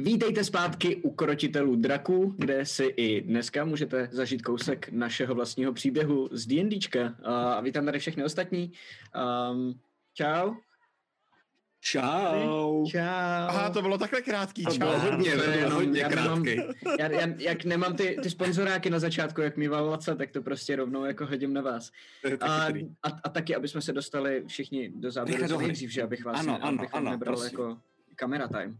Vítejte zpátky u Krotitelů draků, kde si i dneska můžete zažít kousek našeho vlastního příběhu z D&Dčka. A vítám tady všechny ostatní. Um, čau. Čau. Čau. Aha, to bylo takhle krátký. To Čau. bylo hodně, To bylo hodně já nemám- krátký. Já, já, jak nemám ty, ty sponzoráky na začátku, jak mýval Laca, tak to prostě rovnou jako hodím na vás. A, a, a taky, aby jsme se dostali všichni do záběru co nejdřív, že abych vás Ano, ne, ano, abych ano, nebral prosím. jako kamera time.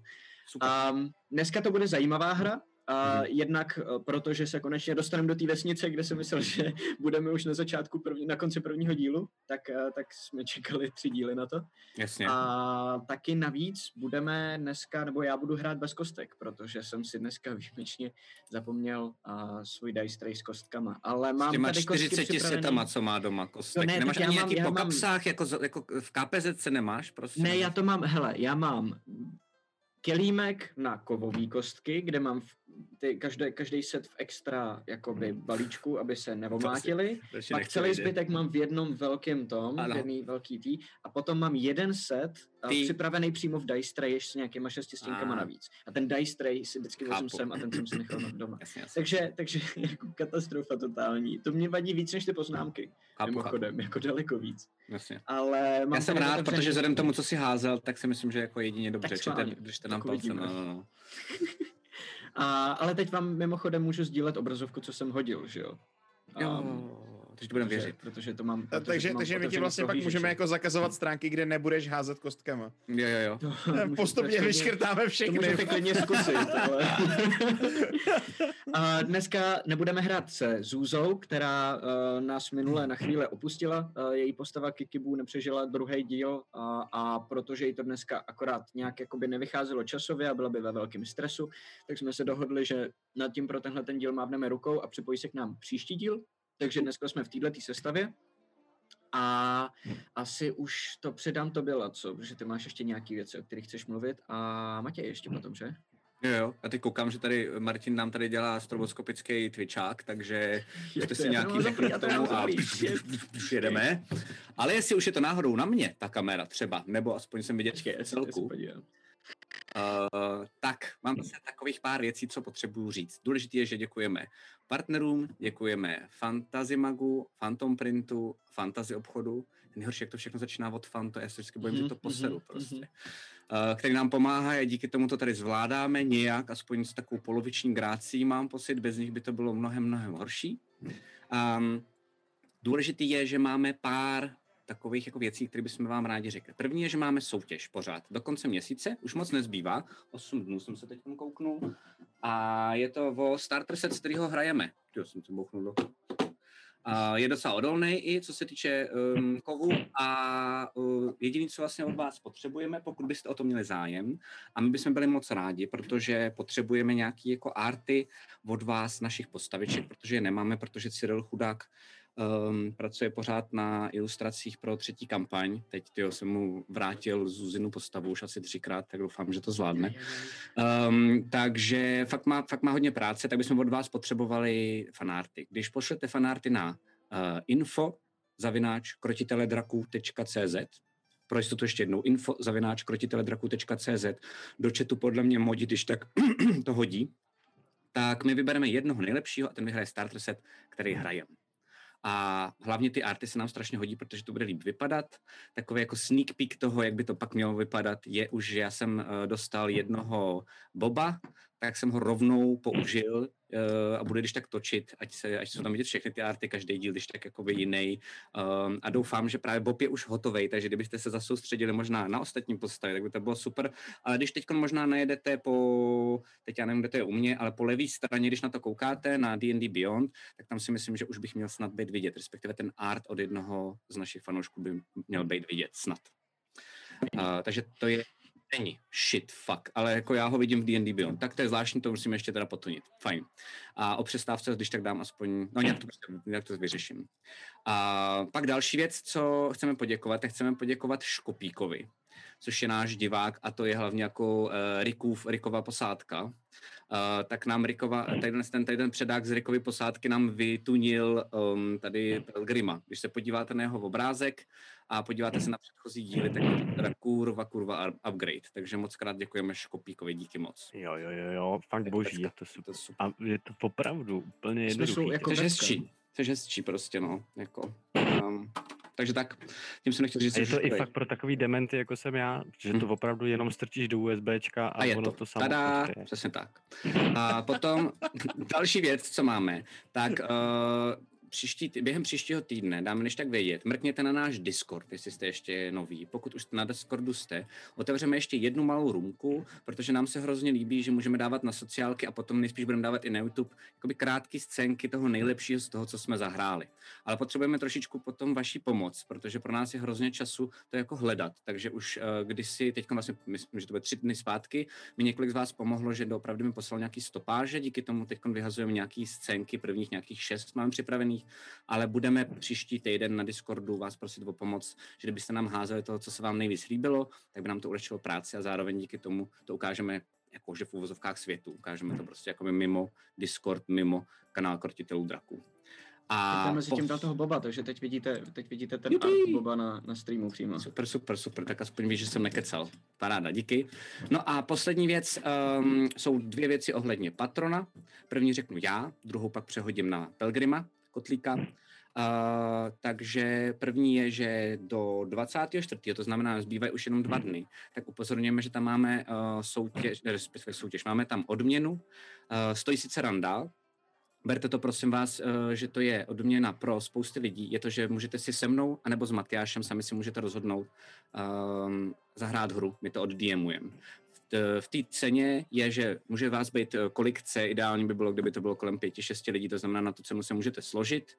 Super. Um, dneska to bude zajímavá hra, Mhm. jednak eh, protože se konečně dostaneme do té vesnice, kde jsem myslel, že budeme už na začátku, první, na konci prvního dílu, tak, eh, tak jsme čekali tři díly na to. Jasně. A taky navíc budeme dneska, nebo já budu hrát bez kostek, protože jsem si dneska výjimečně zapomněl uh, svůj dice tray s kostkama. Ale mám S těma tady kostky 40 připravený. setama, co má doma kostek. No ne, nemáš ani mám- nějaký já po mám- kapsách, jako, za- jako v KPZ nemáš, prostě? Ne, já to mám, hele, já mám kelímek na kovový kostky, kde mám v, ty, každý, každý set v extra jakoby balíčku, aby se nevomlátili. Pak celý zbytek mám v jednom velkém tom, Ano. v jedný velký tý, a potom mám jeden set Ty. připravený přímo v dice tray s nějakýma šestistínkama A. navíc. A ten dice tray si vždycky vezmu Chápu. sem a ten jsem si nechal doma. Jasně, jasně. Takže, takže jako katastrofa totální. To mě vadí víc než ty poznámky. Chápu, chápu. mimochodem, jako daleko víc. Jasně. Ale mám Já jsem rád, protože vzhledem tomu, co si házel, tak si myslím, že jako jedině dobře. Tak nám palce. No, no, no. A, ale teď vám mimochodem můžu sdílet obrazovku, co jsem hodil, že jo? Jo, takže ti budeme protože, věřit. Protože to mám. Protože takže, to mám takže my ti vlastně pak můžeme jako zakazovat stránky, kde nebudeš házet kostkama. Jo, jo, jo. To můžu- Postupně vyškrtáme To všechny. můžete klidně zkusit, ale... A dneska nebudeme hrát se Zuzou, která uh, nás minule na chvíli opustila. Uh, její postava Kikibu nepřežila druhý díl a, a protože jí to dneska akorát nějak jakoby nevycházelo časově a byla by ve velkém stresu, tak jsme se dohodli, že nad tím pro tenhle ten díl mávneme rukou a připojí se k nám příští díl. Takže dneska jsme v této sestavě. A asi už to předám tobě, Laco, protože ty máš ještě nějaké věci, o kterých chceš mluvit. A Matěj ještě potom, že? Jo, jo. A teď koukám, že tady Martin nám tady dělá stroboskopický twitchák, takže jste to si nějaký to zaplý, k to tomu a jedeme. Ale jestli už je to náhodou na mě, ta kamera třeba, nebo aspoň jsem vidět celku. Uh, tak, mám zase takových pár věcí, co potřebuju říct. Důležité je, že děkujeme partnerům, děkujeme Fantasy Magu, Phantom Printu, Fantasy obchodu. Nejhorší, jak to všechno začíná od fan, to já se vždycky bojím, že to Mhm, poseru mhm, prostě. mhm. Uh, který nám pomáhá a díky tomu to tady zvládáme nějak, aspoň s takovou poloviční grácí mám pocit, bez nich by to bylo mnohem, mnohem horší. Um, důležitý je, že máme pár takových jako věcí, které bychom vám rádi řekli. První je, že máme soutěž pořád. Do konce měsíce, už moc nezbývá, 8 dnů jsem se teď kouknul, a je to o starter set, z kterého hrajeme. Jo, jsem se bouchnul do... A je docela odolný i co se týče um, kovu a uh, jediný, co vlastně od vás potřebujeme, pokud byste o to měli zájem, a my bychom byli moc rádi, protože potřebujeme nějaký jako arty od vás, našich postaviček, protože je nemáme, protože Cyril chudák um, pracuje pořád na ilustracích pro třetí kampaň. Teď tyjo, jsem mu vrátil Zuzinu postavu už asi třikrát, tak doufám, že to zvládne. Um, takže fakt má, fakt má hodně práce, tak bychom od vás potřebovali fanárty. Když pošlete fanárty na uh, info zavináč krotiteledraků.cz pro jistotu ještě jednou info zavináč krotiteledraků.cz do chatu podle mě modi, když tak to hodí, tak my vybereme jednoho nejlepšího a ten vyhraje starter set, který hrajeme. A hlavně ty arty se nám strašně hodí, protože to bude líp vypadat. Takový jako sneak peek toho, jak by to pak mělo vypadat, je už, že já jsem uh, dostal jednoho Boba, tak jsem ho rovnou použil uh, a bude když tak točit, ať, se, ať jsou tam vidět všechny ty arty, každý díl, když tak jakoby jiný. Um, a doufám, že právě Bob je už hotový, takže kdybyste se zasoustředili možná na ostatní postavy, tak by to bylo super. Ale když teď možná najedete po, teď já nevím, kde to je u mě, ale po levé straně, když na to koukáte, na D&D Beyond, tak tam si myslím, že už bych měl snad být vidět, respektive ten art od jednoho z našich fanoušků by měl být vidět snad. Uh, takže to je Není. Shit, fuck. Ale jako já ho vidím v D&D Beyond. Tak to je zvláštní, to musíme ještě teda potunit. Fajn. A o přestávce, když tak dám aspoň, no nějak to, prostě- nějak to vyřeším. A pak další věc, co chceme poděkovat, tak chceme poděkovat Škopíkovi, což je náš divák a to je hlavně jako uh, Rikův, Rikova posádka. Uh, tak nám Rikova, tady ten, tady ten předák z Rikovy posádky nám vytunil um, tady Pelgrima. Když se podíváte na jeho obrázek a podíváte se na předchozí díly, tak je to teda kurva, kurva upgrade. Takže moc krát děkujeme Škopíkovi, díky moc. Jo, jo, jo, jo, fakt boží, je to super. To je super. A je to opravdu úplně jednoduchý. jako Jsi vetka. hezčí, jsi hezčí prostě, no, jako. Um, takže tak, tím jsem nechtěl říct, A je to i fakt pro takový dementy, jako jsem já, že to Hm. opravdu jenom strčíš do USBčka a, A je ono to. to samo Tada, prostě- přesně tak. A potom další věc, co máme, tak uh, příští, během příštího týdne, dáme než tak vědět, mrkněte na náš Discord, jestli jste ještě noví. Pokud už na Discordu jste, otevřeme ještě jednu malou růmku, protože nám se hrozně líbí, že můžeme dávat na sociálky a potom nejspíš budeme dávat i na YouTube krátké scénky toho nejlepšího z toho, co jsme zahráli. Ale potřebujeme trošičku potom vaší pomoc, protože pro nás je hrozně času to jako hledat. Takže už uh, kdysi, teď vlastně, myslím, že to bude tři dny zpátky, mi několik z vás pomohlo, že doopravdy mi poslal nějaký stopáže, díky tomu teď vyhazujeme nějaký scénky, prvních nějakých šest máme připravených, ale budeme příští týden na Discordu vás prosit o pomoc, že kdybyste nám házeli toho, co se vám nejvíc líbilo, tak by nám to ulehčilo práci a zároveň díky tomu to ukážeme jakože v uvozovkách světu. Ukážeme to prostě jako mimo Discord, mimo kanál krotitelů draků. A tam mezi tím po- dal toho Boba, takže teď vidíte, teď vidíte ten art Boba na, na streamu přímo. Super, super, super, tak aspoň víš, že jsem nekecal. Paráda, díky. No a poslední věc, um, jsou dvě věci ohledně patrona. První řeknu já, druhou pak přehodím na Pelgrima, Kotlíka. Uh, takže první je, že do 24. to znamená, zbývají už jenom dva dny, tak upozorňujeme, že tam máme uh, soutěž, respektive soutěž, máme tam odměnu, uh, stojí sice randa, Berte to prosím vás, eh, že to je odměna pro spousty lidí. Je to, že můžete si se mnou anebo s Matyášem sami si můžete rozhodnout um, zahrát hru. My to oddmujeme. V té ceně je, že může vás být eh, kolik chce, ideální by bylo, kdyby to bylo kolem pěti, šesti lidí, to znamená, na tu cenu se můžete složit.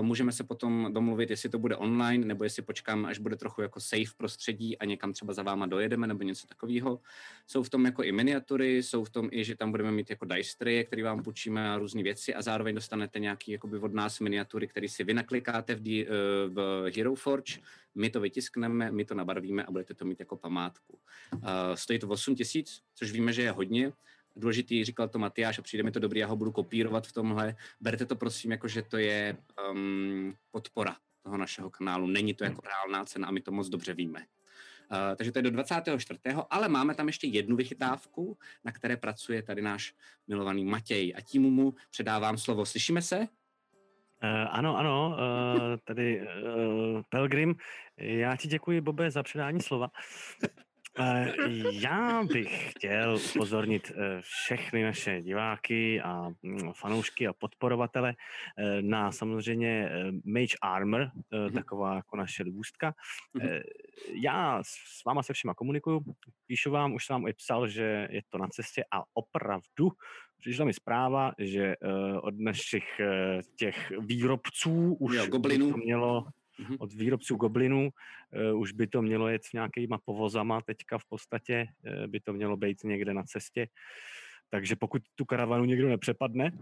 Můžeme se potom domluvit, jestli to bude online, nebo jestli počkáme, až bude trochu jako safe prostředí a někam třeba za váma dojedeme, nebo něco takového. Jsou v tom jako i miniatury, jsou v tom i, že tam budeme mít jako dice tray, který vám půjčíme a různé věci a zároveň dostanete nějaký jakoby od nás miniatury, které si vy naklikáte v, D, eh, v Hero Forge, my to vytiskneme, my to nabarvíme a budete to mít jako památku. Uh, stojí to 8 tisíc, což víme, že je hodně. Důležitý, říkal to Matyáš a přijde mi to dobrý, já ho budu kopírovat v tomhle. Berte to prosím jako, že to je um, podpora toho našeho kanálu. Není to jako reálná cena a my to moc dobře víme. Uh, takže to je do 24. Ale máme tam ještě jednu vychytávku, na které pracuje tady náš milovaný Matěj. A tím mu předávám slovo. Slyšíme se? Uh, ano, ano, uh, tady uh, Pelgrim, já ti děkuji, Bobe, za předání slova. Uh, já bych chtěl upozornit uh, všechny naše diváky a mm, fanoušky a podporovatele uh, na samozřejmě Mage Armor, Mhm. taková jako naše libůstka. Mhm. Já s váma se všema komunikuju, píšu vám, už jsem vám i psal, že je to na cestě a opravdu přišla mi zpráva, že od našich těch výrobců už Jo, goblinů. to mělo Mhm. od výrobců goblinů, uh, už by to mělo jet s nějakýma povozama teďka v podstatě, uh, by to mělo být někde na cestě. Takže pokud tu karavanu někdo nepřepadne,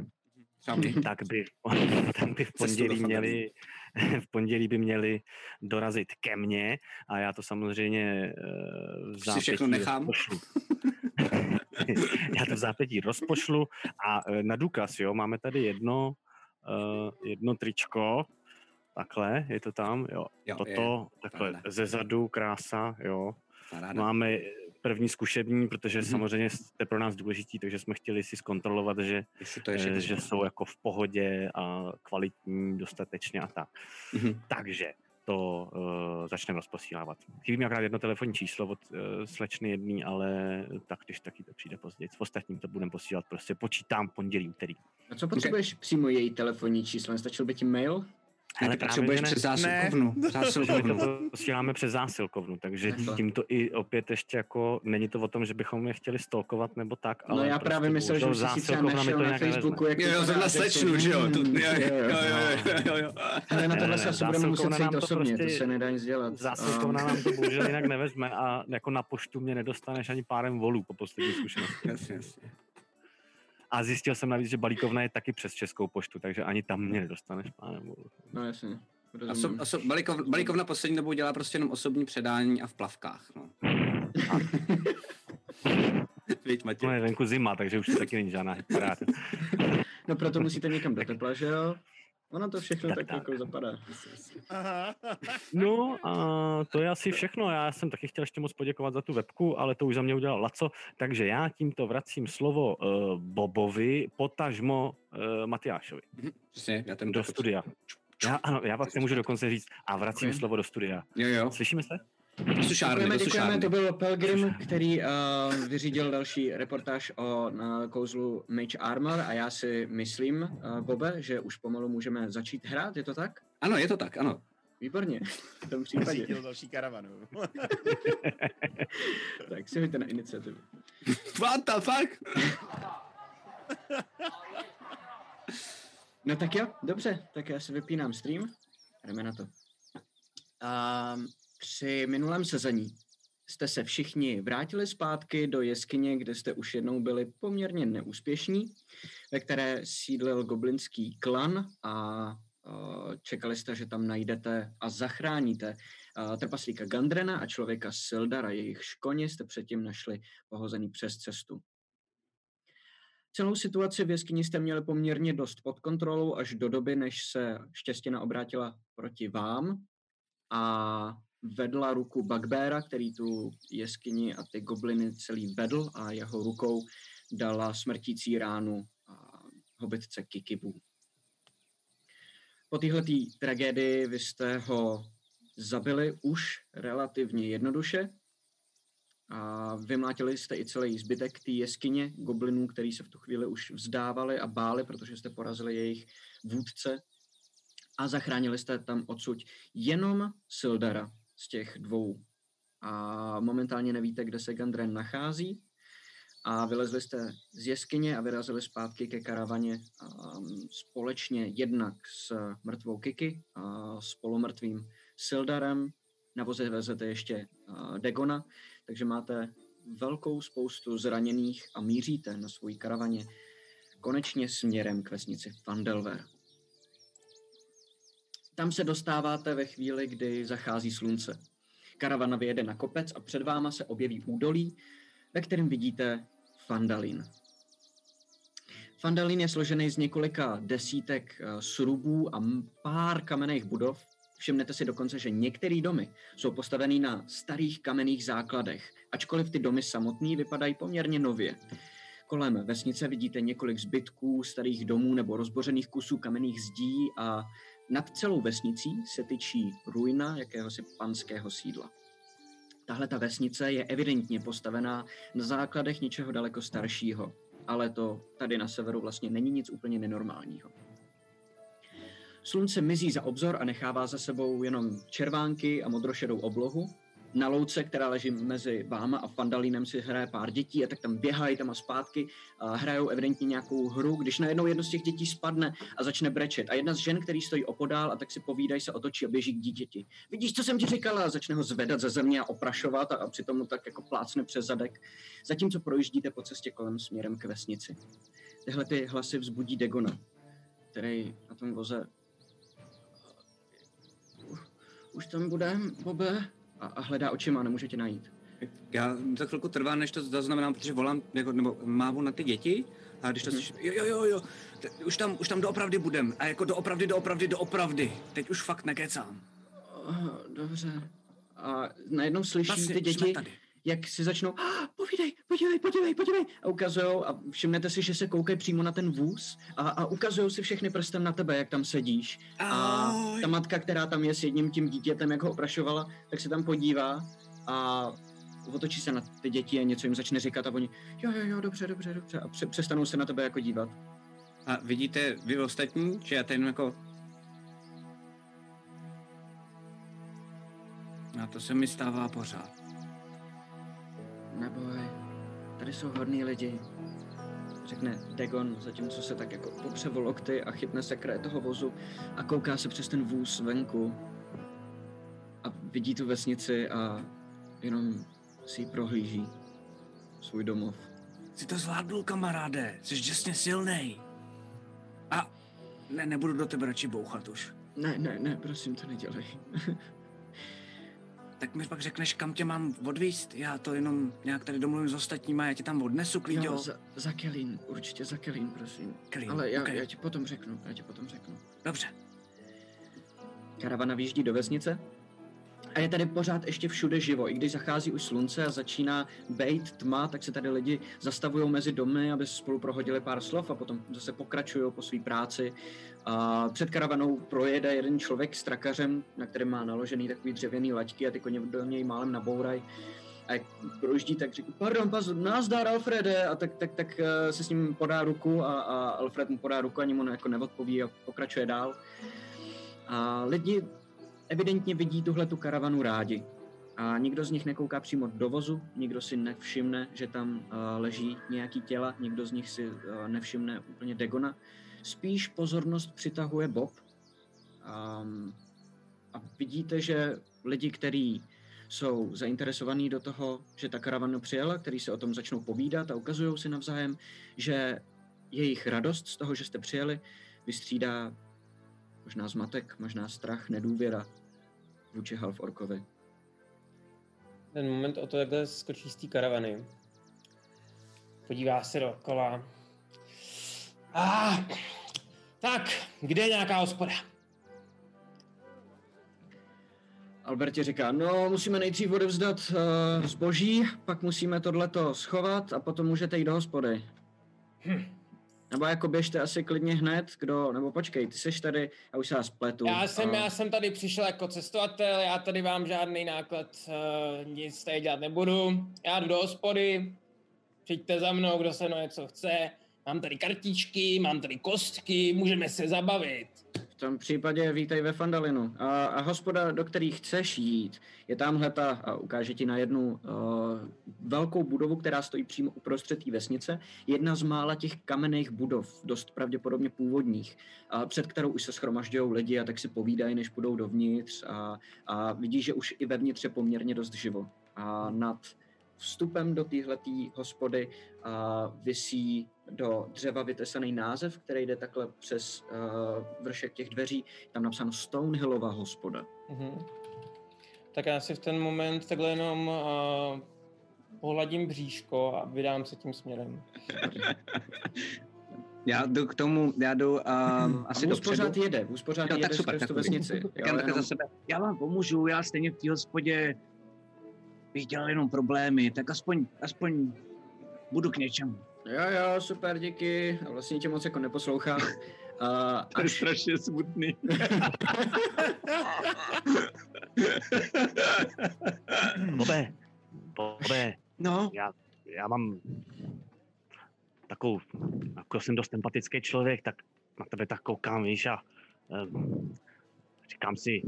tak by, tak by v pondělí měli, v pondělí by měli dorazit ke mně a já to samozřejmě uh, v Si všechno nechám. rozpošlu. já to v zápětí rozpošlu a eh, na důkaz, jo, máme tady jedno, jedno tričko, takhle, je to tam, jo, Jo, toto, takhle, Paráda. ze zadu, krása, jo, Paráda. máme první zkušební, protože Mhm. samozřejmě jste pro nás důležití, takže jsme chtěli si zkontrolovat, že Jestli to je, eh, že, že jsou jako v pohodě a kvalitní dostatečně a tak. Mhm. Takže to uh, začneme rozposílávat. Chybí mi akorát jedno telefonní číslo od uh, slečny jedný, ale tak když taky to přijde později. S ostatním to budeme posílat, prostě počítám pondělí, úterý. A co potřebuješ přímo její telefonní číslo? Stačil by ti mail? Právě, potřebuješ ne. přes zásilkovnu. My zásilkovnu. to posíláme přes zásilkovnu, takže tímto i opět ještě jako, není to o tom, že bychom je chtěli stalkovat nebo tak, ale No já prostě právě myslel, že jsi mi našel to na. Facebooku, jak Jo, jo, to zrovna slečnu, že jo? Tu, jo, jo, jo. Ale na Ne, tohle ne, se asi budeme muset zásilkovna sejít nám to osobně, to prostě- se nedá nic dělat. Zásilkovna A- nám to bohužel jinak nevezme a jako na poštu mě nedostaneš ani párem volů po poslední zkušenosti. Jasně, jasně. A zjistil jsem navíc, že balíkovna je taky přes českou poštu, takže ani tam mě nedostaneš volů. No jasně, Oso, oso, Balikov, Balikovna poslední dobou dělá prostě jenom osobní předání a v plavkách. No. Víď, Matěj. No je venku zima, takže už to taky není žádná paráda. No proto musíte někam do tepla, že jo? Ono to všechno Tak, tak, tak. jako zapadá. Aha. No a to je asi všechno. Já jsem taky chtěl ještě moc poděkovat za tu webku, ale to už za mě udělal Laco, takže já tímto vracím slovo uh, Bobovi, potažmo uh, Matyášovi Přesně, já ten do studia. Já, ano, já pak můžu dokonce říct a vracím Děkuji. slovo do studia. Jo, jo. Slyšíme se? Sušárny, Děkujeme, do děkujeme, to byl Pelgrim, který uh, vyřídil další reportáž o na kouzlu Mage Armor a já si myslím, uh, Bobe, že už pomalu můžeme začít hrát, je to tak? Ano, je to tak, ano. Výborně, v tom případě. Řídil další karavanu. tak si hoďte na iniciativu. What the fuck? No tak jo, dobře, tak já si vypínám stream. Jdeme na to. Um, při minulém sezení jste se všichni vrátili zpátky do jeskyně, kde jste už jednou byli poměrně neúspěšní, ve které sídlil goblinský klan a čekali jste, že tam najdete a zachráníte trpaslíka Gandrena a člověka Sildara. Jejich škoně jste předtím našli pohozený přes cestu. Celou situaci v jeskyni jste měli poměrně dost pod kontrolou až do doby, než se štěstěna obrátila proti vám a vedla ruku Bugbeara, který tu jeskyni a ty gobliny celý vedl a jeho rukou dala smrtící ránu hobitce Kikibu. Po téhle tragédii vy jste ho zabili už relativně jednoduše, a vymlátili jste i celý zbytek té jeskyně goblinů, který se v tu chvíli už vzdávali a báli, protože jste porazili jejich vůdce. A zachránili jste tam odsud jenom Sildara z těch dvou. A momentálně nevíte, kde se Gandren nachází. A vylezli jste z jeskyně a vyrazili zpátky ke karavaně um, společně jednak s mrtvou Kiki a s polomrtvým Sildarem. Na voze vezete ještě uh, Degona, takže máte velkou spoustu zraněných a míříte na svojí karavaně konečně směrem k vesnici Fandelver. Tam se dostáváte ve chvíli, kdy zachází slunce. Karavana vyjede na kopec a před váma se objeví údolí, ve kterém vidíte Fandalin. Fandalin je složený z několika desítek eh, srubů a pár kamenných budov. Všimnete si dokonce, že některé domy jsou postavený na starých kamenných základech, ačkoliv ty domy samotné vypadají poměrně nově. Kolem vesnice vidíte několik zbytků starých domů nebo rozbořených kusů kamenných zdí a nad celou vesnicí se tyčí ruina jakéhosi panského sídla. Tahle ta vesnice je evidentně postavená na základech něčeho daleko staršího, ale to tady na severu vlastně není nic úplně nenormálního. Slunce mizí za obzor a nechává za sebou jenom červánky a modrošedou oblohu. Na louce, která leží mezi váma a Fandalínem, si hraje pár dětí a tak tam běhají tam a zpátky a hrajou evidentně nějakou hru, když najednou jedno z těch dětí spadne a začne brečet. A jedna z žen, který stojí opodál a tak si povídají, se otočí a běží k dítěti. Vidíš, co jsem ti říkala? A začne ho zvedat ze země a oprašovat a, a přitom mu tak jako plácne přes zadek, zatímco projíždíte po cestě kolem směrem k vesnici. Tyhle ty hlasy vzbudí Degona, který na tom voze už tam bude, Bobe? A, a hledá očima, nemůže tě najít. Já to chvilku trvá, než to zaznamenám, protože volám, jako, nebo mávu na ty děti, a když to Mhm. slyším, jo, jo, jo, jo, te, už tam, už tam doopravdy budem, a jako doopravdy, doopravdy, doopravdy, teď už fakt nekecám. Oh, dobře. A najednou slyší Vlastně, ty jsme děti, tady. Jak si začnou, ah, povídej, podívej, podívej, podívej. A ukazujou a všimnete si, že se koukají přímo na ten vůz a, a ukazují si všechny prstem na tebe, jak tam sedíš. A ta matka, která tam je s jedním tím dítětem, jak ho oprašovala, tak se tam podívá a otočí se na ty děti a něco jim začne říkat a oni, jo, jo, jo, dobře, dobře, dobře. A pře- přestanou se na tebe jako dívat. A vidíte vy ostatní, že já ten jako A to se mi stává pořád. Neboj, tady jsou hodní lidi. Řekne Dagon, zatímco se tak jako popře o lokty a chytne se kraje toho vozu a kouká se přes ten vůz venku. A vidí tu vesnici a jenom si ji prohlíží. Svůj domov. Jsi to zvládnul, kamaráde. Jsi děsně silnej. A ne, nebudu do tebe radši bouchat už. Ne, ne, ne, prosím, to nedělej. Tak mi pak řekneš, kam tě mám odvíst. Já to jenom nějak tady domluvím s ostatníma, já tě tam odnesu, klidě. Jo, za, za Kelín, určitě za Kelín, prosím. Kelín, Ale já, okej. já ti potom řeknu, já ti potom řeknu. Dobře. Karavana vyjíždí do vesnice a je tady pořád ještě všude živo. I když zachází už slunce a začíná bejt tma, tak se tady lidi zastavují mezi domy, aby spolu prohodili pár slov a potom zase pokračují po své práci. A před karavanou projede jeden člověk s trakařem, na kterém má naložený takový dřevěný laťky a ty koně do něj málem nabouraj. A jak projíždí, tak řekne, pardon, pas, nazdar Alfrede, a tak, tak, tak eh, se s ním podá ruku a, a Alfred mu podá ruku, ani mu jako neodpoví a pokračuje dál. A lidi evidentně vidí tuhle tu karavanu rádi. A nikdo z nich nekouká přímo do vozu, nikdo si nevšimne, že tam uh, leží nějaký těla, nikdo z nich si uh, nevšimne úplně Degona. Spíš pozornost přitahuje Bob. Um, a vidíte, že lidi, kteří jsou zainteresovaní do toho, že ta karavana přijela, kteří se o tom začnou povídat a ukazují si navzájem, že jejich radost z toho, že jste přijeli, vystřídá možná zmatek, možná strach, nedůvěra vůči Half Orkovi. Ten moment o to, takhle skočí z té karavany. Podívá se dokola. Ah, tak, kde je nějaká hospoda? Albert ti říká, no musíme nejdřív odevzdat uh, zboží, pak musíme tohleto schovat a potom můžete jít do hospody. Hm. Nebo jako běžte asi klidně hned, kdo, nebo počkej, ty seš tady, já už se vás pletu. Já jsem, a- já jsem tady přišel jako cestovatel, já tady vám žádný náklad, uh, nic tady dělat nebudu. Já jdu do hospody, přijďte za mnou, kdo se mnou něco chce. Mám tady kartičky, mám tady kostky, můžeme se zabavit. V tom případě vítej ve Fandalinu. A, a hospoda, do který chceš jít, je tamhle ta, a ukáže ti na jednu uh, velkou budovu, která stojí přímo uprostřed té vesnice. Jedna z mála těch kamenných budov, dost pravděpodobně původních, a před kterou už se schromažďují lidi a tak si povídají, než půjdou dovnitř a, a vidí, že už i vevnitř je poměrně dost živo. A nad vstupem do téhleté hospody a visí do dřeva vytesaný název, který jde takhle přes uh, vršek těch dveří. Tam napsáno Stonehillova hospoda. Mhm. Tak já si v ten moment takhle jenom uh, pohladím bříško a vydám se tím směrem. Já jdu k tomu, já jdu um, asi a vůz dopředu. pořád jede, vůz pořád Jo, jede tak super, tak tu vesnici. Tak Jo, jenom- za sebe. Já vám pomůžu, já stejně v té hospodě bych dělal jenom problémy, tak aspoň, aspoň budu k něčemu. Jo, jo, super, díky. A vlastně tě moc jako neposlouchám. A až, strašně smutný. Bobe, Bobe, No, já, já mám takovou, jako jsem dost empatický člověk, tak na tebe tak koukám, víš, a um, říkám si,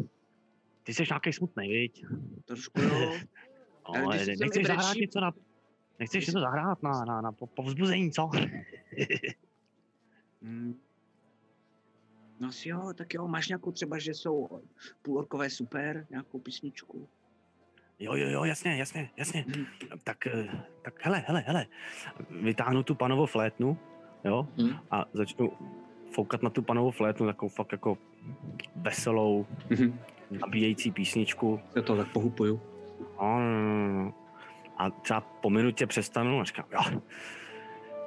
ty jsi nějaký smutný, viď? trošku jo. Ale No, nechceš zahrát něco na... Nechceš něco zahrát na, na, na po- povzbuzení, co? Hmm. No asi jo, tak jo, máš nějakou třeba, že jsou půlorkové super, nějakou písničku. Jo, jo, jo, jasně, jasně, jasně. Mhm. Tak, eh, tak hele, hele, hele. Vytáhnu tu panovou flétnu, jo, Hm. a začnu foukat na tu panovou flétnu takovou fakt jako veselou, Mhm. nabíjející písničku. Já to tak pohupuju. No, no, no, no. A třeba po minutě přestanu a říkám, jo,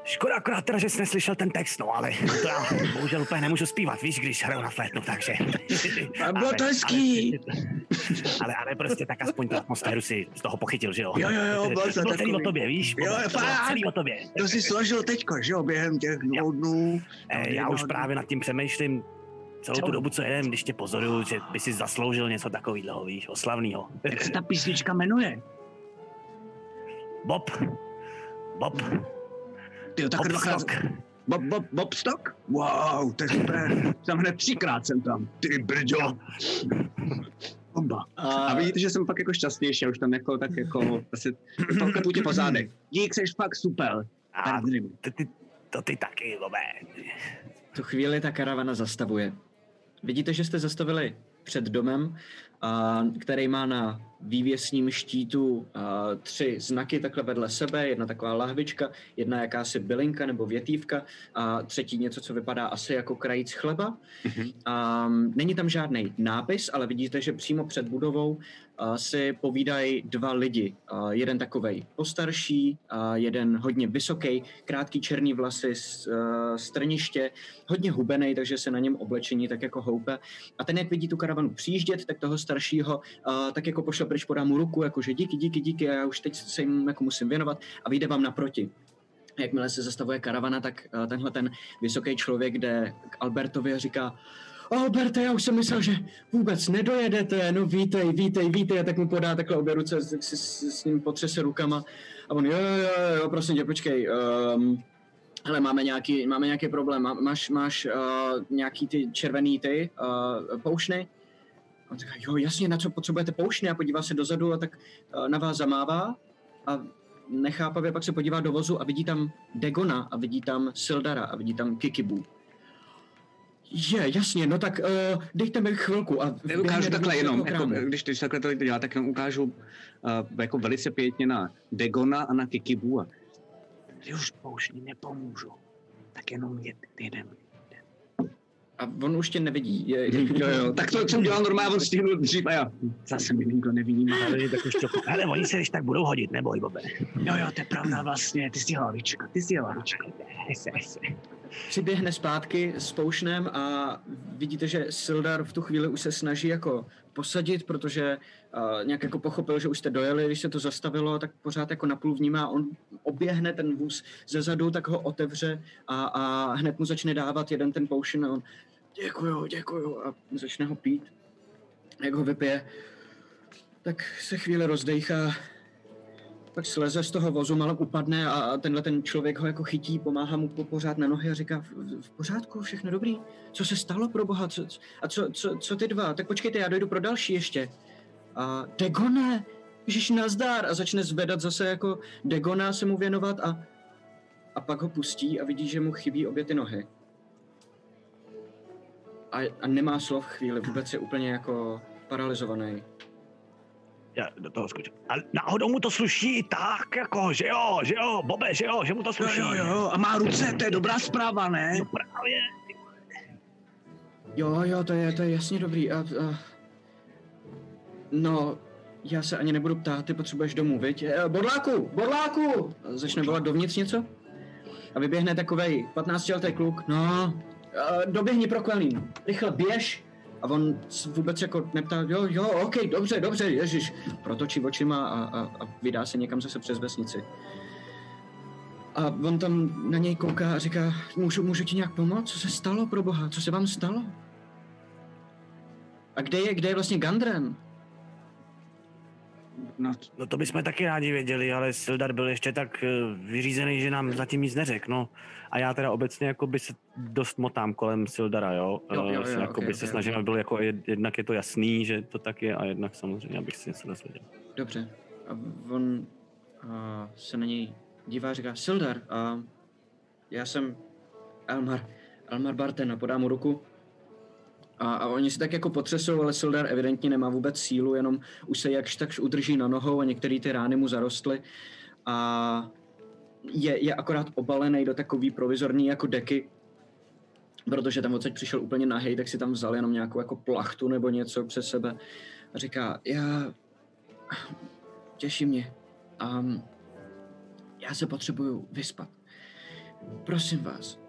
škoda akorát teda, že jsi neslyšel ten text, no ale to já bohužel úplně nemůžu zpívat, víš, když hraju na flétnu, takže... A bylo to hezký. Ale, ale prostě tak aspoň tu atmosféru si z toho pochytil, že jo? Jo, jo, jo, byl to to bylo celý o tobě, víš? Jo, to bylo celý o tobě. To si složil teďko, že jo, během těch dvou dnů. Eh, já už právě nad tím přemýšlím celou tu dobu, co jedem, když tě pozoruju, že by si zasloužil něco takového, víš, oslavného. Jak se ta písnička jmenuje? Bob. Bob. Ty jo, tak Bob dvakrát. Stock. Bob, Bob, Bob Stock? Wow, to je super. Jsem hned třikrát jsem tam. Ty brďo. Bomba. A, A vidíte, že jsem pak jako šťastnější, už tam jako tak jako asi poklepu tě po zádech. Dík, jsi fakt super. A Peregrim. ty, ty, to ty taky, Bobe. v tu chvíli ta karavana zastavuje. Vidíte, že jste zastavili před domem, který má na vývěsním štítu a, tři znaky takhle vedle sebe, jedna taková lahvička, jedna jakási bylinka nebo větívka a třetí něco, co vypadá asi jako krajíc chleba. A, není tam žádný nápis, ale vidíte, že přímo před budovou si povídají dva lidi. Jeden takovej postarší, jeden hodně vysoký, krátký černý vlasy, a, strniště, hodně hubený, takže se na něm oblečení tak jako houpe. A ten, jak vidí tu karavanu přijíždět, tak toho staršího a, tak jako pošle pryč, podá mu ruku, jakože díky, díky, díky, a já už teď se jim jako musím věnovat a vyjde vám naproti. Jakmile se zastavuje karavana, tak a, tenhle ten vysoký člověk jde k Albertovi a říká Alberte, já už jsem myslel, že vůbec nedojedete, no vítej, vítej, vítej, a tak mu podá takhle obě ruce, s, s, s, s ním potřese rukama a on, jo, jo, jo, jo prosím tě, počkej, um, hele, máme nějaký, máme nějaký problém, Má- máš, máš uh, nějaký ty červený ty uh, poušny? A on říká, jo, jasně, na co potřebujete poušny? A podívá se dozadu a tak uh, na vás zamává a nechápavě pak se podívá do vozu a vidí tam Degona a vidí tam Sildara a vidí tam Kikibu. Je, jasně, no tak uh, dejte mi chvilku. A ukážu takhle jenom, jako, když, když takhle to dělá, tak jenom ukážu uh, jako velice pěkně na Degona a na Kikibu a ty už poušní nepomůžu, tak jenom jed, jeden. A on už tě nevidí. Je, je, Jo, jo, tak to jsem dělal normálně, on stihnul dřív a já. Zase mi nikdo nevidí. Ale tak už trochu. Ale oni se když tak budou hodit, neboj, Bobe. Jo, jo, to je pravda vlastně, ty jsi hlavička, ty jsi hlavička. Přiběhne zpátky s poušnem a vidíte, že Sildar v tu chvíli už se snaží jako posadit, protože uh, nějak jako pochopil, že už jste dojeli, když se to zastavilo, tak pořád jako napůl vnímá, on oběhne ten vůz ze zadu, tak ho otevře a, a hned mu začne dávat jeden ten poušin a on děkuju, děkuju a začne ho pít. Jak ho vypije, tak se chvíli rozdejchá, pak sleze z toho vozu, malem upadne a tenhle ten člověk ho jako chytí, pomáhá mu po, pořád na nohy a říká, v, v pořádku, všechno dobrý? Co se stalo pro boha? Co, a co, co, co ty dva? Tak počkejte, já dojdu pro další ještě. A Degone, Ježíš nazdár a začne zvedat zase jako Degona se mu věnovat a, a pak ho pustí a vidí, že mu chybí obě ty nohy. A, a nemá slov chvíli, vůbec je úplně jako paralizovaný. Já do toho skočím. A náhodou mu to sluší tak, jako, že jo, že jo, Bobe, že jo, že mu to Jo, sluší. jo, jo, a má ruce, to je dobrá zpráva, ne? No právě. Jo, jo, to je, to je jasně dobrý. A, a... No, já se ani nebudu ptát, ty potřebuješ domů, viď? Eh, Bodláku, bodláku! Začne volat dovnitř něco? A vyběhne takovej 15-letý kluk. No, eh, doběhni pro Quelín. Rychle běž. A on vůbec jako neptá, jo, jo, ok, dobře, dobře, ježiš. Protočí očima a, a, a vydá se někam zase přes vesnici. A on tam na něj kouká a říká, můžu, můžu ti nějak pomoct? Co se stalo pro boha? Co se vám stalo? A kde je, kde je vlastně Gandrem? No, No to bychom taky rádi věděli, ale Sildar byl ještě tak eh, vyřízený, že nám zatím nic neřekl, no. A já teda obecně jako by se dost motám kolem Sildara, jo. Jo, jo, Eh, jo, jako by se ok, snažím, ok. aby byl jako jed- jednak je to jasný, že to tak je a jednak samozřejmě, abych si něco dozvěděl. Dobře. A on a se na něj dívá a říká, Sildar, a já jsem Elmar, Elmar Barten a podá mu ruku. A, a oni si tak jako potřesou, ale Sildar evidentně nemá vůbec sílu, jenom už se jakž takž udrží na nohou a některé ty rány mu zarostly. A je, je akorát obalený do takový provizorní jako deky, protože tam odsaď přišel úplně nahej, tak si tam vzal jenom nějakou jako plachtu nebo něco přes sebe. A říká, já těší mě. Um, já se potřebuju vyspat. Prosím vás,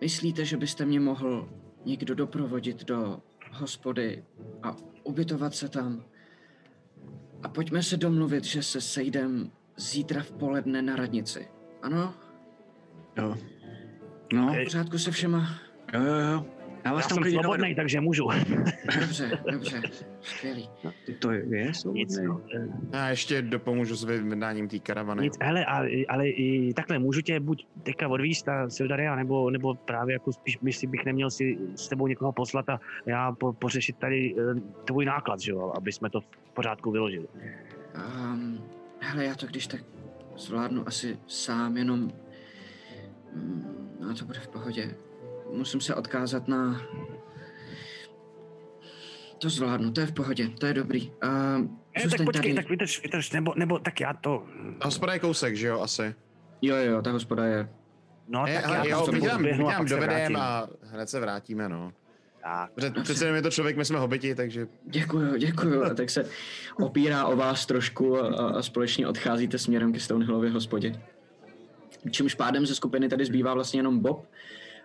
myslíte, že byste mě mohl někdo doprovodit do hospody a ubytovat se tam? A pojďme se domluvit, že se sejdem zítra v poledne na radnici. Ano? jo. No, V pořádku se všema? jo, jo, jo. Já vás Já tam jsem klidně svobodný, takže můžu. Dobře, dobře, skvělý. dovedu. To je Nic, svobodný. no, Já ještě dopomůžu s vydáním té karavany. nic, hele, ale, ale i takhle, můžu tě buď teďka odvízt a Sildaria, nebo, nebo právě jako spíš, jestli bych neměl si s tebou někoho poslat a já po, pořešit tady eh, tvůj náklad, že jo, aby jsme to v pořádku vyložili. Um, hele, já to když tak zvládnu asi sám, jenom... Mm, no to bude v pohodě. Musím se odkázat na... To zvládnu, to je v pohodě, to je dobrý. Uh, Eh, tak počkej, tak vydrž, vydrž, nebo, nebo tak já to, A hospoda je kousek, že jo, asi. Jo, jo, ta hospoda je... no Je, tak hele, já jo, a vydělám pak se dovedem a hned se vrátíme, no. Tak. Přece jenom je to člověk, my jsme hobiti, takže Děkuju, děkuju. A tak se opírá o vás trošku a, a společně odcházíte směrem ke Stonehillově hospodě. Čímž pádem ze skupiny tady zbývá vlastně jenom Bob,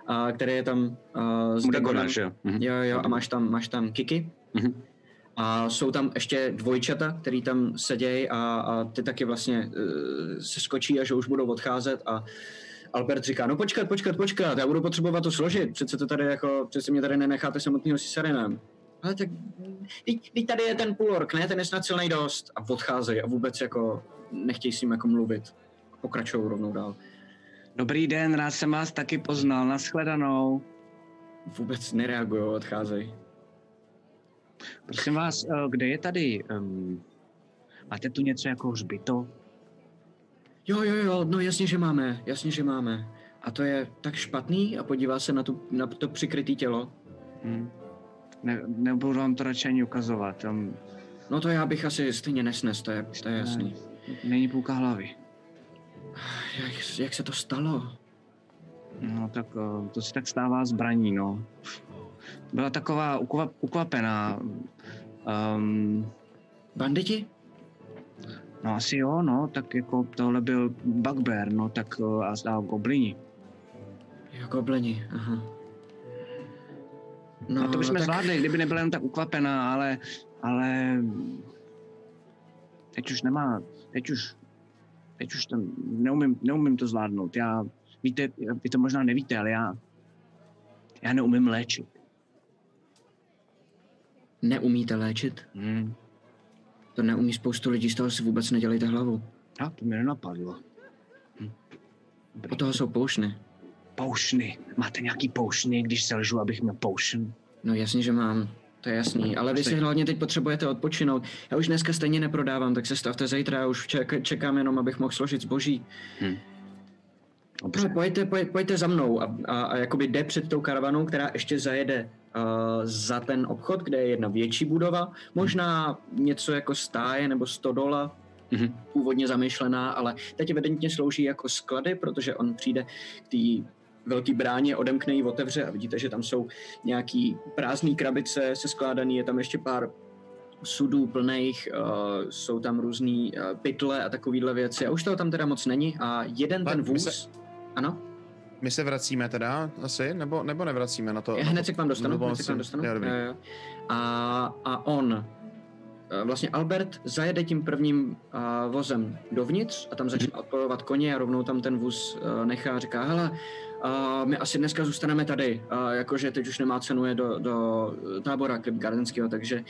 a, který je tam a, s Dagonem. Dagonar, že jo? Mhm. Jo, jo, a máš tam, máš tam Kiki. Mhm. A jsou tam ještě dvojčata, který tam sedějí a, a ty taky vlastně uh, se skočí a že už budou odcházet a Albert říká, no počkat, počkat, počkat, já budu potřebovat to složit, přece to tady jako, přece mě tady nenecháte samotného s Cisarinem. Ale tak, teď, teď tady je ten půlork, ne, ten je snad silnej dost. A odcházejí a vůbec jako nechtějí s ním jako mluvit. Pokračují rovnou dál. Dobrý den, rád jsem vás taky poznal, nashledanou. Vůbec nereagují, odcházejí. Prosím vás, eh, kde je tady, um, máte tu něco jako hřbito? Jo, jo, jo, no jasně, že máme, jasně, že máme. A to je tak špatný a podívá se na, tu, na to přikrytý tělo. Hm. Ne, nebudu vám to radši ani ukazovat, tam No to já bych asi stejně nesnes, to je, to je jasný. není půlka hlavy. Jak, jak se to stalo? No tak eh, to se tak stává zbraní, no. Byla taková ukva, ukvapená. Um, Banditi? no asi jo, no, tak jako tohle byl bugbear, no, tak uh, a zdál goblini. Jo, gobleni, aha. No, a to bychom tak- zvládli, kdyby nebyla jen tak ukvapená, ale, ale teď už nemá, teď už, teď už to neumím, neumím to zvládnout. Já, víte, vy to možná nevíte, ale já, já neumím léčit. Neumíte léčit? Hmm. To neumí spoustu lidí, z toho si vůbec nedělejte hlavu. A to mi nenapadlo. Hm. O toho jsou poušny. Poušny. Máte nějaký poušny, když selžu, abych měl poušn? No jasně, že mám. To je jasný, ale vy si hlavně teď potřebujete odpočinout. Já už dneska stejně neprodávám, tak se stavte zítra, já už ček, čekám jenom, abych mohl složit zboží. Dobře. No, pojďte, poj, pojďte za mnou a, a, a jakoby jde před tou karavanou, která ještě zajede uh, za ten obchod, kde je jedna větší budova, možná něco jako stáje nebo stodola, Mhm. původně zamýšlená, ale teď evidentně slouží jako sklady, protože on přijde k té velký bráně, odemkne ji, otevře a vidíte, že tam jsou nějaký prázdné krabice se skládaný, je tam ještě pár sudů plných, uh, jsou tam různý uh, pytle a takovýhle věci. A už toho tam teda moc není. A jeden Tak ten vůz... se- Ano? my se vracíme teda asi, nebo, nebo nevracíme na to? Já na hned se k vám dostanu. Hned se k vám dostanu. Jo. A, a on, eh, vlastně Albert, zajede tím prvním uh, vozem dovnitř a tam začne odpojovat koně a rovnou tam ten vůz uh, nechá a říká, hele, my asi dneska zůstaneme tady, uh, jakože teď už nemá cenu je do, do tábora Klip Gardenského, takže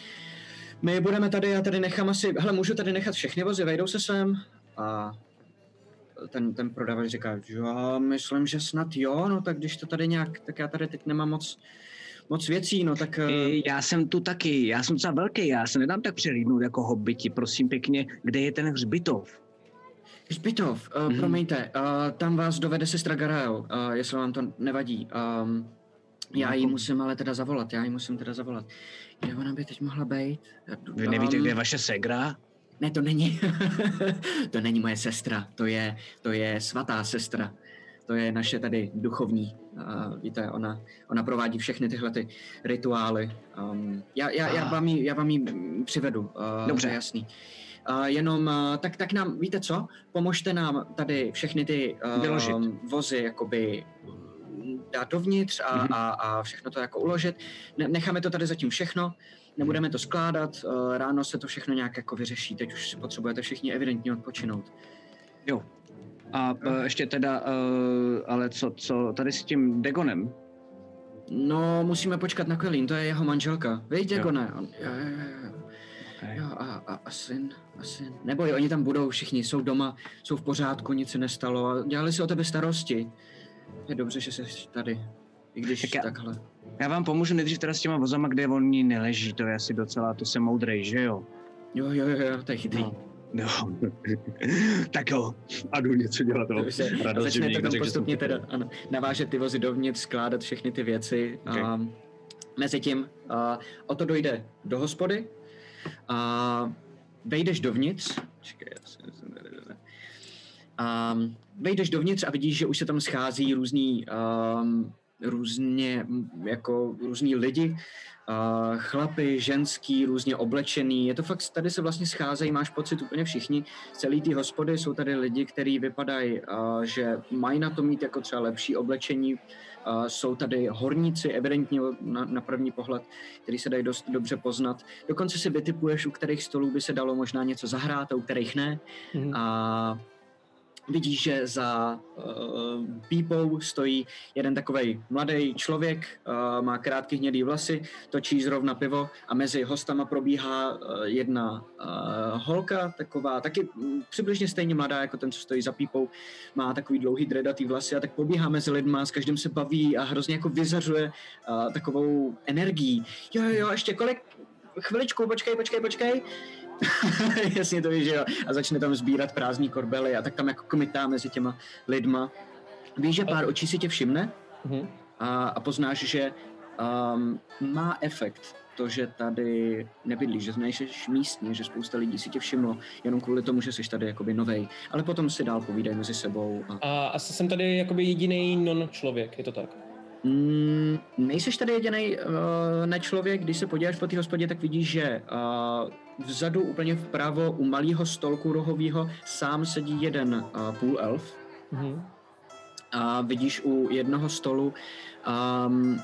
my budeme tady, já tady nechám asi, hele, můžu tady nechat všechny vozy, vejdou se sem a ten, ten prodavač říká, jo, myslím, že snad jo, no tak když to tady nějak, tak já tady teď nemám moc, moc věcí, no tak... eh, I Já jsem tu taky, já jsem docela velký, já se nedám tak přelídnout jako hobiti, prosím pěkně, kde je ten hřbitov? Zbytov, uh, Mhm. promiňte, uh, tam vás dovede sestra Garael, uh, jestli vám to nevadí. Um, já jí Jako- musím ale teda zavolat, já jí musím teda zavolat. Kde ona by teď mohla být? Vy nevíte, kde je vaše segra? Ne, to není. to není moje sestra, to je, to je svatá sestra. To je naše tady duchovní. Uh, víte, ona, ona provádí všechny tyhle ty rituály. Um, já, já, já, vám jí, já vám mm, přivedu. Uh, Dobře. to je jasný. Uh, jenom, uh, tak, tak nám, víte co? Pomožte nám tady všechny ty Vyložit. uh, vozy jakoby dát dovnitř a, Mhm. a, a všechno to jako uložit. Ne, necháme to tady zatím všechno, nebudeme to skládat, uh, ráno se to všechno nějak jako vyřeší, teď už si potřebujete všichni evidentně odpočinout. A uh, ještě teda, uh, ale co, co tady s tím Degonem? No, musíme počkat na Quelín, to je jeho manželka. Víš, jako Jo. ne? On, jo, jo, jo, jo. Okay. Jo, a, a, a syn, a syn. Neboj, oni tam budou všichni, jsou doma, jsou v pořádku, nic se nestalo a dělali si o tebe starosti. Je dobře, že jsi tady, i když Tak já- takhle. Já vám pomůžu nejdřív teda s těma vozama, kde oni neleží, to je asi docela, to jsem moudrej, že jo? Jo, jo, jo, jo, to je chytrý. No. No. tak jo, a jdu něco dělat. no. Radost, začnete tam řekl, že jsem postupně teda ano, navážet ty vozy dovnitř, skládat všechny ty věci. Okay. A mezitím uh, o to dojde do hospody a vejdeš dovnitř. Čekaj, já si um, vejdeš dovnitř a vidíš, že už se tam schází různý, um, různě, jako různí lidi, uh, chlapy, ženský, různě oblečený. Je to fakt, tady se vlastně scházejí, máš pocit úplně všichni. Celý ty hospody jsou tady lidi, kteří vypadají, uh, že mají na to mít jako třeba lepší oblečení. Jsou tady horníci, evidentně na, na první pohled, který se dají dost dobře poznat. Dokonce si vytipuješ, u kterých stolů by se dalo možná něco zahrát a u kterých ne. Mhm. A vidíš, že za uh, pípou stojí jeden takový mladý člověk, uh, má krátké hnědý vlasy, točí zrovna pivo a mezi hostama probíhá uh, jedna uh, holka, taková taky mm, přibližně stejně mladá jako ten, co stojí za pípou, má takový dlouhý dredatý vlasy a tak pobíhá mezi lidma, s každým se baví a hrozně jako vyzařuje uh, takovou energií. Jo, jo, jo, ještě kolik, chviličku, počkej, počkej, počkej. Jasně to víš, že jo. A začne tam sbírat prázdní korbely a tak tam jako kmitá mezi těma lidma. Víš, že pár očí si tě všimne Mhm. a, a poznáš, že um, má efekt to, že tady nebydlíš, že nejseš místní, že spousta lidí si tě všimlo jenom kvůli tomu, že jsi tady jakoby novej. Ale potom si dál povídají mezi sebou. A... A asi jsem tady jakoby jediný non-člověk, je to tak? Mm, nejseš tady jediný uh, nečlověk, když se podíváš po té hospodě, tak vidíš, že uh, vzadu úplně vpravo u malého stolku rohového sám sedí jeden uh, půl elf Mhm. a vidíš u jednoho stolu um,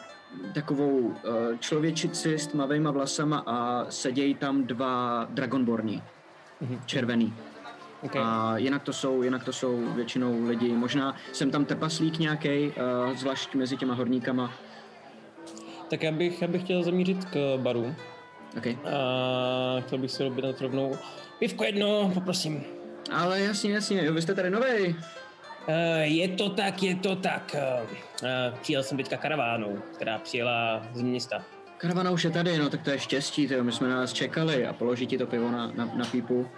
takovou uh, člověčici s tmavýma vlasama a sedějí tam dva dragonborní, Mhm. červený. Okay. A jinak to jsou, jinak to jsou většinou lidi. Možná jsem tam trpaslík nějaký, uh, zvlášť mezi těma horníkama. Tak já bych, já bych chtěl zamířit k baru Okay. a chtěl bych si objednat rovnou pivko jedno, poprosím. Ale jasně, jasně, jo, vy jste tady novej. Uh, je to tak, je to tak. Uh, přijel jsem teďka karavánou, která přijela z města. Karavana už je tady, no tak to je štěstí, tyjo. my jsme na vás čekali a položí ti to pivo na, na, na pípu.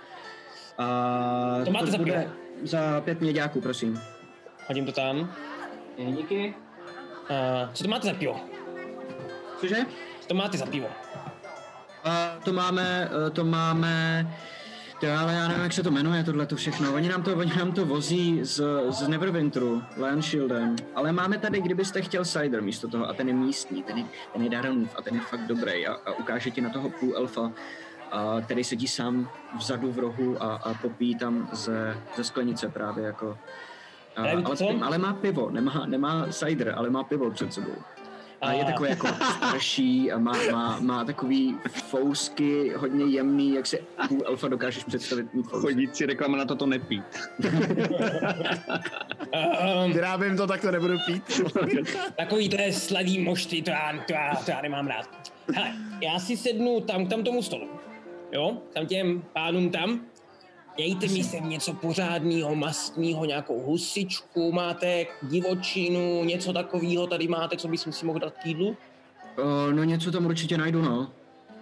A To máte za bude za pět měďáků, prosím. Hodím to tam. Je, díky. Uh, co to máte za pivo? Cože? Co to máte za pivo? A to máme, eh, to máme, to ale já nevím, jak se to jmenuje, tohle to všechno. Oni nám to, oni nám to vozí z, z Neverwinteru, Lion Shieldem. Ale máme tady, kdybyste chtěl cider místo toho, a ten je místní, ten je, ten je Daronův a ten je fakt dobrý a, a ukáže ti na toho půl elfa, a, který sedí sám vzadu v rohu a, a popíjí tam ze, ze sklenice právě jako. A, Ale víte ale, má pivo, nemá, nemá cider, ale má pivo před sebou. A je takový jako starší a má, má, má takový fousky hodně jemný, jak si u elfa dokážeš představit. Chodící reklama na toto nepít. Um, Vyrábím to, tak to nebudu pít. takový to je sladý mošty, to já, to, já, to já nemám rád. Hele, já si sednu tam k tam tomu stolu. Jo, tam těm pánům tam. Dejte mi sem něco pořádného, mastného, nějakou husičku, máte divočinu, něco takového tady máte, co bych si mohl dát k jídlu? O, no něco tam určitě najdu, no.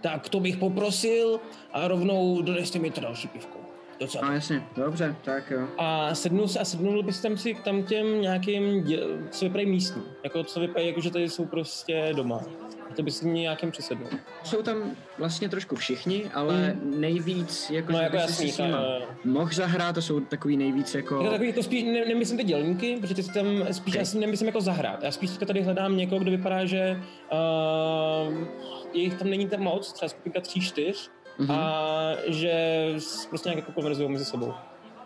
Tak to bych poprosil a rovnou doneste mi to další pivko. Docela. No jasně, dobře, tak jo. A sednul, se- a sednul bys tam si k tam těm nějakým, co vypadají místní. Jako co vypadají, jako že tady jsou prostě doma. A to bys si nějakým přisednul. Jsou tam vlastně trošku všichni, ale nejvíc, jako, No jako si jasný, s nima to- mohl zahrát, to jsou takový nejvíc jako... Jako takový, jako spíš, ne, nemyslím ty dělníky, protože ty si tam spíš, Ok. já si nemyslím jako zahrát. Já spíš tady hledám někoho, kdo vypadá, že uh, jich tam není tam moc, třeba skupinka tří, čtyř, Mhm. a že prostě nějak jako konverzují mezi sebou.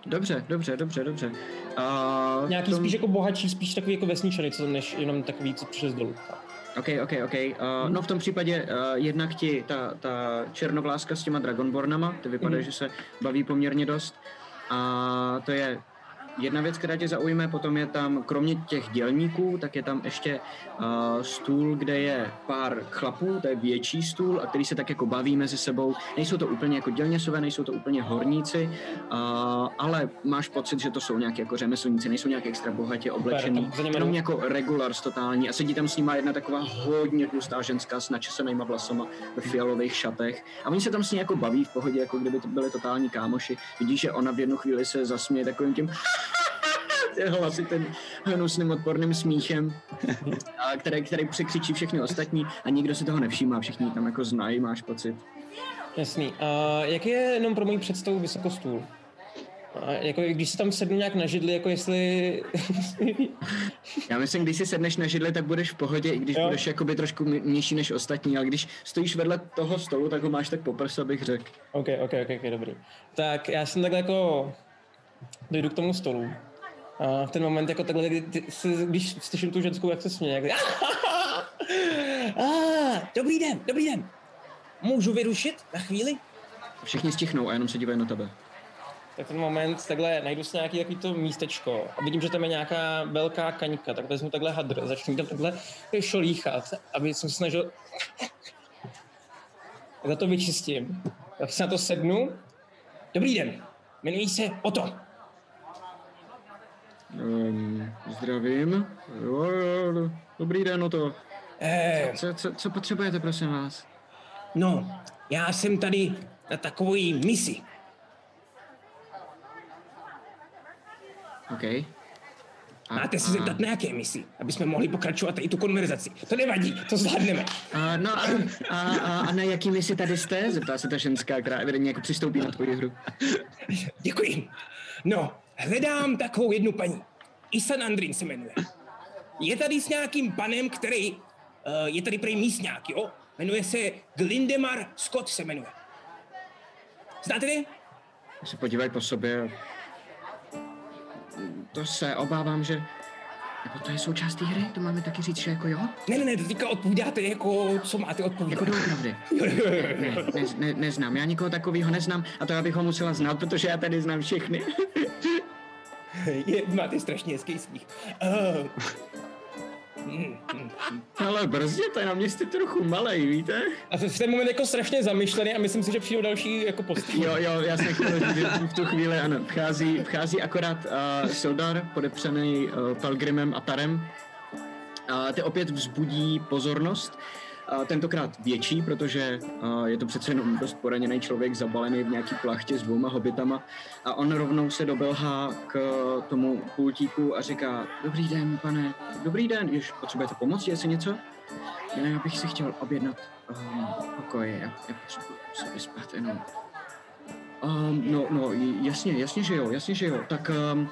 Dobře, dobře, dobře, dobře. A Nějaký tom- spíš jako bohatší, spíš takový jako vesničany, co než jenom takový, co z dolů. OK, OK, OK. Uh, no v tom případě uh, jednak ti ta, ta černovláska s těma Dragonbornama, ty vypadá, Mhm. že se baví poměrně dost. A to je jedna věc, která tě zaujme, potom je tam, kromě těch dělníků, tak je tam ještě uh, stůl, kde je pár chlapů, to je větší stůl, a který se tak jako baví mezi sebou. Nejsou to úplně jako dělněsové, nejsou to úplně horníci, uh, ale máš pocit, že to jsou nějaké jako řemeslníci, nejsou nějak extra bohatě oblečený, jenom jako regulars totální a sedí tam s nima jedna taková hodně tlustá ženská s načesenýma vlasama ve fialových šatech a oni se tam s ní jako baví v pohodě, jako kdyby to byli totální kámoši. Vidíš, že ona v jednu chvíli se zasměje takovým tím hlasy ten hnusným odporným smíchem, který, který překřičí všechny ostatní a nikdo si toho nevšímá, všichni tam jako znají, máš pocit. Jasný. A jak je jenom pro moji představu vysokostůl? A jako když si tam sednu nějak na židli, jako jestli... Já myslím, když si sedneš na židli, tak budeš v pohodě, i když Jo. budeš jakoby trošku nižší než ostatní, ale když stojíš vedle toho stolu, tak ho máš tak po prsa, bych řekl. OK, OK, OK, OK, dobrý. Tak já jsem takhle jako dojdu k tomu stolu. A v ten moment jako takhle, kdy ty, si, když slyším tu ženskou, jak se směje, jak ah, dobrý den, dobrý den. Můžu vyrušit na chvíli? Všichni stichnou a jenom se dívají na tebe. Tak ten moment takhle najdu si nějaký takový to místečko a vidím, že tam je nějaká velká kaňka, tak vezmu takhle hadr, začnu tam takhle šolíchat, aby jsem se snažil takhle to vyčistím. Tak si na to sednu. Dobrý den, jmenuji se Oto. Um, zdravím. Jo, jo, dobrý den, no to. Eh, Co, co, co potřebujete, prosím vás? no, já jsem tady na takový misi. OK. A, Máte se zeptat na jaké misi, aby jsme mohli pokračovat i tu konverzaci. To nevadí, to zvládneme. A, no a, a, a, a na jaký misi tady jste? Zeptá se ta ženská, která evidentně jako přistoupí na tvoji hru. Děkuji. No, hledám takovou jednu paní. Isan Andrin se jmenuje. Je tady s nějakým panem, který uh, je tady prej místňák, jo? Jmenuje se Glindemar Scott se jmenuje. Znáte vy? Se podívají po sobě. To se obávám, že... Nebo to je součást té hry? To máme taky říct, že jako jo? Ne, ne, ne, to teďka odpovídáte, jako, co máte odpovídat. Jako doopravdy. Ne, ne, ne, neznám, já nikoho takového neznám a to já bych ho musela znát, protože já tady znám všechny. je, máte strašně hezký smích. Uh. Ale brzděte, na mě jste trochu malej, víte? A v ten moment jako strašně zamyšlený a myslím si, že přijdou další jako postavy. Jo, jo, já jsem chtěl říct, že v tu chvíli, ano, vchází, vchází akorát uh, Sildar, podepřený uh, Pelgrimem a Tarem. A ty opět vzbudí pozornost, a tentokrát větší, protože je to přece jenom dost poraněný člověk zabalený v nějaký plachtě s dvouma hobitama a on rovnou se dobelhá k uh, tomu pultíku a říká Dobrý den, pane, dobrý den, jež potřebujete pomoc, jestli něco? Ne, já bych si chtěl objednat um, pokoj, já, já potřebuji se vyspat jenom. Um, no, no, jasně, jasně, že jo, jasně, že jo. Tak um,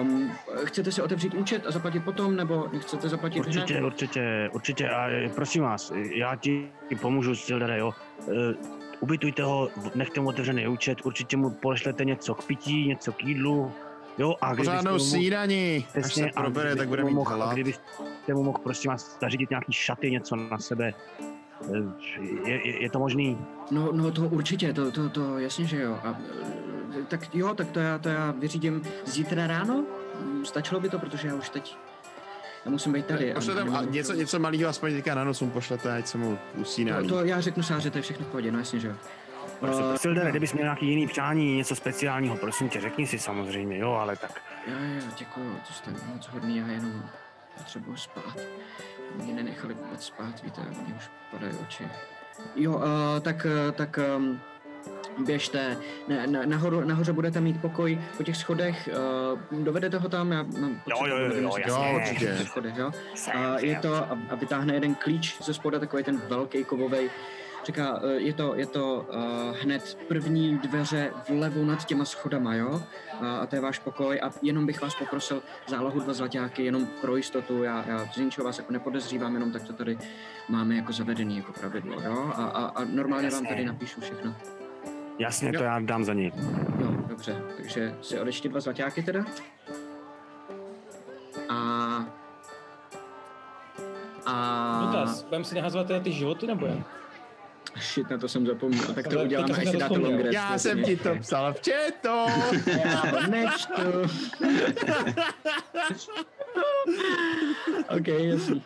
um, chcete si otevřít účet a zaplatit potom, nebo chcete zaplatit Určitě, hned? určitě, určitě. A eh, prosím vás, já ti pomůžu, Sildare, jo. Eh, Ubytujte ho, nechte mu otevřený účet, určitě mu pošlete něco k pití, něco k jídlu, jo. A kdybyste Pořádnou mu- snídaní. Až se probere, kdybyste tak bude mu mít mohl, hlad. Kdybyste mu mohl, prosím vás, zařídit nějaký šaty, něco na sebe, eh, je, je, je to možný? No, no, to určitě, to, to, to jasně, že jo. A, tak jo, tak to já, to já vyřídím zítra ráno. Mm, Stačilo by to, protože já už teď já musím být tady. Pošlete a něco, něco malého, aspoň teďka na noc mu pošlete, ať se mu usíná. To, to já řeknu Sáře, to je všechno v pohodě, no jasně, že jo. Prosím, Eh, Sildare, kdybys měl nějaký jiný přání, něco speciálního, prosím tě, řekni si samozřejmě, jo, ale tak. Jo, jo, děkuju, to jste moc hodný, já jenom potřebuji spát. Mě nenechali vůbec spát, víte, mě už padají oči. Jo, uh, tak, uh, tak um, běžte, ne, na, nahoru, nahoře budete mít pokoj po těch schodech, uh, dovedete ho tam, já mám Jo, jo, jo, jo, pocit, jasně. Jo, určitě. schodech, jo? A je to, a, a vytáhne jeden klíč ze spoda, takový ten velký kovový. Říká, eh, je to, je to uh, hned první dveře vlevo nad těma schodama, jo? A, a to je váš pokoj a jenom bych vás poprosil zálohu dva zlaťáky, jenom pro jistotu, já, já z ničeho vás jako nepodezřívám, jenom tak to tady máme jako zavedený jako pravidlo, jo? A, a, a normálně vám tady napíšu všechno. Jasně, to já dám za ní. Jo, dobře, takže si odečti dva zlaťáky teda. A... A... Dotaz, budeme si nahazovat teda ty životy nebo jak? Shit, na to jsem zapomněl. Tak to uděláme, až si to dáte long rest. Já jsem ti to psal v chatu. Já nečtu. OK, jasný.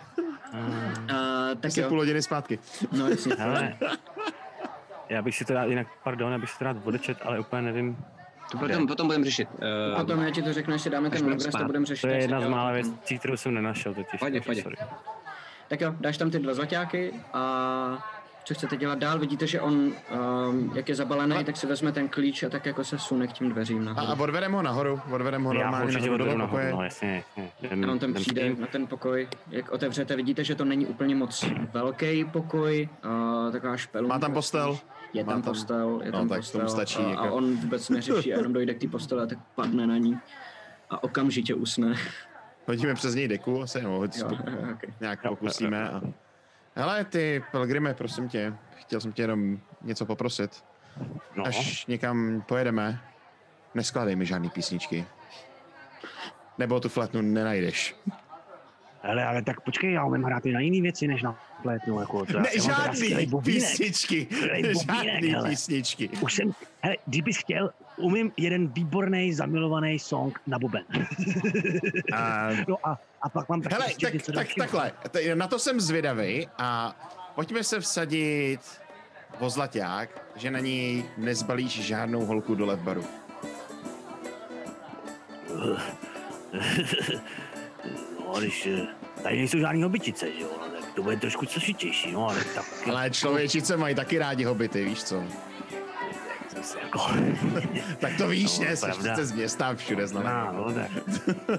Uh, tak jo, půl hodiny zpátky. no jasně. Hele, já bych si to rád, jinak, pardon, já bych si to rád odečet, ale úplně nevím. To potom, potom budeme řešit. Uh, Potom já ti to řeknu, si dáme ten a spát. budeme řešit. To je jedna z mála věcí, kterou jsem nenašel totiž. Pojď, pojď. Tak jo, dáš tam ty dva zlaťáky a co chcete dělat dál? Vidíte, že on, um, jak je zabalený, tak si vezme ten klíč a tak jako se sune k tím dveřím A, a nahoru. odvedem ho nahoru. Odvedem ho Já normálně nahoru nahoru, pokoje. no jasně. jasně. A on tam přijde na ten pokoj, jak otevřete, vidíte, že to není úplně moc velký pokoj, uh, taková špelunka. Má tam postel? Je tam tam- postel, je no, tam tak postel tomu stačí, a, a jako. on vůbec neřeší a jenom dojde k té postele a tak padne na ní a okamžitě usne. Hodíme přes něj deku, asi nebo Jo, okay. nějak pokusíme. A... Hele, ty Pelgrime, prosím tě, chtěl jsem tě jenom něco poprosit. No, Až někam pojedeme, neskládej mi žádný písničky. Nebo tu fletnu nenajdeš. Ale, ale tak počkej, já umím hrát i na jiné věci, než na plétnu. Jako, to Ne, já žádný písničky. Žádný hele. písničky. Už jsem, hele, kdybys chtěl, umím jeden výborný zamilovaný song na buben. A, No a, a pak mám taky hele, ještě tak, něco tak, dalšího. takhle, na to jsem zvědavý a pojďme se vsadit o zlaťák, že na ní nezbalíš žádnou holku dole v baru. No, když eh, tady nejsou žádný hobitice, že jo, no, tak to bude trošku složitější, no, ale tak, Ale člověčice mají taky rádi hobity, víš co? jako, Tak to víš, No, ne? Jsi z města všude znaný. no, no, tak,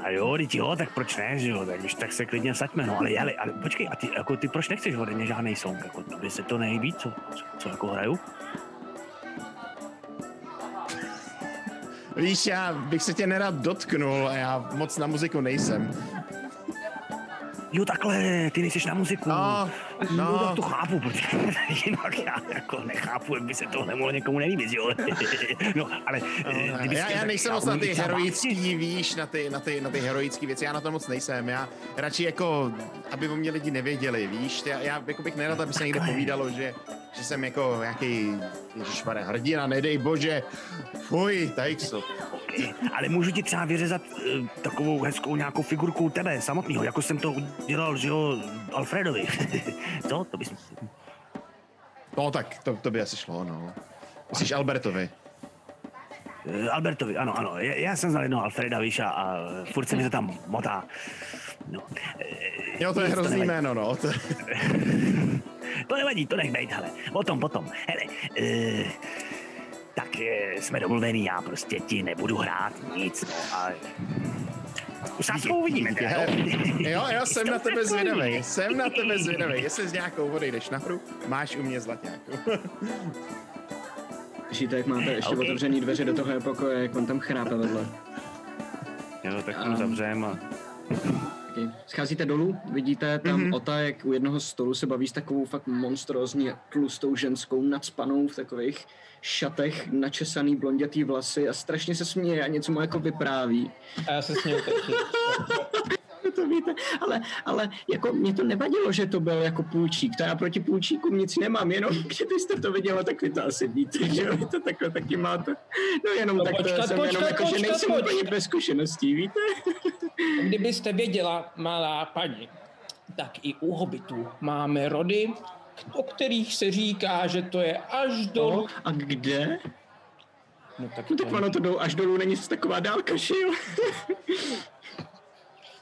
a jo, teď jo, tak proč ne, že jo, tak když tak se klidně saďme, no, ale, ale, ale počkej, a ty, jako, ty proč nechceš ode mě žádný song, jako, tobě se to nejví, co, co, co jako hraju? Víš, já bych se tě nerad dotknul a já moc na muziku nejsem. Jo, takhle, ty nejseš na muziku. No, no. no. tak to chápu, protože jinak já jako nechápu, jak by se to nemohlo někomu nelíbit, jo. no, ale... eh, kdybys Já, já nejsem moc na ty heroický, víš, na ty, na ty, na ty heroický věci, já na to moc nejsem, já radši jako, aby o mě lidi nevěděli, víš, já, já jako bych nerad, aby se někde povídalo, že, že jsem jako nějaký, ježišmaré, hrdina, nedej bože, fuj, tajkso. Ale můžu ti třeba vyřezat uh, takovou hezkou nějakou figurku tebe samotného, jako jsem to udělal, že jo, Alfredovi. Co? To bys... No tak, to, to by asi šlo, no. Myslíš Albertovi? Uh, Albertovi, ano, ano. Já, já jsem znal jednoho Alfreda, víš, a, a furt se mi to tam motá. No. eh, Jo, to je hrozný nevadí. jméno, no. To, To nevadí, to nech bejt, hele. Potom, potom. Hele, uh, tak uh, jsme domluvení, já prostě ti nebudu hrát nic, no a... Už nás to uvidíme, teda, jo? jo, jo, jsem na tebe zvědavý, jsem na tebe zvědavý. Jestli s nějakou odejdeš nahoru, máš u mě zlatňáku. Slyšíte, jak máte ještě Ok. otevřený dveře do toho pokoje, jak on tam chrápe vedle. Jo, tak Um, tam zavřem a... Okay. Scházíte dolů, vidíte tam Mhm. mm-hmm. Ota, jak u jednoho stolu se baví s takovou fakt monstrózně tlustou ženskou nadspanou v takových šatech, načesaný blondětý vlasy a strašně se směje a něco mu jako vypráví. A já se směju taky. to víte, ale, ale jako mě to nevadilo, že to byl jako půlčík, to já proti půlčíkům nic nemám, jenom kdybyste to viděla, tak vy to asi víte, že jo, vy to takhle taky máte. No jenom No tak to počkat, jsem počkat, jenom jako, že počkat, nejsem počkat. úplně bez zkušeností, víte? Kdybyste věděla, malá paní, tak i u hobitů máme rody, o kterých se říká, že to je až dolů. No, a kde? No tak No tak to, ono to jdou až dolů, není to taková dálka, že jo?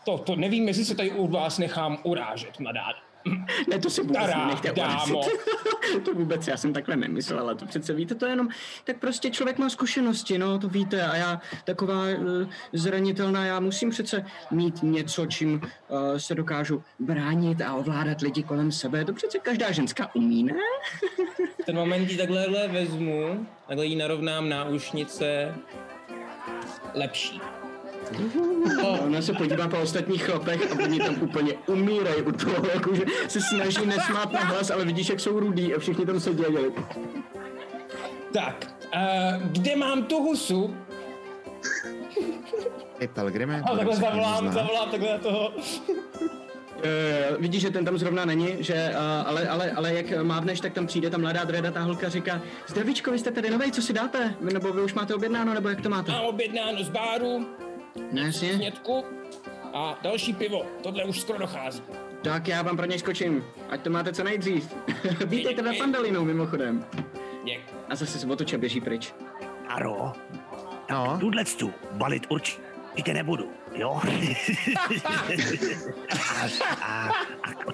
To, to nevím, jestli se tady u vás nechám urážet, madár. Ne, to si vůbec Stará nechte dámo. to vůbec, já jsem takhle nemyslel, ale to přece víte, to je jenom, tak prostě člověk má zkušenosti, no, to víte, a já taková uh, zranitelná, já musím přece mít něco, čím uh, se dokážu bránit a ovládat lidi kolem sebe, to přece každá ženská umí, ne? Ten moment ji takhle vezmu, takhle jí narovnám náušnice. Lepší. A ona se podívá po ostatních chlapech a oni tam úplně umírají u toho, jakože se snaží nesmát na hlas, ale vidíš, jak jsou rudí a všichni tam sedí a dělají. Tak, uh, kde mám tu husu? Ty Pelgrime, A takhle se zavolám, zavolám takhle na toho. Uh, vidíš, že ten tam zrovna není, že, uh, ale, ale, ale jak mávneš, tak tam přijde ta mladá dredatá holka a říká, Zdravíčko, vy jste tady novej, co si dáte? Nebo vy už máte objednáno, nebo jak to máte? Mám objednáno z báru, No jasně. snědku a další pivo. Tohle už skoro dochází. Tak já vám pro něj skočím, ať to máte co nejdřív. Vítejte ve Pandalinu mimochodem. Děk. A zase se otočí a běží pryč. Aro, No, tuhle tu balit určitě nebudu, jo? a, a, a k,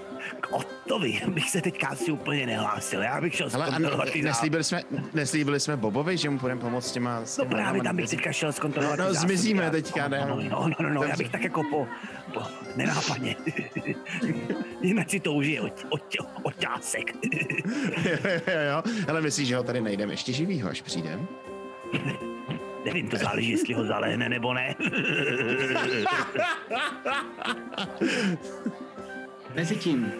k Ottovi bych se teďka asi úplně nehlásil, já bych šel ale ano, zkontrolovat ty neslíbili jsme, neslíbili jsme Bobovi, že mu budeme pomoct s těma... S No těma právě dámama tam bych teďka šel zkontrolovat No, no, zásoby zmizíme a- teďka, ne? No, no, no, no, no já bych tak jako po, po nenápadně. Jinak si to užije od, od, od ťásek. jo, jo, jo. Ale myslíš, že ho tady najdeme ještě živýho, až přijdem? Nevím, to záleží, jestli ho zalehne nebo ne. Mezitím,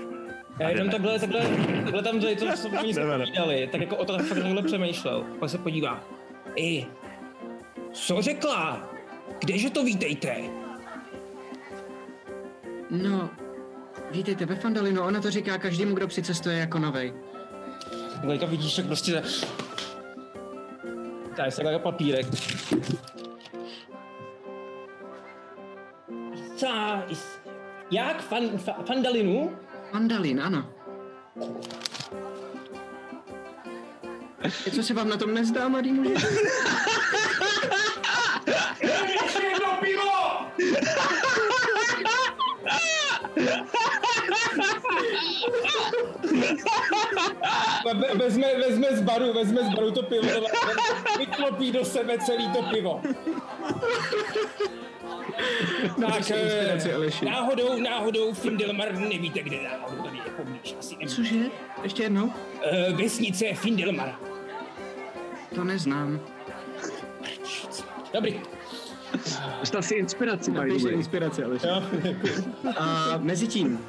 Já jenom takhle, takhle, takhle tam tady, co jsme oni se povídali, tak jako o to fakt takhle přemýšlel. Pak se podívá. I, co řekla? Kdeže to vítejte? no, vítejte ve Fandalinu, ona to říká každému, kdo přicestuje jako novej. Takhle to vidíš, tak prostě... Tady se jako papírek. Co? Jak? Fan, fa, fandalinu? Fandalin, ano. Co se vám na tom nezdá, mladý Vezme, vezme z baru, vezme z baru to pivo, vyklopí do sebe celý to pivo. Tak, eh, náhodou, náhodou Findelmar nevíte, kde náhodou tady je poblíž, asi nevíte. Cože? Ještě jednou? Eh, Vesnice Findelmara. To neznám. Dobrý. Dostal si inspiraci, by inspiraci, Aleši. Jo, A mezi tím.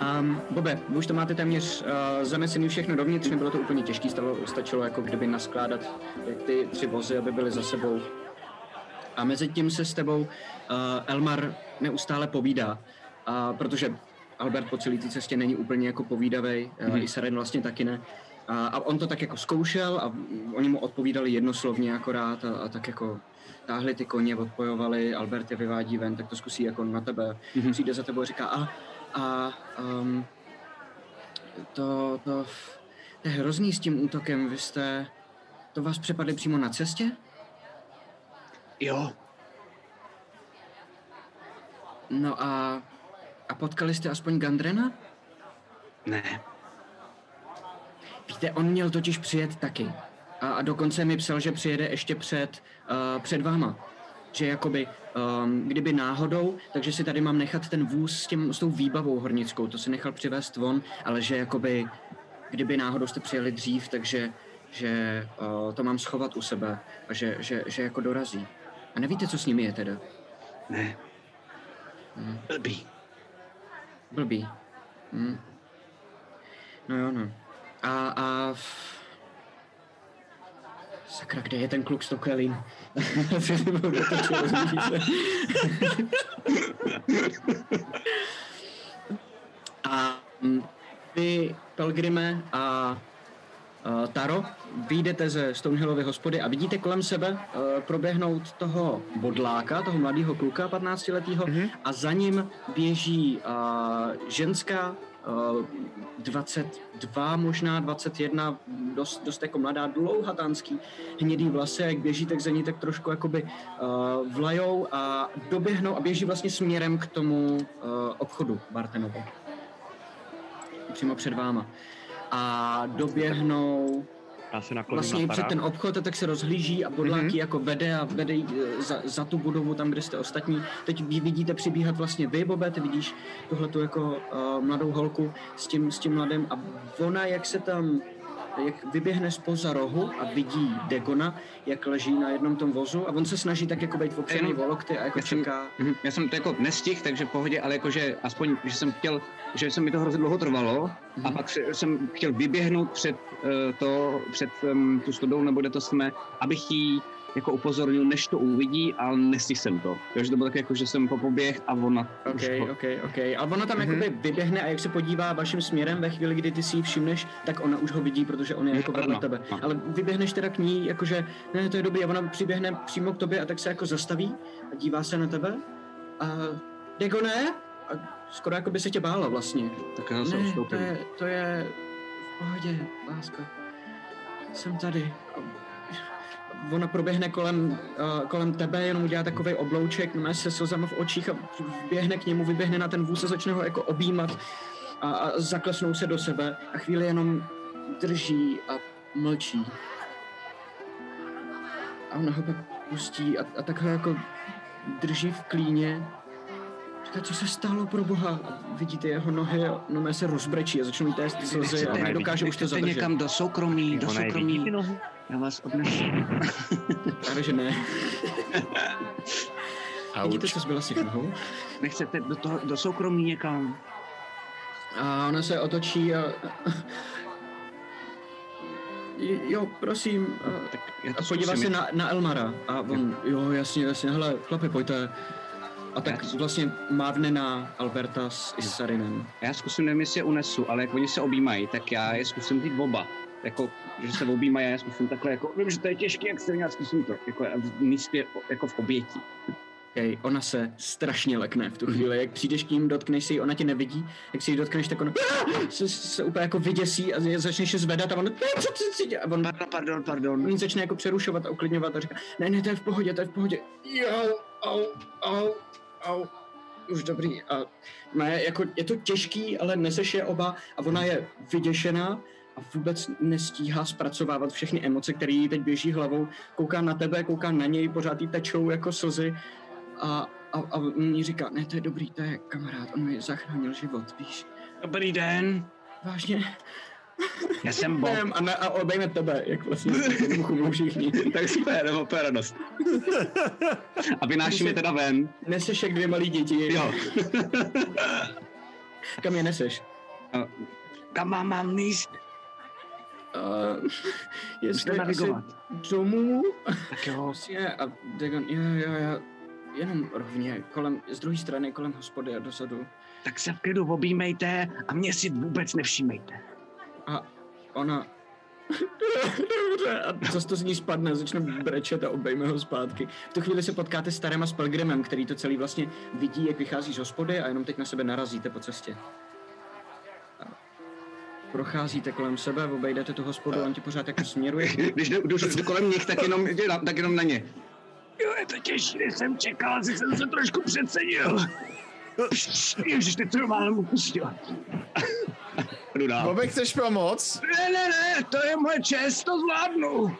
Um, Bobe, vy už to máte téměř uh, zanesený všechno dovnitř, nebylo to úplně těžké, stalo, stačilo jako kdyby naskládat ty tři vozy, aby byly za sebou. A mezi tím se s tebou uh, Elmar neustále povídá, uh, protože Albert po celé té cestě není úplně jako povídavej, uh, i Saren vlastně taky ne. A, a on to tak jako zkoušel a oni mu odpovídali jednoslovně akorát a, a tak jako táhli ty koně, odpojovali, Albert je vyvádí ven, tak to zkusí jako na tebe. Mm-hmm. Přijde za tebou a říká, a, a um, to, to, to je hrozný s tím útokem, vy jste, to vás přepadli přímo na cestě? Jo, No a, a potkali jste aspoň Gandrena? ne. Víte, on měl totiž přijet taky. A, a dokonce mi psal, že přijede ještě před, uh, před váma. Že jakoby, um, kdyby náhodou, takže si tady mám nechat ten vůz s, tím, s tou výbavou hornickou, to si nechal přivést von, ale že jakoby, kdyby náhodou jste přijeli dřív, takže že uh, to mám schovat u sebe a že, že, že jako dorazí. A nevíte, co s nimi je teda? Ne. Blbý. Blbý. Hm. No jo, no. A, a... Sakra, kde je ten kluk s tou kelím? a mm, vy, Pelgrime a uh, Taro, vyjdete ze Stonehillovy hospody a vidíte kolem sebe uh, proběhnout toho bodláka, toho mladého kluka 15-letého mm-hmm. a za ním běží uh, ženská 22, možná 21, dost, dost jako mladá, dlouhatánský, hnědý vlasy, jak běží, tak za ní tak trošku jakoby uh, vlajou a doběhnou a běží vlastně směrem k tomu uh, obchodu Bartenovo. Přímo před váma. A doběhnou Já si nakloním vlastně na před ten obchod a tak se rozhlíží a podláky mm-hmm. jako vede a vede eh, za, za tu budovu tam, kde jste ostatní. Teď vidíte přibíhat vlastně vy, Bobe, ty vidíš tuhle tu jako uh, mladou holku s tím, s tím mladým a ona, jak se tam jak vyběhne spoza rohu a vidí Degona, jak leží na jednom tom vozu a on se snaží tak jako být opřený Jenom- o lokty a jako Já jsem- čeká. Mhm, Já jsem to jako nestih, takže v pohodě, ale jakože aspoň, že jsem chtěl, že se mi to hrozně dlouho trvalo a pak se- jsem chtěl vyběhnout před uh, to, před um, tu studou, nebo kde to jsme, abych jí jako upozornil, než to uvidí, ale nestihl jsem to. Takže to bylo tak jako, že jsem po poběh a ona OK, to, OK, OK. A ona tam Mhm. jakoby vyběhne a jak se podívá vaším směrem ve chvíli, kdy ty si ji všimneš, tak ona už ho vidí, protože on je jako vedle tebe. ano. Ale vyběhneš teda k ní, jakože ne, to je dobrý, a ona přiběhne přímo k tobě a tak se jako zastaví a dívá se na tebe. A Dego ne? A skoro jako by se tě bála vlastně. tak já se Ne, to je, to je v pohodě, lásko. Jsem tady. Ona proběhne kolem, uh, kolem tebe, jenom udělá takový oblouček, má se slzama v očích a běhne k němu, vyběhne na ten vůz a začne ho jako objímat a, a zaklesnou se do sebe a chvíli jenom drží a mlčí. A ona ho pak pustí a, a tak ho jako drží v klíně. Říká, co se stalo pro boha? A vidíte jeho nohy, a no se rozbrečí a začnou téct slzy a nedokáže už to zadržet. někam do soukromí, do soukromí. Já vás odnesu. Právě, že ne. Vidíte, Auč. co zbylo z těch nohou? Nechcete do, toho, do soukromí někam. A ona se otočí a... Jo, prosím. A, Tak já to a podívá zkusím. se na, na Elmara. A on, jo, jasně, jasně, hele, chlapi, pojďte. A tak Já- vlastně mávne na Alberta s Isarinem. Já zkusím, nevím, jestli je unesu, ale jak oni se objímají, tak já je zkusím vzít oba. Jako, že se objímají, já zkusím takhle, jako, vím, že to je těžké, jak se já zkusím to, jako v místě, jako v obětí. Okay, ona se strašně lekne v tu chvíli, jak přijdeš k ním, dotkneš si ji, ona tě nevidí, jak si ji dotkneš, tak ona se, se úplně jako vyděsí a začneš se zvedat a ona, ne, co ty si dělá? A on Pardon, pardon, pardon. On začne jako přerušovat a uklidňovat a říká, ne, ne, to je v pohodě, to je v pohodě. Jo, au, au, au. Už dobrý. A má je, jako, je to těžký, ale neseš je oba a ona je vyděšená a vůbec nestíhá zpracovávat všechny emoce, které jí teď běží hlavou. Kouká na tebe, kouká na něj, pořád jí tečou jako slzy a, a, a on jí říká, ne, to je dobrý, to je kamarád, on mi zachránil život, víš. Dobrý den, Vážně? Já jsem Bob. Ne, a, na, a obejme tebe, jak vlastně chumou všichni. tak super, nebo úplně radost. A vynášíme teda ven. Neseš jak dvě malí děti. Jo. Kam je neseš? Kam mám, mám míst? Uh, jestli navigovat. domů? Tak jo. Prostě a Dagon, jo, jo, jo, jenom rovně, kolem, z druhé strany, kolem hospody a dozadu. Tak se v klidu objímejte a mě si vůbec nevšímejte. A ona... Dobře, a co to z ní spadne, začne brečet a obejme ho zpátky. V tu chvíli se potkáte s Tarem a s Pelgrimem, který to celý vlastně vidí, jak vychází z hospody a jenom teď na sebe narazíte po cestě. A procházíte kolem sebe, obejdete tu hospodu, on ti pořád jako směruje. Když jdu, jdu, jdu kolem nich, tak jenom, tak jenom na ně. Jo, je to těžší, než jsem čekal, asi jsem se trošku přecenil. Ježiš, teď to málem upustil. Jdu dál. Bobek, chceš pomoct? Ne, ne, ne, to je moje čest, to zvládnu.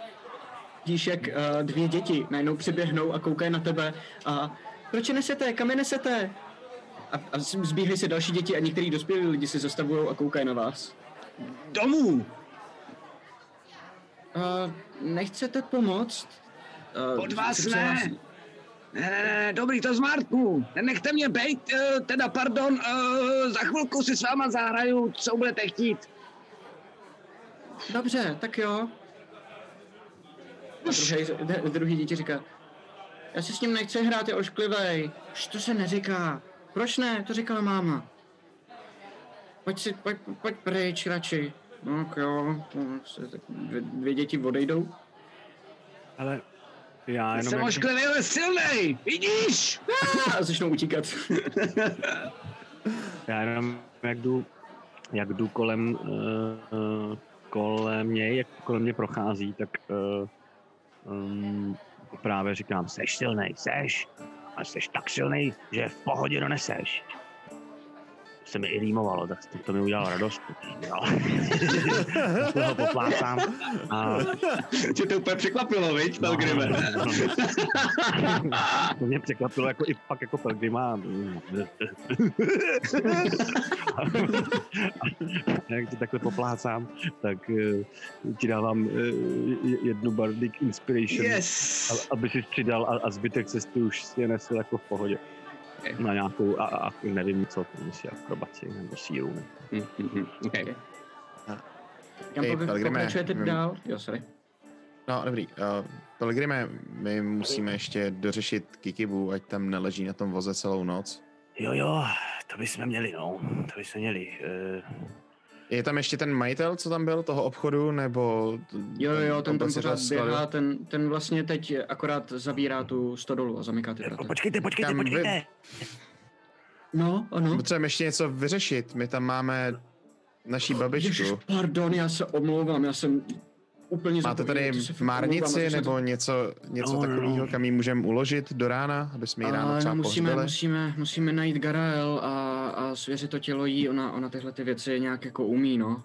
Vidíš, jak uh, dvě děti najednou přiběhnou a koukají na tebe a proč je nesete, kam je nesete? A, a zbíhají se další děti a některý dospělí lidi se zastavují a koukají na vás. Domů. Uh, nechcete pomoct? Uh, Od vás se ne. přihlásí- Ne, ne, ne, dobrý, to zmárku. Nechte mě bejt, eh, teda pardon, eh, za chvilku si s váma zahraju, co budete chtít. Dobře, tak jo. A druhý, druhý dítě říká, já si s ním nechci hrát, je ošklivej. Už to se neříká. Proč ne? To říkala máma. Pojď si, pojď, pojď pryč radši. No tak jo, se tak dvě, dvě děti odejdou. Ale já jenom... Jsem jak- ošklivý, ale silnej, vidíš? A začnou utíkat. Já jenom, jak jdu, jak jdu kolem, uh, uh, kolem něj, jak kolem mě prochází, tak uh, um, právě říkám, seš silnej, seš, a seš tak silnej, že v pohodě doneseš. Se mi i rýmovalo, tak to, to mi udělalo radost. Jo. Toho poplácám a Tě to úplně překvapilo, viď, Pelgrime? No, no. to mě překvapilo jako i pak jako Pelgrima. A jak to takhle poplácám, tak eh, ti dávám eh, jednu Bardic Inspiration, Yes! aby si přidal a, a zbytek cesty už si je nesl jako v pohodě. Okay. Na nějakou, a, a, nevím co, jestli akrobaci nebo sílu. Ne? Mm, mm, mm, okay. Kam Hej, pokračujete Pelgrime, pokračujete dál? Jo, sorry. No, dobrý. Uh, Pelgrime, my musíme ještě dořešit Kikibu, ať tam neleží na tom voze celou noc. Jo, jo, to bychom měli, no. To bychom měli. Uh, Je tam ještě ten majitel, co tam byl, toho obchodu, nebo... Jo, jo, jo, ten tam pořád běhá, ten, ten vlastně teď akorát zabírá tu stodolu a zamyká ty vraty. počkejte, počkejte, Tam vy- počkejte. No, ano. Potřebujeme ještě něco vyřešit. My tam máme naší babičku. Ježiš, pardon, já se omlouvám, já jsem úplně Máte tady márnici nebo něco, něco No, no. takového, kam ji můžeme uložit do rána, aby jsme ji ráno třeba no, musíme, pohřbili? musíme, musíme najít Garael a, a svěřit to tělo jí, ona, ona tyhle ty věci nějak jako umí, no.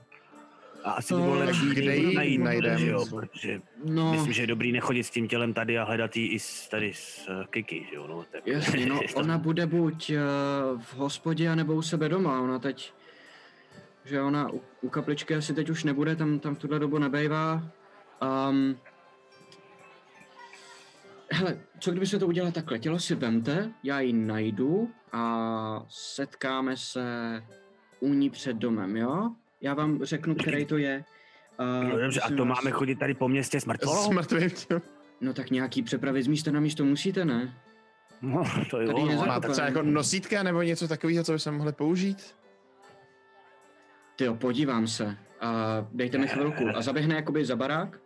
A asi by bylo Eh, lepší kde ji najít, najdem? že jo, protože No, myslím, že je dobrý nechodit s tím tělem tady a hledat ji i s, tady s uh, Kiki, že jo, no. Tak, jasně, no, ona bude buď uh, v hospodě, anebo u sebe doma, ona teď, že ona u, u kapličky asi teď už nebude, tam, tam v tuhle dobu nebejvá. Um, hele, co kdyby se to udělalo takhle, tělo si vemte, já ji najdu a setkáme se u ní před domem, jo? Já vám řeknu, který to je. Uh, No dobře, a to vás. máme chodit tady po městě s mrtvým. No tak nějaký přepravy z místa na místo musíte, ne? No, to jo, Tady no, nezakopáme. Máte třeba jako nosítka nebo něco takového, co bychom mohli použít? Ty jo, podívám se. A dejte mi chvilku. A zaběhne jakoby za barák,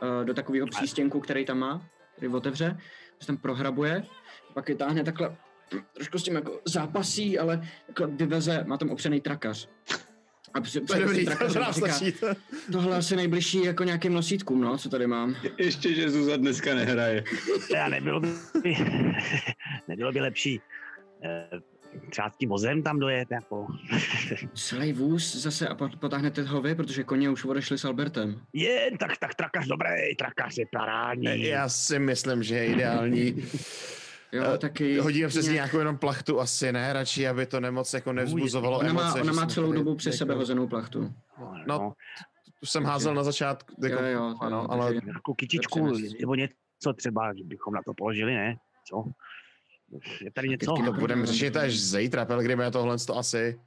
a do takového přístěnku, který tam má, který otevře, se tam prohrabuje, pak je táhne takhle, trošku s tím jako zápasí, ale takhle vyveze, má tam opřený trakař. A při, To je dobrý, to trakařem nám říká, to. tohle asi nejbližší jako nějakým nosítkům, no, co tady mám. Ještě, že Zuza dneska nehraje. Já nebylo by, nebylo by lepší eh, třeba s tím vozem tam dojet, jako. Celý vůz zase a pot- potáhnete ho vy, protože koně už odešli s Albertem. Je, tak, tak trakař dobrý, trakař je parádní. Já si myslím, že je ideální. Jo, Eh, taky... Hodíme přesně nějak- nějakou jenom plachtu asi, ne? Radši, aby to nemoc jako nevzbuzovalo Ona má, emoce. ona má celou dobu jako- sebe hozenou plachtu. No, tu jsem házel na začátku, jako, Jo, jo, ano, jo, ale Nějakou kytičku, nebo něco třeba, že bychom na to položili, ne? Co? Je tady něco? kytky to to budeme řešit až zítra, Pelgrime, tohle to asi.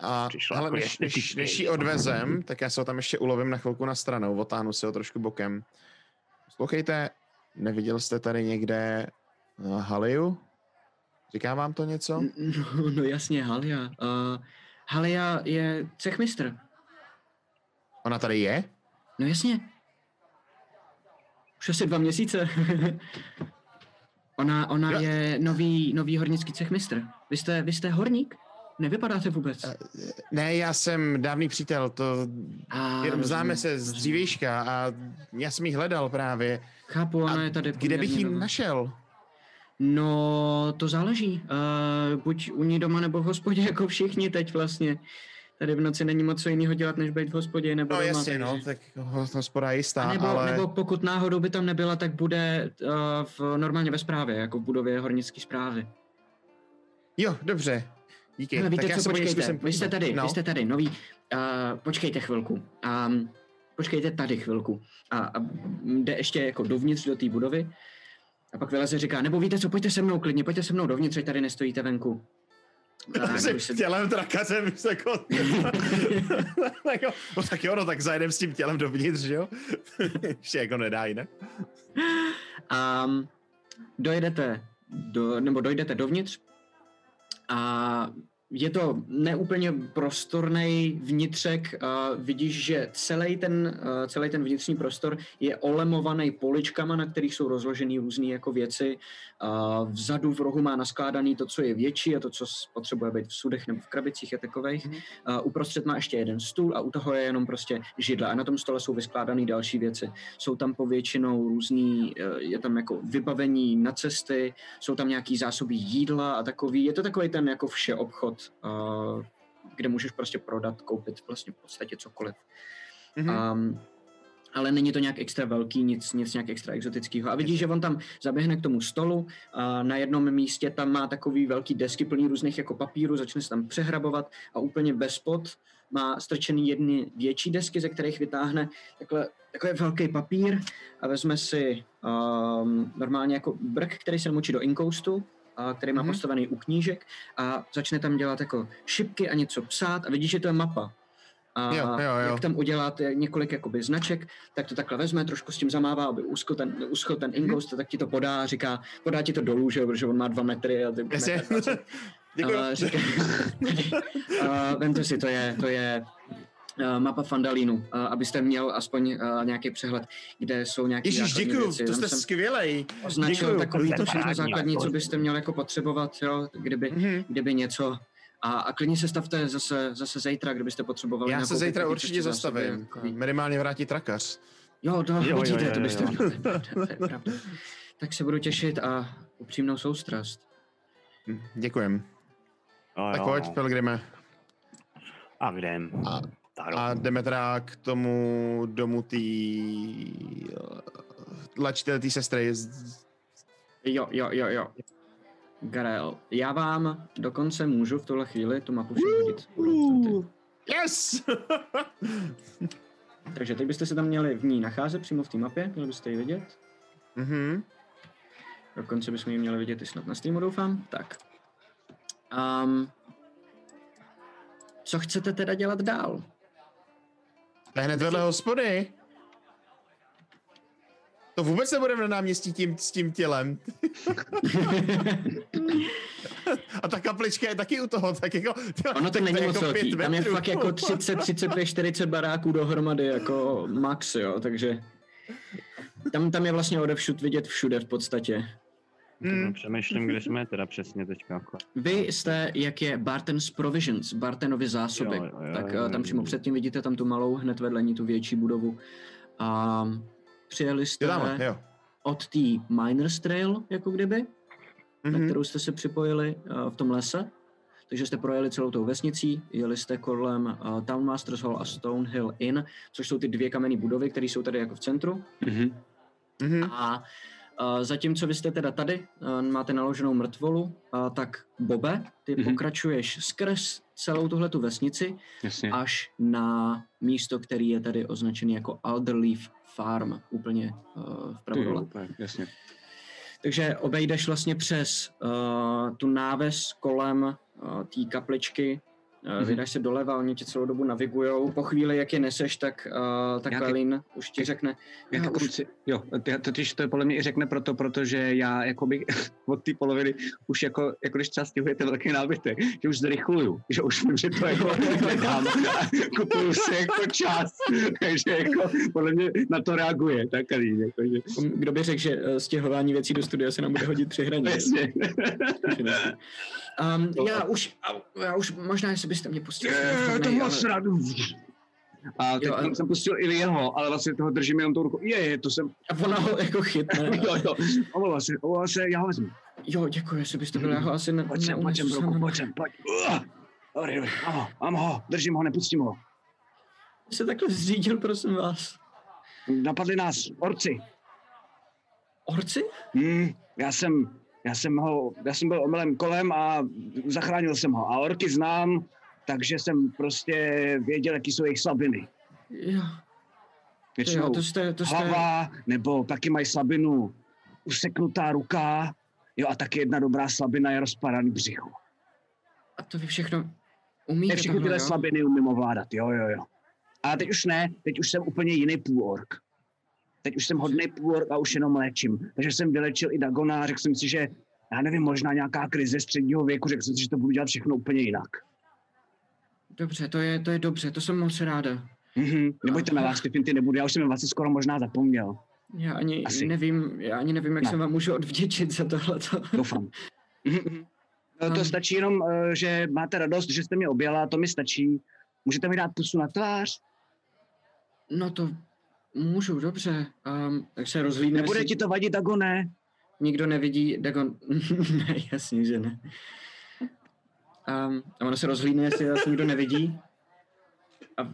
A Přišlo hele, jako než, než, estetický, než ji odvezem, tak já se ho tam ještě ulovím na chvilku na stranou, otáhnu si ho trošku bokem. Poslouchejte, neviděl jste tady někde uh, Haliu? Říká vám to něco? No, no jasně, Halia. Uh, Halia je cechmistr. Ona tady je? No jasně. Už asi dva měsíce. ona ona Jo. je nový, nový hornický cechmistr. Vy jste, vy jste horník? Nevypadáte vůbec. Ne, já jsem dávný přítel, to A, jenom známe se z rozumím. dřívějška a já jsem ji hledal právě. Chápu, ona A je tady Kde bych ji našel? No, to záleží. Uh, buď u ní doma, nebo v hospodě, jako všichni teď vlastně. Tady v noci není moc co jiného dělat, než být v hospodě nebo No doma. jasně, no, tak ho- hospoda je jistá, A nebo, ale... nebo pokud náhodou by tam nebyla, tak bude uh, v, normálně ve správě, jako v budově hornické zprávy. Jo, dobře. Díky. Hele, víte tak já co, počkejte, zkusím vy jste podívat. tady, no. vy jste tady, nový, uh, počkejte chvilku, um, počkejte tady chvilku a, a jde ještě jako dovnitř do té budovy a pak vyleze říká, nebo víte co, pojďte se mnou klidně, pojďte se mnou dovnitř, ať tady nestojíte venku. Když se- tělem trakařem, víš, jako... tak jo, no tak jo, no tak zajedem s tím tělem dovnitř, že jo? Ještě jako nedá jinak. A dojedete, do, nebo dojdete dovnitř a je to neúplně prostorný vnitřek. A vidíš, že celý ten, celý ten vnitřní prostor je olemovaný poličkama, na kterých jsou rozložené různé jako věci. A vzadu v rohu má naskládaný to, co je větší a to, co potřebuje být v sudech nebo v krabicích a takových. Mhm. A uprostřed má ještě jeden stůl a u toho je jenom prostě židle a na tom stole jsou vyskládané další věci jsou tam povětšinou různý, eh, je tam jako vybavení na cesty, jsou tam nějaký zásoby jídla a takový, je to takový ten jako vše obchod, kde můžeš prostě prodat, koupit vlastně v podstatě cokoliv. Mhm. Um, ale není to nějak extra velký, nic, nic nějak extra exotického. A vidíš, že on tam zaběhne k tomu stolu a na jednom místě tam má takový velký desky plný různých jako papíru, začne se tam přehrabovat a úplně bez pod má strčený jedny větší desky, ze kterých vytáhne takhle, takový velký papír a vezme si um, normálně jako brk, který se namočí do inkoustu, který má Mhm. postavený u knížek a začne tam dělat jako šipky a něco psát a vidíš, že to je mapa. A Jo, jo, jo. jak tam uděláte několik jakoby značek, tak to takhle vezme, trošku s tím zamává, aby uschl ten, uschl ten ingoust, tak ti to podá, říká, podá ti to dolů, že protože on má dva metry a ty metr. A říká, uh, vemte si, to je, to je mapa Fandalínu, uh, abyste měl aspoň uh, nějaký přehled, kde jsou nějaké Ježíš, základní děkuju, věci. to jste jsem skvělej. označil děkuju. takový to všechno základní, co zákon. byste měl jako potřebovat, jo, kdyby, Mhm. kdyby něco. A, a klidně se stavte zase, zase zítra, kdybyste potřebovali. Já se zítra určitě zastavím. Minimálně vrátí trakař. Jo, to Jo, jo, vidíte, jo, to jo, byste jo. měli. To je pravda, to. Tak se budu těšit a upřímnou soustrast. Hm, Děkujem. Jo, Tak jo, pojď, no. Pilgrime. A jdem. A, Jo. a jdeme teda k tomu domu tý... Tlačitele té sestry. Z- Jo, jo, jo, jo. Garel, já vám dokonce můžu v tuhle chvíli tu mapu hodit. Yes! Takže teď byste se tam měli v ní nacházet přímo v té mapě, měli byste ji vidět. mhm. Dokonce bychom ji měli vidět i snad na streamu, doufám. Tak. Um, co chcete teda dělat dál? To je hned vedle hospody. To vůbec nebudeme na náměstí tím, s tím tělem. A ta kaplička je taky u toho, tak jako... Ono to není moc jako velký. Tam je fakt jako 30, 35, 40 baráků dohromady jako max, jo, takže tam, tam je vlastně odevšud vidět všude v podstatě. Hmm. Přemýšlím, kde jsme teda přesně teďka. Jako. Vy jste, jak je Barton's Provisions, Bartonovy zásoby, Jo, jo, jo, tak jo, eh, tam jo, přímo jo. předtím vidíte tam tu malou, hned vedle ní tu větší budovu. A přijeli jste Jo, tam, jo. od té Miners Trail, jako kdyby, na Mhm. kterou jste se připojili uh, v tom lese. Takže jste projeli celou tou vesnicí, jeli jste kolem uh, Town Masters Hall a Stonehill Inn, což jsou ty dvě kamenné budovy, které jsou tady jako v centru. Mhm. Mhm. A zatímco vy jste teda tady, máte naloženou mrtvolu, tak Bobe, ty Mhm. pokračuješ skrz celou tuhletu vesnici Jasně. až na místo, který je tady označený jako Alderleaf Farm, úplně uh, vpravo dole. jasně. Takže obejdeš vlastně přes uh, tu náves kolem uh, té kapličky, uh, Mhm. vydáš se doleva, oni tě celou dobu navigujou. Po chvíli, jak je neseš, tak, uh, tak Velin už ti řekne, "Já už kluci, jo, ty- totiž to je podle mě i řekne proto, protože já jakoby od té poloviny už jako, jako když třeba stěhujete velký nábytek, že už zrychluju, že už vím, že to jako nedám a kupuju si jako čas, takže jako podle mě na to reaguje, tak jako, že, Kdo by řekl, že uh, stěhování věcí do studia se nám bude hodit při hraní. jasně. Um, já už, já už, možná, jestli byste mě pustili. Je, to moc rád. A teď Jo, a- jsem pustil i jeho, ale vlastně toho držím jenom tou rukou. Je, je, to jsem, A ona ho jako chytne. jo, jo, omlouvám se, omlouvám se, já ho vezmu. Jo, děkuji, jestli byste byl, já ho asi ne, Pojď sem, pojď sem, broku, pojď sem, pojď. Dobrý, dobrý, mám ho, mám ho, držím ho, nepustím ho. se takhle zřídil, prosím vás. Napadli nás orci. Orci? Hmm, já jsem, já jsem ho, já jsem byl omylem kolem a zachránil jsem ho. A orky znám, takže jsem prostě věděl, jaký jsou jejich slabiny. Jo, jo Většinou to jste, to jste, hlava, nebo taky mají slabinu useknutá ruka, jo a taky jedna dobrá slabina je rozpadaný břicho. a to vy všechno umíte Ne všechny tyhle jo? slabiny umím ovládat, jo, jo, jo. A teď už ne, teď už jsem úplně jiný půlork. Teď už jsem hodný půlork a už jenom léčím. Takže jsem vylečil i Dagona a řekl jsem si, že já nevím, možná nějaká krize středního věku, řekl jsem si, že to budu dělat všechno úplně jinak. Dobře, to je, to je dobře, to jsem moc ráda. Mhm, nebojte na vás, ty nebudu, já už jsem vás skoro možná zapomněl. Já ani Asi. nevím, já ani nevím, jak Ne. se vám můžu odvděčit za tohleto. Doufám. Mhm. No, to Um. stačí jenom, eh, že máte radost, že jste mě objela, to mi stačí. Můžete mi dát pusu na tvář? No to můžu, dobře. Um, tak se rozhlídne, Nebude jestli ti to vadit, Dagone? nikdo nevidí, Dagon, ne, jasně, že ne. Um, a ono se rozhlídne, jestli vás nikdo nevidí. A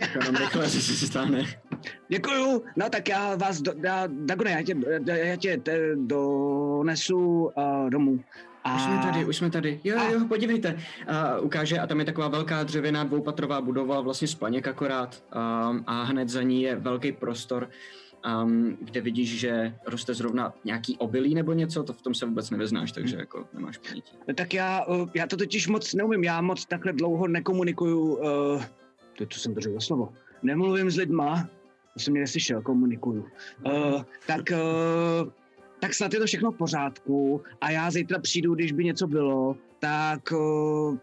tak jenom rychle se si stáhne. Děkuju, no tak já vás, do, já, Dagone, já tě, já tě te, donesu uh, domů. A... Už jsme tady, už jsme tady. Jo, A- jo, podívejte. A ukáže, a tam je taková velká dřevěná dvoupatrová budova, vlastně splaněk akorát. Um, a hned za ní je velký prostor. Um, kde vidíš, že roste zrovna nějaký obilí nebo něco, to v tom se vůbec nevyznáš, takže jako nemáš ponětí. No tak já, uh, já to totiž moc neumím, já moc takhle dlouho nekomunikuju, uh, to, to jsem za slovo, nemluvím s lidma, to jsem mě neslyšel, komunikuju. Uh, tak, uh, tak snad je to všechno v pořádku a já zítra přijdu, když by něco bylo, tak uh,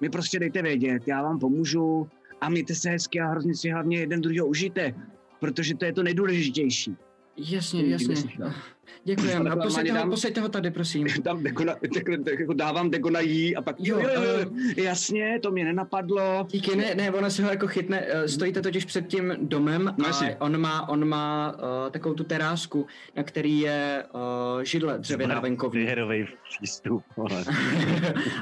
mi prostě dejte vědět, já vám pomůžu a mějte se hezky a hrozně si hlavně jeden druhého užijte, protože to je to nejdůležitější. Jasně, jasně. Děkujeme. A posaďte ho, posaďte ho tady, prosím. Dám dekona, dekona, jako dávám dekona jí a pak Jo, jo, jo, jasně, to mě nenapadlo. Díky, ne, ne, ona si ho jako chytne, eh, stojíte totiž před tím domem No a jasně. on má, on má uh, takovou tu terásku, na který je uh, židle dřevěná venkovní. Výherový přístup.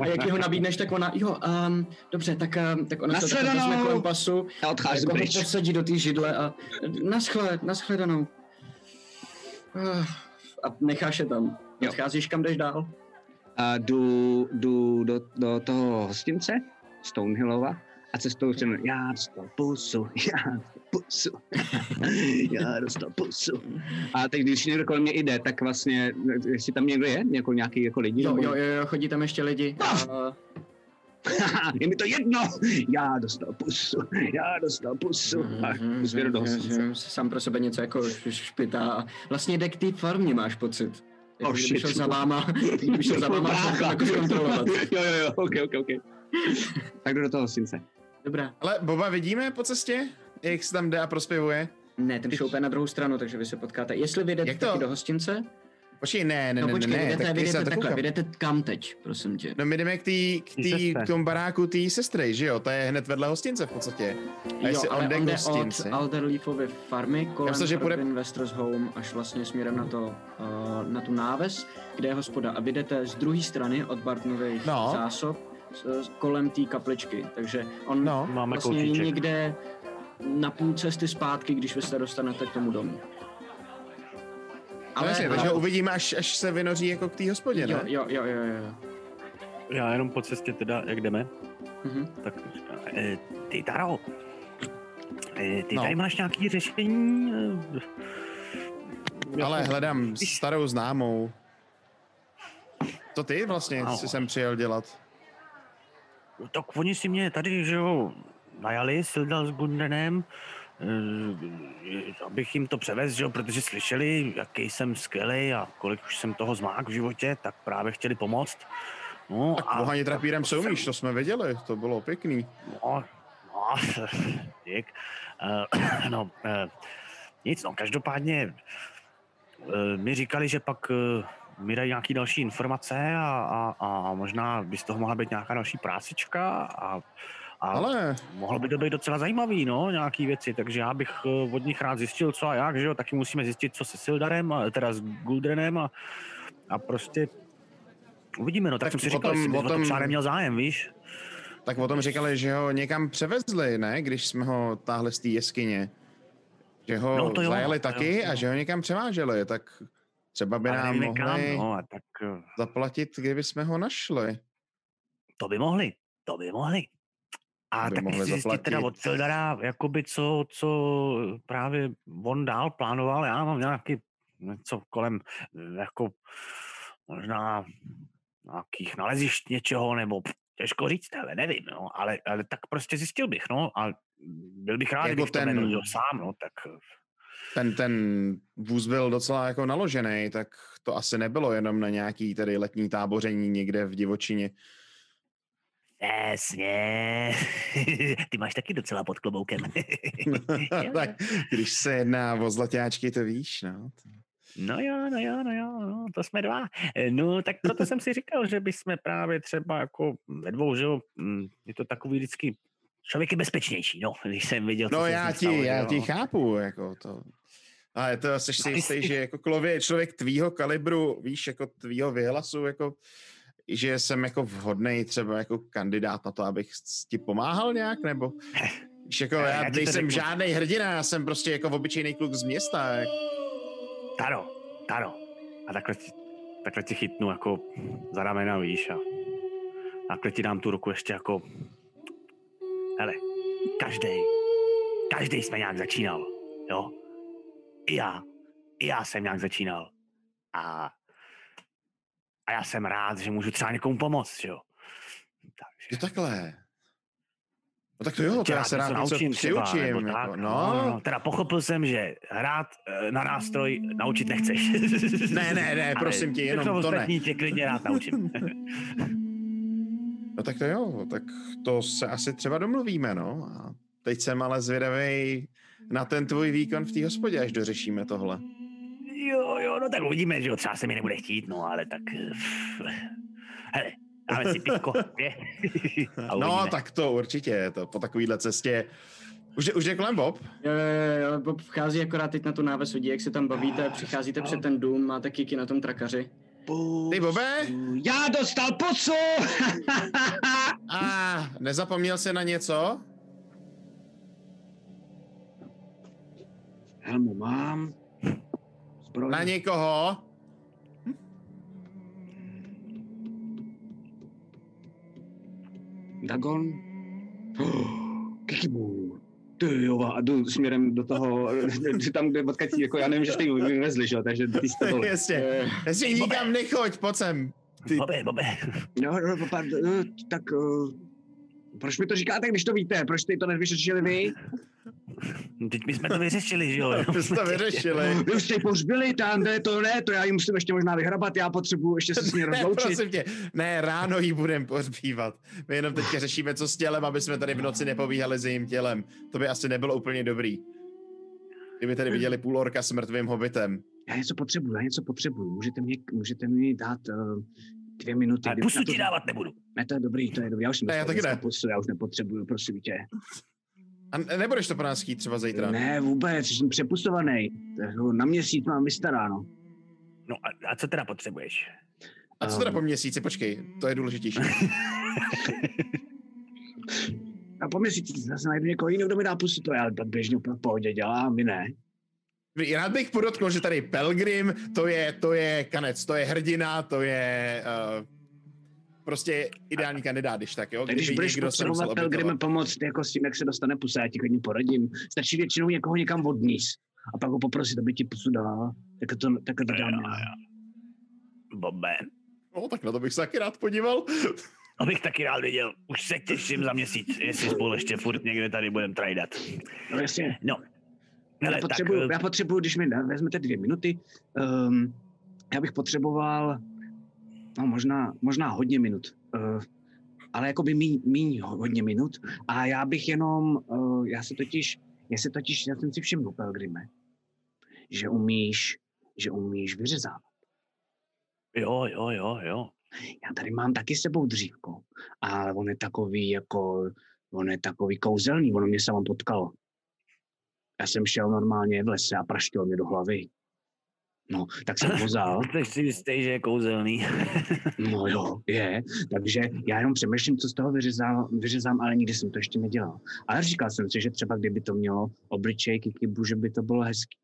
a jak jeho nabídneš, tak ona, jo, um, dobře, tak, um, tak ona se vezme kolem pasu, Já odcházím jako ho pryč. posadí do té židle a naschle, naschledanou. A necháš je tam. Odcházíš, kam jdeš dál? A jdu, jdu do, do toho hostince, Stonehillova, a cestou jsem, já dostal pusu, já dostal pusu, já dostal pusu. A teď, když někdo kolem mě jde, tak vlastně, jestli tam někdo je, jako nějaký jako lidi, Jo, nebo- jo, jo, chodí tam ještě lidi. Uh, je mi to jedno, já dostal pusu, já dostal pusu. A Mhm, mhm, hostince. mhm, Sám pro sebe něco jako špitá. a Vlastně jde k té farmě, máš pocit. Jako Oh, kdyby šel za váma, kdyby šel za váma, jako zkontrolovat. jo, jo, jo, ok, ok, ok. tak jdu do toho hostince. Dobrá. Ale Boba vidíme po cestě, jak se tam jde a prospěvuje? Ne, ten šoupe na druhou stranu, takže vy se potkáte. Jestli vy jdete Jak to? taky do hostince, Počkej, ne, ne, no ne, počkej, ne, jdete, tak vy se jdete to takhle, koukám. vy jdete kam teď, prosím tě. No my jdeme k, tý, k, Tý k tomu baráku té sestry, že jo? To je hned vedle hostince v podstatě. A jestli on jde k jde od Alderleafovy farmy kolem myslel, že půjde-. Investors Home až vlastně směrem na, to, uh, na tu náves, kde je hospoda. A vy jdete z druhé strany od Bartonových No. zásob kolem té kapličky. Takže on No. Máme vlastně je kousíček. někde na půl cesty zpátky, když vy se dostanete k tomu domu. Ale, no jasně, takže ho uvidíme, až, až se vynoří jako k té hospodě, jo, ne? jo, jo, jo, jo. Já jenom po cestě teda, jak jdeme, Mhm. tak e, ty Taro, e, ty No. tady máš nějaký řešení? E, Ale jako- hledám starou známou. To ty vlastně Ano. si sem přijel dělat? Tak oni si mě tady, že jo, najali Sildal s Gundenem, eh, abych jim to převez, že protože slyšeli, jaký jsem skvělý a kolik už jsem toho zmák v životě, tak právě chtěli pomoct. No, Tak vohaně trapírem se umíš, to jsme věděli, to bylo pěkný. No, no, dík. Uh, no, uh, nic, no, každopádně uh, mi říkali, že pak uh, mi dají nějaký další informace a, a, a možná by z toho mohla být nějaká další prácička a, a Ale mohlo by to být docela zajímavý, no, nějaký věci, takže já bych uh, od nich rád zjistil, co a jak, že jo, taky musíme zjistit, co se Sildarem, a, teda s Guldrenem a, a prostě uvidíme, no, tak, Tak jsem si říkal, tom- o o to tom- třeba neměl zájem, víš? tak o tom říkali, že ho někam převezli, ne? Když jsme ho táhli z té jeskyně. Že ho No, to jo, zajeli to taky jo. a že ho někam převáželi, tak třeba by nám nevíme mohli kam, no, a tak eh, zaplatit, kdyby jsme ho našli. to by mohli, to by mohli. A tak mohli zjistit teda zaplatit. od Sildara, jakoby co, co právě on dál plánoval, já mám nějaký něco kolem, jako možná nějakých nalezišť něčeho, nebo těžko říct, ale nevím, no, ale, ale tak prostě zjistil bych, no, a byl bych rád, Jako kdybych ten- to nevěděl sám, no, tak eh, Ten, ten vůz byl docela jako naložený, tak to asi nebylo jenom na nějaký tedy letní táboření někde v divočině. Přesně. Ty máš taky docela pod kloboukem. tak když se jedná o zlatáčky, to víš, no. No jo, no jo, no jo, no, to jsme dva. Eh, No, tak proto jsem si říkal, že bychom právě třeba jako ve dvou, že jo, mm, je to takový vždycky, člověk je bezpečnější, no, když jsem viděl, co No já ti, stalo, já jo. ti chápu, jako to. Ale to jsi si No, jistý, že jako člověk tvýho kalibru, víš, jako tvýho vyhlasu, jako že jsem jako vhodný třeba jako kandidát na to, abych ti pomáhal nějak, nebo víš, jako Já- já, já to nejsem žádný hrdina, já jsem prostě jako obyčejný kluk z města, jak, Taro, Taro. A takhle ti, takhle ti chytnu jako za ramena, víš, a takhle ti dám tu ruku ještě jako, hele, každý, každý jsme nějak začínal, jo. i já, i já jsem nějak začínal. A, a já jsem rád, že můžu třeba někomu pomoct, jo. Jo, takhle. No tak to jo, to já se rád naučím třeba, přiučím. nebo Jako, tak, no. Teda pochopil jsem, že hrát eh, na nástroj naučit nechceš. Ne, ne, ne, Ale prosím tě, jenom všechno to ne. tě klidně rád naučím. No tak to jo, tak to se asi třeba domluvíme, no. A teď jsem ale zvědavý na ten tvůj výkon v té hospodě, až dořešíme tohle. No tak uvidíme, že jo, třeba se mi nebude chtít, no ale tak... eh, Hele, dáme si pivko, je? A No, tak to určitě, to po takovéhle cestě. Už, je- už je kolem Bob? Jo, jo, jo, Bob vchází akorát teď na tu náves lidí, jak se tam bavíte, přicházíte před ten dům, máte kiky na tom trakaři. Ty, Bobe? Já dostal pusu! A nezapomněl jsi na něco? Helmu mám. Zbroj. Na někoho? Dagon. Oh, Kikibu. Ty jo, a jdu směrem do toho, tam, kde odkud jako já nevím, že jste ji vyvezli, že jo, takže ty jste to... Jasně. Jasně, nikam nechoď, pojď sem. Ty, Bobe, Bobe, No, no, pardon, no, tak uh, proč mi to říkáte, když to víte? Proč jste to nevyřešili vy? Teď my jsme to vyřešili, že jo? my jsme to vyřešili. Vy už jste ji pohřbili, tam, ne, to ne, to já ji musím ještě možná vyhrabat, já potřebuji ještě se s ní Ne, rozloučit. prosím tě, ne, ráno jí budem pohřbívat. My jenom teďka řešíme, co s tělem, aby jsme tady v noci nepovíhali s jejím tělem. To by asi nebylo úplně dobrý. Kdyby tady viděli půl orka s mrtvým hobitem. Já něco potřebuji, já něco potřebuji. Můžete mi, můžete mi dát uh, dvě minuty. A kdy- pusu ti dávat nebudu. Ne, to je dobrý, to je dobrý. Já už jsem Ne, já taky ne. Pusu, já už nepotřebuju, prosím tě. A ne- nebudeš to po nás chtít třeba zítra? Ne, vůbec, jsem přepusovaný. Na měsíc mám vystaráno. No a, a co teda potřebuješ? A co teda po měsíci? Počkej, to je důležitější. A po měsíci zase najdu někoho jiného, kdo mi dá pusu, to já běžně úplně v pohodě dělám, vy ne. Rád bych podotknul, že tady Pelgrim, to je, to je kanec, to je hrdina, to je uh, prostě ideální kandidát, když tak, jo? Tak když Kdyby budeš potřebovat obětovat. pomoct jako s tím, jak se dostane pusa, já ti klidně poradím. Stačí většinou někoho někam odníst a pak ho poprosit, aby ti pusu dal. Tak to, tak to dám já. Bobe, No, tak na to bych se taky rád podíval. to bych taky rád viděl. Už se těším za měsíc, jestli spolu ještě furt někde tady budeme trajdat. No jasně. No, Já Hele, potřebuju, tak, já potřebuju, když mi vezmete dvě minuty, um, já bych potřeboval, no možná, možná hodně minut, uh, ale jako by míň, míň ho- hodně minut a já bych jenom, uh, já se totiž, já se totiž, já jsem si všiml, Pelgrime, že umíš, že umíš vyřezat. jo, jo, jo, jo. Já tady mám taky sebou dřívko, ale on je takový jako, on je takový kouzelný, ono mě samo potkalo. Já jsem šel normálně v lese a praštil mě do hlavy. No, tak jsem ho vzal. Jsi si jistý, že je kouzelný. No jo, je. Takže já jenom přemýšlím, co z toho vyřezám, vyřezám, ale nikdy jsem to ještě nedělal. Ale říkal jsem si, že třeba kdyby to mělo obličej kikibu, že by to bylo hezký.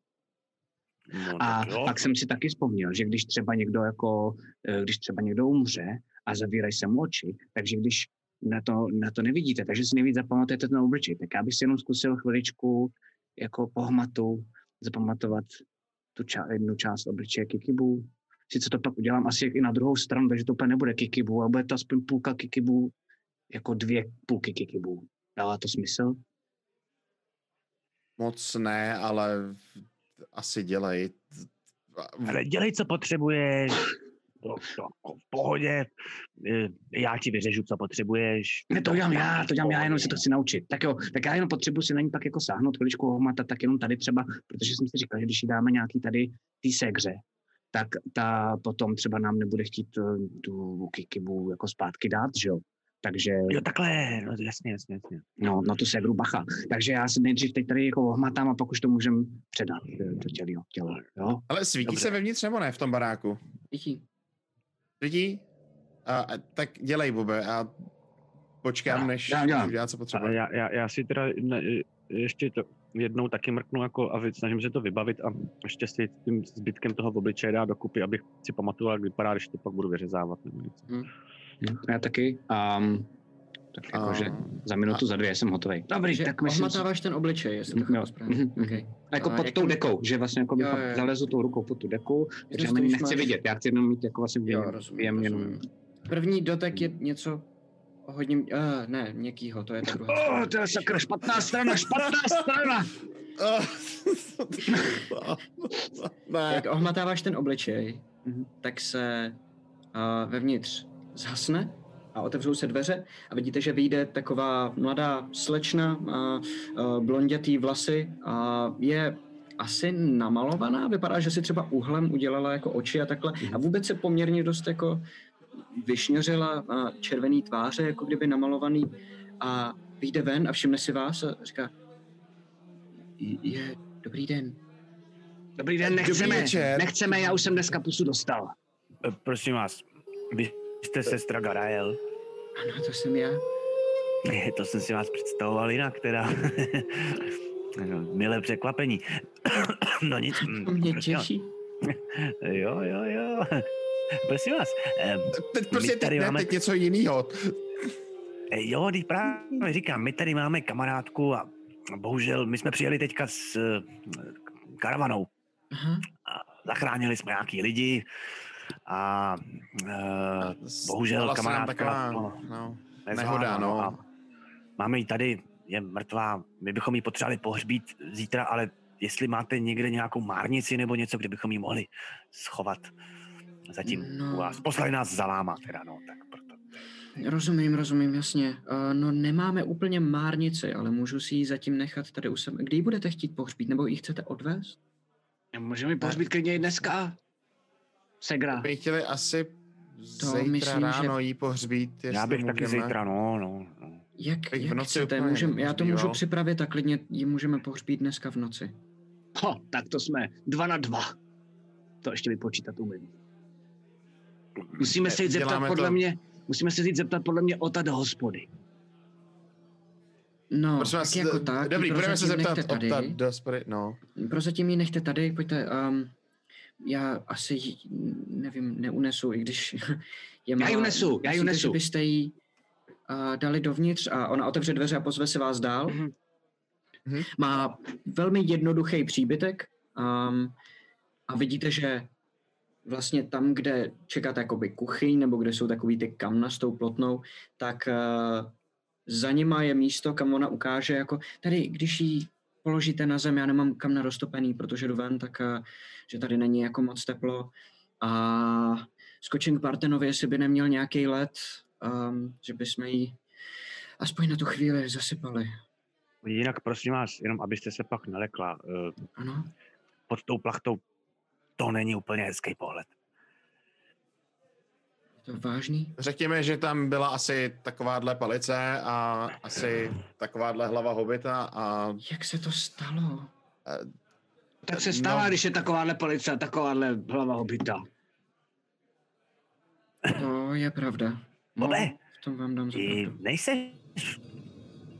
No, A tak jo. pak jsem si taky vzpomněl, že když třeba někdo jako, eh, když třeba někdo umře a zavírají se mu oči, takže když na to, na to nevidíte, takže si nejvíc zapamatujete ten obličej. Tak já bych si jenom zkusil chviličku jako pohmatu zapamatovat tu ča- jednu část obličeje kikibu. Sice to pak udělám asi i na druhou stranu, takže to úplně nebude kikibu, ale bude to aspoň půlka kikibu, jako dvě půlky kikibu. Dává to smysl? Moc ne, ale asi dělej. Ale dělej, co potřebuješ. To, to, jako v pohodě. Eh, Já ti vyřežu, co potřebuješ. Ne, to dělám já, to dělám já, jenom si to chci naučit. Tak jo, tak já jenom potřebuji si na ní pak jako sáhnout, chviličku ohmatat, tak jenom tady třeba, protože jsem si říkal, že když jí dáme nějaký tady tý segře, tak ta potom třeba nám nebude chtít eh, tu kikibu jako zpátky dát, že jo? Takže, Jo, takhle, no, jasně, jasně, jasně. no, na tu segru bacha. Takže já si nejdřív teď tady jako ohmatám a pak už to můžem předat eh, do těla, těla jo? Ale svítí Dobře. se vevnitř nebo ne v tom baráku? Vidí. Vidí? A, a, tak dělej, Bobe, a počkám, než já než dělá, co potřebuje. já, já, já si teda ne, ještě to jednou taky mrknu jako a vy- snažím se to vybavit a ještě si tím zbytkem toho obličeje dát dokupy, abych si pamatoval, jak vypadá, když to pak budu vyřezávat. Nebo něco. Hm, Já taky. Um, Tak jako, že A- za minutu, za dvě jsem hotový. Dobrý, že tak myslím si, ohmatáváš ten obličej, jestli to Jo. chápu správně. Mhm, mhm. Okay. a jako A pod jak tou dekou, že vlastně jako Jo, jo, jo, jo. zalezu tou rukou pod tu deku, protože já ani nechci máš- vidět, já chci jenom mít jako vlastně Jo, věm, rozumím, věm jenom... rozumím. První dotek je něco hodně, uh, ne, měkkýho, to je ta druhá. Oh, to je sakra, špatná strana, špatná strana! ne. Jak ohmatáváš ten obličej, Mhm. tak se uh, vevnitř zhasne a otevřou se dveře a vidíte, že vyjde taková mladá slečna, uh, uh, blondětý vlasy a je asi namalovaná, vypadá, že si třeba uhlem udělala jako oči a takhle a vůbec se poměrně dost jako vyšňořila a červený tváře, jako kdyby namalovaný a vyjde ven a všimne si vás a říká je dobrý den. Dobrý den, Dobrý nechceme, večer. nechceme, já už jsem dneska pusu dostal. Prosím vás, vy jste sestra Garael. Ano, to jsem já. To jsem si vás představoval jinak, teda. Milé překvapení. No nic. mm, To mě těší. Jo, jo, jo. Prosím vás, Teď prostě teď, ne, máme- teď něco jiného. eh, jo, teď právě říkám, my tady máme kamarádku a bohužel my jsme přijeli teďka s eh, karavanou Aha. a zachránili jsme nějaký lidi a eh, bohužel kamarádka no, nezvládla, nehoda, no. a Máme ji tady, je mrtvá, my bychom ji potřebovali pohřbít zítra, ale jestli máte někde nějakou márnici nebo něco, kde bychom ji mohli schovat zatím No. u vás. Poslali nás za váma, teda no, tak proto. Rozumím, rozumím, jasně. Uh, no nemáme úplně márnici, ale můžu si ji zatím nechat tady u sebe. Kdy ji budete chtít pohřbít, nebo ji chcete odvést? Můžeme ji pohřbít klidně i dneska. Segra. By chtěli asi zítra myslím, ráno jí pohřbít, jestli Já bych můžeme. taky zítra, no, no, no. Jak, Bych v jak noci chcete? Můžem, já to můžu připravit a klidně ji můžeme pohřbít dneska v noci. Ho, tak to jsme dva na dva. To ještě vypočítat umím. Musíme se jít zeptat Děláme podle to. mě, musíme se jít zeptat podle mě Ota do hospody. No, Prosím tak vás, jako d- tak. dobrý, budeme se zeptat nechte tady. do hospody, no. Prozatím ji nechte tady, pojďte. Um, já asi nevím, neunesu, i když je Já ji unesu, já ji unesu. byste ji uh, dali dovnitř a ona otevře dveře a pozve se vás dál. Mhm. Mhm. Má velmi jednoduchý příbytek um, a vidíte, že vlastně tam, kde čekáte jakoby kuchyň, nebo kde jsou takový ty kamna s tou plotnou, tak uh, za nima je místo, kam ona ukáže, jako tady, když ji položíte na zem, já nemám kam na roztopený, protože jdu ven, tak uh, že tady není jako moc teplo. A skočím k Partenovi, jestli by neměl nějaký let, um, že bychom ji aspoň na tu chvíli zasypali. Jinak prosím vás, jenom abyste se pak nelekla, eh, Ano? pod tou plachtou to není úplně hezký pohled. Je to vážný? Řekněme, že tam byla asi takováhle palice a asi takováhle hlava hobita a Jak se to stalo? Tak se stává, No. když je takováhle police a takováhle hlava hobita. To je pravda. No, Bobe, v tom vám dám ty nejseš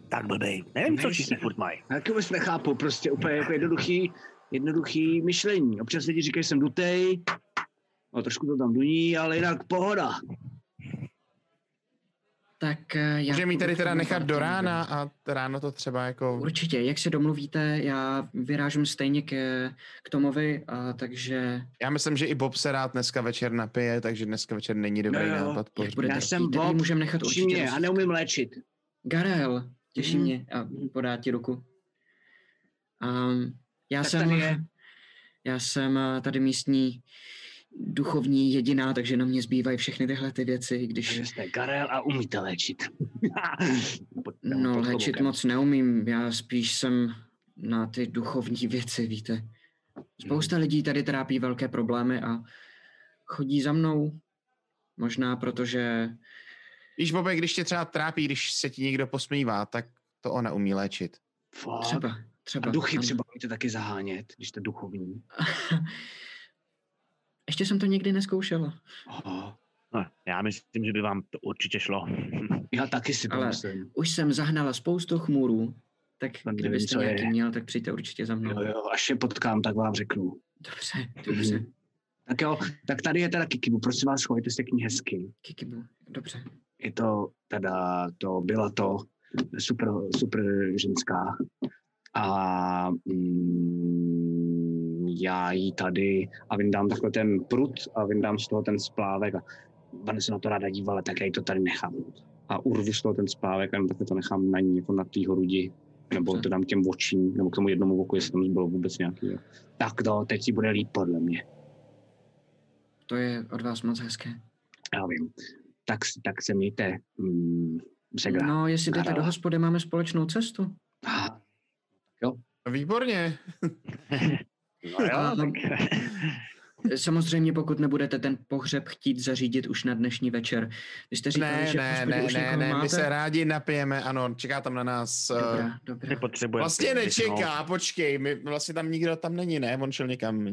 tak blbej. Nevím, co Nejsem. všichni furt mají. Já taky vůbec nechápu, prostě úplně jako jednoduchý, jednoduchý myšlení. Občas lidi říkají, že jsem dutej, no trošku to tam duní, ale jinak pohoda. Tak eh, já... můžeme ji tady teda k nechat do rána a ráno to třeba jako... Určitě, jak se domluvíte, já vyrážím stejně ke, k Tomovi, a takže Já myslím, že i Bob se rád dneska večer napije, takže dneska večer není dobrý Jo, jo. nápad Já jsem Bob, můžeme nechat určitě Upřímně, já neumím léčit. Garel, těší Mhm. mě a podá ti ruku. Um, já Tak jsem, tady je. já jsem eh, tady místní duchovní jediná, takže na mě zbývají všechny tyhle ty věci, když Takže jste Garel a umíte léčit. No, léčit moc neumím, já spíš jsem na ty duchovní věci, víte. Spousta lidí tady trápí velké problémy a chodí za mnou, možná protože Víš, Bobe, když tě třeba trápí, když se ti někdo posmívá, tak to ona umí léčit. Fakt? třeba, třeba. A duchy třeba umíte taky zahánět, když jste duchovní. Ještě jsem to nikdy neskoušela. Aha. No, já myslím, že by vám to určitě šlo. Já taky si to Ale- myslím. Už jsem zahnala spoustu chmůrů, tak To nevím, kdybyste je. nějaký měl, tak přijďte určitě za mnou. Jo, jo, až je potkám, tak vám řeknu. Dobře, dobře. Mhm. Tak jo, tak tady je teda Kikibu, prosím vás, chovejte se k ní hezky. Kikibu, dobře. je to teda, to byla to super, super ženská a mm, já jí tady a vyndám takhle ten prut a vyndám z toho ten splávek a ona se na to ráda dívala, tak já jí to tady nechám. A urvu z toho ten splávek a takhle to nechám na ní, jako na té hrudi, nebo to dám těm očím, nebo k tomu jednomu oku, jestli tam zbylo vůbec nějaký. Jo. Tak to, teď si bude líp podle mě. To je od vás moc hezké. Já vím. Tak, tak se mějte. Mm, Segra. No, jestli jdete do hospody, máme společnou cestu. Ah, Výborně. No jo, A- tak Samozřejmě, pokud nebudete ten pohřeb chtít zařídit už na dnešní večer. Vy jste říkali, Ne, že ne, ne, už ne, ne, máte? my se rádi napijeme, ano, čeká tam na nás. eh, Dobrá, dobrá. Nepotřebujeme. Vlastně nečeká, počkej, my, vlastně tam nikdo tam není, ne, on šel někam.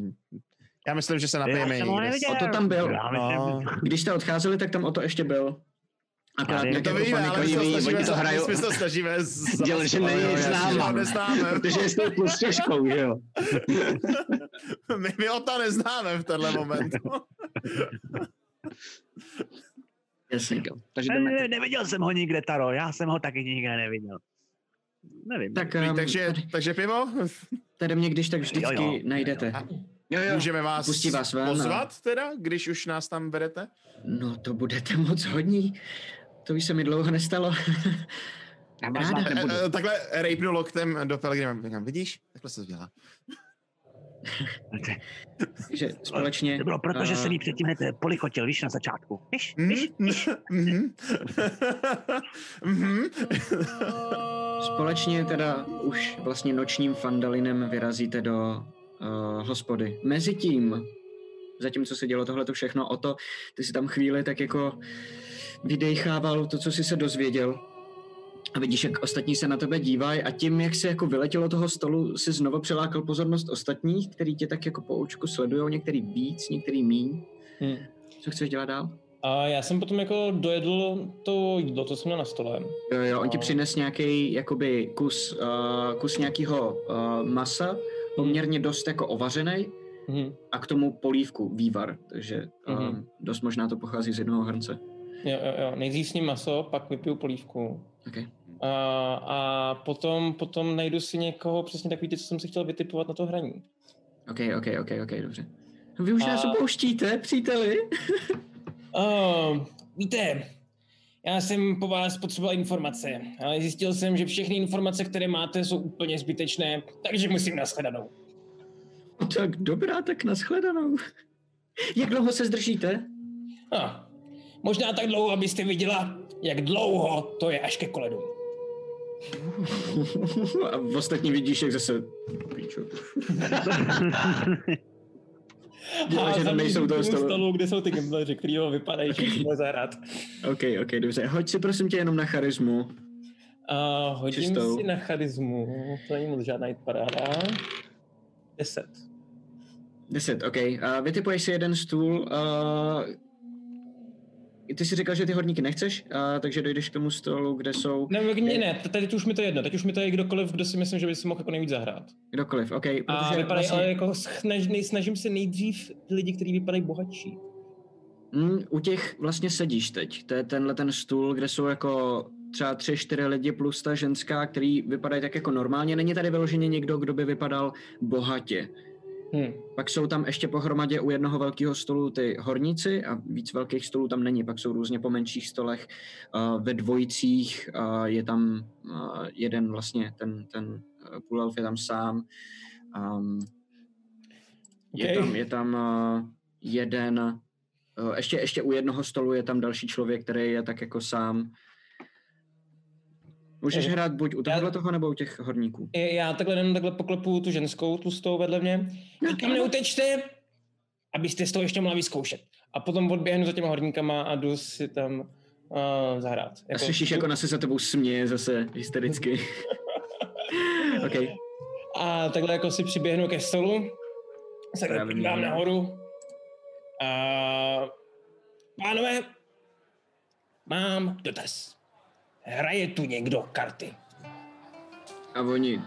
Já myslím, že se napijeme neviděl. O to tam byl. Já No, myslím, Když jste odcházeli, tak tam o to ještě byl. Akorát to jako víme, ale my se oni snažíme, to hrajou- my se to snažíme Dělat, že není jasně, známa. že ho neznáme. protože jste plus těžkou, že jo? My, my o to neznáme v tenhle moment. Jasně. Takže Ne, jdeme. neviděl jsem ho nikde, Taro, já jsem ho taky nikde neviděl. Nevím. Tak um, takže, tady, takže pivo? tady mě když tak vždycky Jo, jo. najdete. Jo, jo. Můžeme vás, Pustí vás ven a- pozvat teda, když už nás tam vedete? No to budete moc hodní. To už se mi dlouho nestalo. Ráda. nebudu. e, takhle rejpnu loktem do Pelgrima. Říkám, vidíš? Takhle se to dělá. že společně... To bylo proto, že a- jsem jí předtím hned polichotil, víš, na začátku. Víš, Mhm. víš? Mhm. Mhm. Společně teda už vlastně nočním fandalinem vyrazíte do uh, hospody. Mezitím, zatímco se dělo tohle všechno, o to, ty si tam chvíli tak jako vydechával to, co jsi se dozvěděl. A vidíš, jak ostatní se na tebe dívají a tím, jak se jako vyletělo toho stolu, si znovu přilákal pozornost ostatních, který tě tak jako po očku sledujou, některý víc, některý míň. Hm. Co chceš dělat dál? A já jsem potom jako dojedl to jídlo, co jsem měl na stole. Jo, jo, on ti přines nějaký jakoby kus, uh, kus nějakého uh, masa, poměrně dost jako ovařený Hm. a k tomu polívku, vývar, takže um, Mhm. dost možná to pochází z jednoho hrnce. Jo, jo, jo. Nejdřív s ním maso, pak vypiju polívku. Okay. A, a potom, potom najdu si někoho, přesně takový ty, co jsem si chtěl vytipovat na to hraní. OK, OK, OK, OK, dobře. Vy už nás A- opouštíte, příteli? Uh, víte, já jsem po vás potřeboval informace, ale zjistil jsem, že všechny informace, které máte, jsou úplně zbytečné, takže musím nashledanou. Tak dobrá, tak nashledanou. Jak dlouho se zdržíte? Ah, možná tak dlouho, abyste viděla, jak dlouho to je až ke koledu. a v ostatní vidíš, jak zase... Píčo. Dělá, že tam nejsou toho stolu. stolu, kde jsou ty gambleři, který ho vypadají, že si může zahrát. OK, OK, dobře. Hoď si prosím tě jenom na charismu. A hodím Čistou. si na charismu, to není moc žádná paráda. 10. 10, OK. A vytipuješ si jeden stůl. A ty si říkal, že ty horníky nechceš, a takže dojdeš k tomu stolu, kde jsou Ne, ne, ne, te- teď už mi to je jedno, teď už mi to je kdokoliv, kdo si myslím, že by si mohl jako nejvíc zahrát. kdokoliv. OK, A protože vypadají, vlastně, ale jako snaž, nej, snažím se nejdřív ty lidi, kteří vypadají bohatší. mm, u těch vlastně sedíš teď. To je tenhle ten stůl, kde jsou jako třeba tři, čtyři lidi plus ta ženská, který vypadají tak jako normálně. Není tady vyloženě někdo, kdo by vypadal bohatě. Hm. Pak jsou tam ještě pohromadě u jednoho velkého stolu ty horníci a víc velkých stolů tam není. Pak jsou různě po menších stolech. Uh, ve dvojicích uh, je tam uh, jeden vlastně, ten, ten uh, půlelf je tam sám. Um, je tam, je tam uh, jeden, uh, ještě, ještě u jednoho stolu je tam další člověk, který je tak jako sám. Můžeš Eh, hrát buď u tohle toho, nebo u těch horníků. I Já takhle jenom takhle poklepu tu ženskou tlustou vedle mě. Nikam neutečte, abyste z toho ještě mohla vyzkoušet. A potom odběhnu za těma horníkama a jdu si tam uh, zahrát. A slyšíš, jako na se za tebou směje zase hystericky. OK. A takhle jako si přiběhnu ke stolu, se že- nahoru. A pánové, mám dotaz. Hraje tu někdo karty? A oni,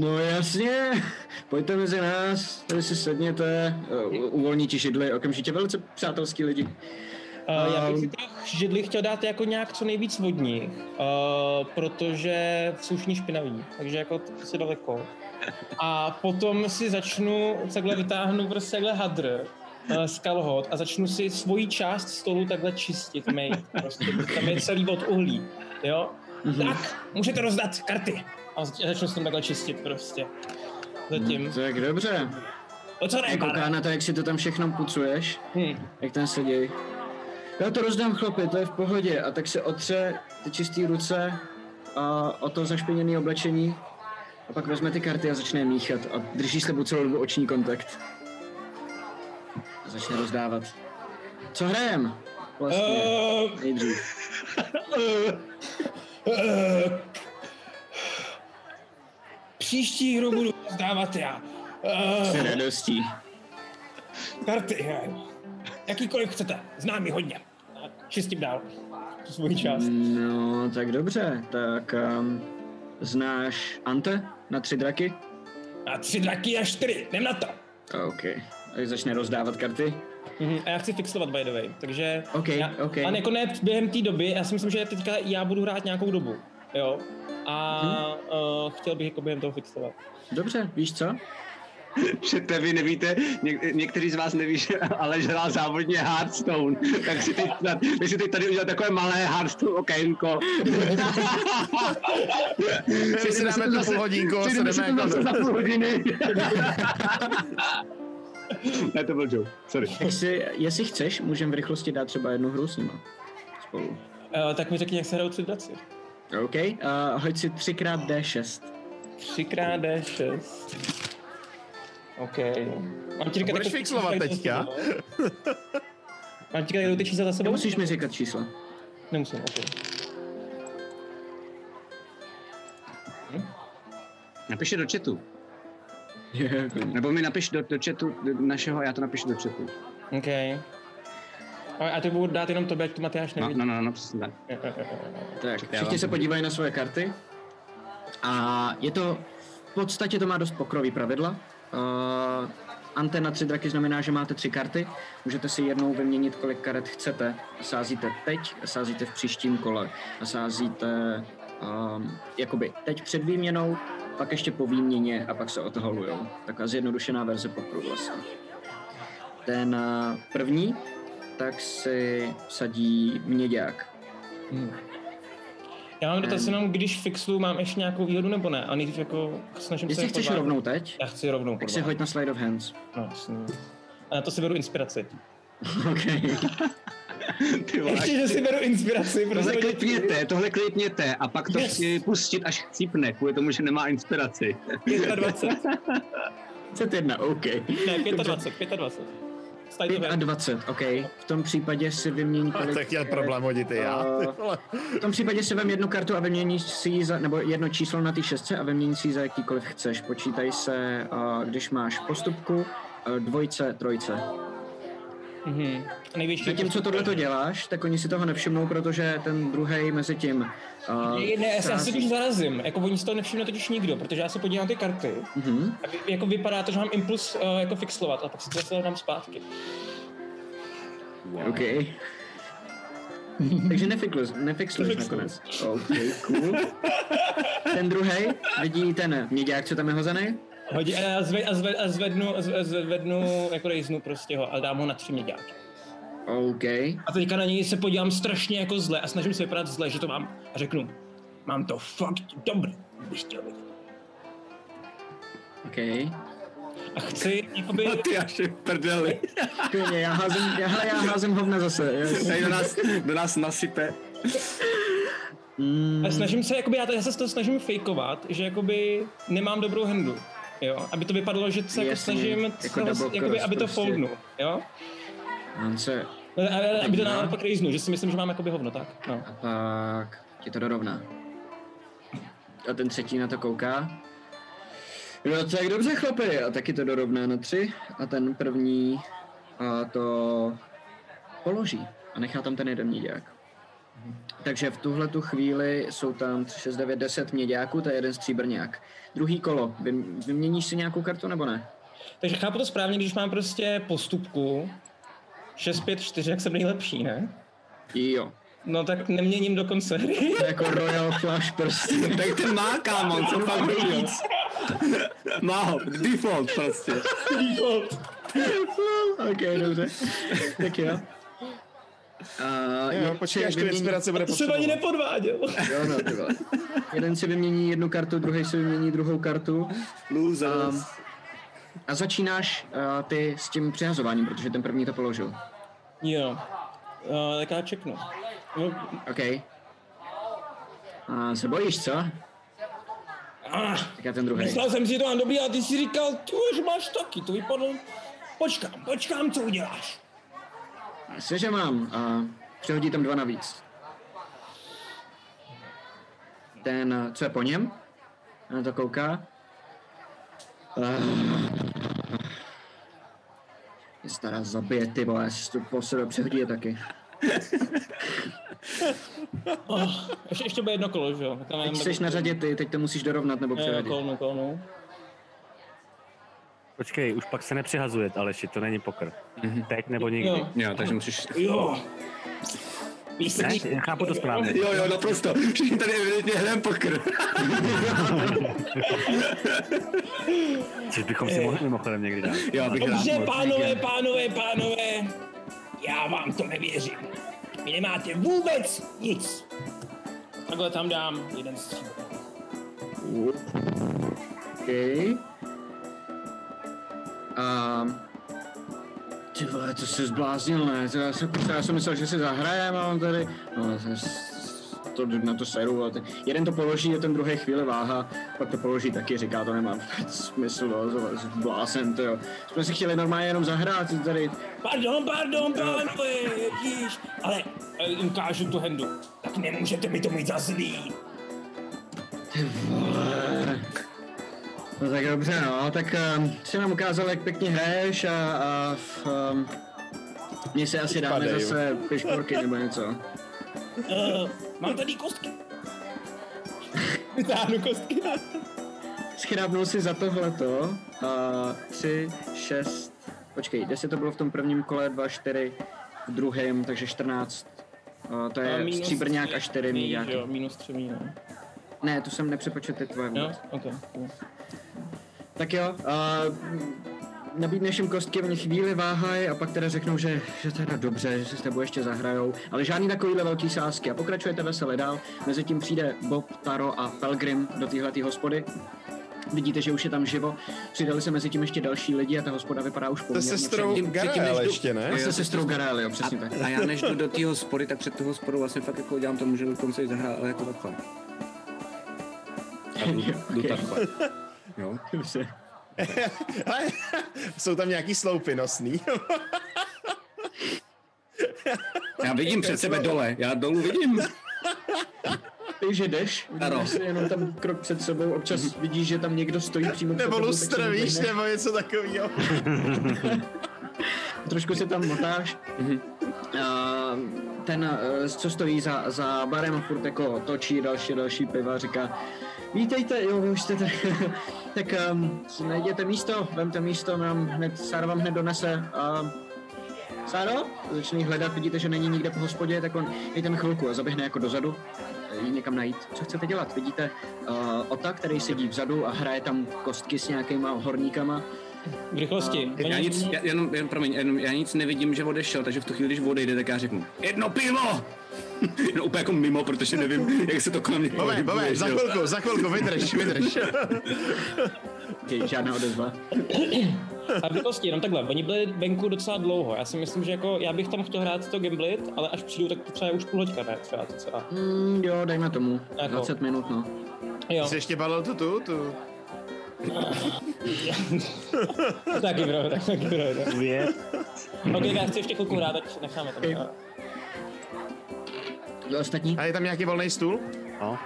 no jasně, pojďte mezi nás, tady si sedněte, uh, uvolní ti židli, okamžitě velice přátelský lidi. Uh, já bych si Ehm. těch židli chtěl dát jako nějak co nejvíc vodních, uh, protože jsou všichni špinaví, takže jako to si daleko. A potom si začnu, takhle vytáhnu prostě takhle hadr uh, z kalhot a začnu si svoji část stolu takhle čistit, mít, prostě, tam je celý od uhlí, jo? Mhm. Tak, můžete rozdat karty. A zač- začnu s tím takhle čistit prostě. Zatím. Tak dobře. O co ne, Kouká na to, jak si to tam všechno pucuješ, Hm. jak tam sedí. Já to rozdám chlapi, to je v pohodě. A tak se otře ty čistý ruce a o to zašpiněné oblečení. A pak vezme ty karty a začne míchat a drží s tebou celou dobu oční kontakt. A začne rozdávat. Co hrajem? Vlastně, Uh, nejdřív. uh, příští hru budu zdávat já. S Uh, radostí. karty, eh, jakýkoliv chcete, znám ji hodně. Čistím dál. Tu svoji část. No, tak dobře. Tak um, znáš Ante na tři draky? A tři draky a čtyři, jdem na to. OK. Tak začne rozdávat karty. Mhm, a já chci fixovat, by the way, takže... OK, já, OK. A jako ne během té doby, já si myslím, že teďka já budu hrát nějakou dobu, jo. A uh, chtěl bych jako během toho fixovat. Dobře, víš co? Že vy nevíte, něk- někteří z vás neví, že Aleš hrál závodně Hearthstone, tak si teď, my si teď tady udělat takové malé Hearthstone okénko. My si dáme tu půl hodinku se jdeme to jako za půl hodiny. ne, to byl joke, sorry. Tak si, jestli chceš, můžeme v rychlosti dát třeba jednu hru s nima. Spolu. Uh, tak mi řekni, jak se hrajou tři draci. OK, uh, hoď si 3x D6. 3x D6. OK. Mám ti říkat, budeš fixlovat teďka? za sebou? Mám ti říkat, ty čísla za sebou? Nemusíš mi říkat čísla. Nemusím, OK. Napiš do chatu. Nebo mi napiš do, do chatu našeho, já to napíšu do chatu. OK. A to budu dát jenom tobě, ať to Matyáš No, nevidí. no, no, no přesně tak. Tak, všichni vám se podívají na svoje karty. A je to, v podstatě to má dost pokrový pravidla. Uh, Ante na tři draky znamená, že máte tři karty. Můžete si jednou vyměnit, kolik karet chcete. Sázíte teď, sázíte v příštím kole. A sázíte um, jakoby teď před výměnou, pak ještě po výměně a pak se otoholujou. Taková zjednodušená verze pokru vlastně. Ten uh, první, tak si vsadí měďák. Hmm. Já mám dotaz jenom, když fixlu, mám ještě nějakou výhodu nebo ne? A nejdřív jako snažím Jestli se... chceš podvádět. rovnou teď, Já chci rovnou tak si hoď na slide of hands. No, jasně. A na to si beru inspiraci. OK. Ještě, že si beru inspiraci, Tohle klipněte, tohle klipněte a pak to Yes. chci pustit, až chcípne, kvůli tomu, že nemá inspiraci. 25. 21, OK. Ne, 25, 25. Style to 25, OK. V tom případě si vymění kolik... chtěl problém hodit i já. Eh. V tom případě si vem jednu kartu a vyměníš si ji za, nebo jedno číslo na té šestce a vyměníš si ji za jakýkoliv chceš. Počítaj se, uh, když máš postupku, uh, dvojce, trojce. Mhm. Největší... Zatímco tohle to děláš, tak oni si toho nevšimnou, protože ten druhý mezi tím uh, Ne, ne, já se totiž zarazím, jako oni si to nevšimne totiž nikdo, protože já se podívám na ty karty Mhm. a vy, jako vypadá to, že mám impuls uh, jako fixlovat a pak si to zase dám zpátky. OK. Takže nefixluješ, nefixluješ Nefixluješ. nakonec. OK, cool. Ten druhý vidí ten měďák, co tam je hozený. Hodí a, zve, a, zve, a zvednu, a zve- zvednu, jako rejznu prostě ho a dám ho na tři měďáky. OK. A teďka na něj se podívám strašně jako zle a snažím se vypadat zle, že to mám a řeknu, mám to fakt dobrý, bych chtěl být. OK. A chci, jakoby, Ty až prdeli. Skvělě, já házím, já, hele, já házím hovna zase. Yes. Tady do nás, do nás nasype. Mm, a snažím se, jakoby, já, to, já se to snažím fejkovat, že jakoby nemám dobrou handu. Jo, aby to vypadalo, že se jako snažím, jako double jakoby, aby to prostě. foldnu, jo? on se, No, a- a- Aby to No. naopak rejznu, že si myslím, že mám jakoby hovno, tak? No. a pak ti to dorovná. A ten třetí na to kouká. No tak dobře chlapi, a taky to dorovná na tři. A ten první a to položí a nechá tam ten jeden měďák. Takže v tuhle tu chvíli jsou tam 3, 6, 9, 10 měďáků, to je jeden stříbrňák. Druhý kolo, Vy, vyměníš si nějakou kartu nebo ne? Takže chápu to správně, když mám prostě postupku, 6, 5, 4, jak jsem nejlepší, ne? Jo. No tak neměním do konce hry. To je jako Royal Flush prostě. Tak ten má, kámo, co pak nejvíc. Má ho, default prostě. Default. ok, dobře. tak jo. Uh, Jo, počkej, až tu inspirace bude To jsem ani nepodváděl. Jo, no, ty vole. Jeden si vymění jednu kartu, druhý si vymění druhou kartu. Loser. Um, a začínáš uh, ty s tím přihazováním, protože ten první to položil. Jo. Uh, tak já čeknu. No, OK. A se bojíš, co? ah, Tak já ten druhý. myslel jsem si to mám dobrý a ty si říkal, ty že máš taky, to vypadlo. Počkám, počkám, co uděláš. Asi, že mám. A přehodí tam dva navíc. Ten, co je po něm? Na to kouká. Je stará zabije, ty vole, si to po sebe přehodí je taky. Oh, ještě, ještě bude jedno kolo, že jo? Teď jsi na řadě ty, teď to musíš dorovnat nebo Jo, přehodit. kolnu, kolnu. Počkej, už pak se nepřihazuje, Aleši, to není pokr. Teď nebo nikdy. Jo. Jo, takže musíš... Jo. Ne, chápu to správně. Jo, jo, naprosto. Všichni tady evidentně hrajeme pokr. Což bychom si mohli mimochodem někdy dát. Jo, bych rád Dobře, mohl. pánové, pánové, pánové. Já vám to nevěřím. Vy nemáte vůbec nic. Takhle tam dám jeden stříl. OK. A... Ty vole, to jsi zbláznil, ne? To já, jsem, já jsem myslel, že si zahrajem a on tady... No, to, to, na to seru. A ten, jeden to položí a ten druhý chvíli váha, pak to položí taky, říká, to nemá vůbec smysl, no, to- to- to jo. Jsme si chtěli normálně jenom zahrát, tady... Pardon, pardon, pánové, ježíš. Ale eh, jim kážu tu hendu. Tak nemůžete mi to mít za zlý. Ty vole. No tak dobře, no, tak um, si nám ukázal, jak pěkně hraješ a, a um, my se asi dáme Padej, zase piškorky nebo něco. Uh, mám tady kostky. Vytáhnu kostky. Schrábnul si za tohleto a tři, šest, počkej, deset to bylo v tom prvním kole, dva, čtyři v druhém, takže 14. Uh, to A je minus stříbrňák tři a čtyři. Jo, minus tři mý, no. Ne, tu jsem nepřepočet ty tvoje Jo, vůbec. ok. jo. Tak jo, a nabídneš jim kostky, oni chvíli váhají a pak teda řeknou, že, že teda dobře, že se s tebou ještě zahrajou, ale žádný takovýhle velký sázky a pokračujete veselé dál. Mezitím přijde Bob, Taro a Pelgrim do téhletý hospody. Vidíte, že už je tam živo. Přidali se mezi tím ještě další lidi a ta hospoda vypadá už To poměrně. se sestrou předtím- předtím, Garel než jdu- ještě, ne? A se sestrou Garel, jo, A, přesně tak. a já než jdu do té hospody, tak před tu hospodou vlastně fakt jako udělám to, můžu dokonce i zahrát, ale jako takhle. A jdu, jdu takhle. Jo. Dobře. Jsou tam nějaký sloupy nosný. Já vidím před sebe dole, já dolů vidím. Ty, že jdeš, Ano. jenom tam krok před sebou, občas vidíš, že tam někdo stojí přímo před Nebo lustr, víš, nebo něco takového. trošku se tam motáš. A ten, eh, co stojí za, za barem, furt jako točí další, další piva, říká Vítejte, jo, vy už jste tady. tak um, si najděte místo, vemte místo, nám hned, Sára vám hned donese. Uh, Sáro, začne hledat, vidíte, že není nikde po hospodě, tak on, dejte mi chvilku a zaběhne jako dozadu, eh, jí někam najít. Co chcete dělat? Vidíte uh, Ota, který sedí vzadu a hraje tam kostky s nějakýma horníkama. V rychlosti. A, Já nic, já, jenom, jenom, promiň, jenom, já nic nevidím, že odešel, takže v tu chvíli, když odejde, tak já řeknu, jedno pivo! no úplně jako mimo, protože nevím, jak se to kolem mě Bobe, že za chvilku, za chvilku, vydrž, vydrž. Okay, žádná odezva. A v rychlosti, jenom takhle. Oni byli venku docela dlouho. Já si myslím, že jako já bych tam chtěl hrát to gamblit, ale až přijdu, tak třeba je už půl hoďka, ne? Třeba to celá. Mm, jo, dejme tomu. Jako. 20 minut, no. Jo. Jsi ještě balil tu tu, tu. taky bro, tak taky bro. tak. Dvě. Ok, já chci ještě chvilku hrát, tak necháme to. Ok. Kdo ostatní? A je tam nějaký volný stůl? No.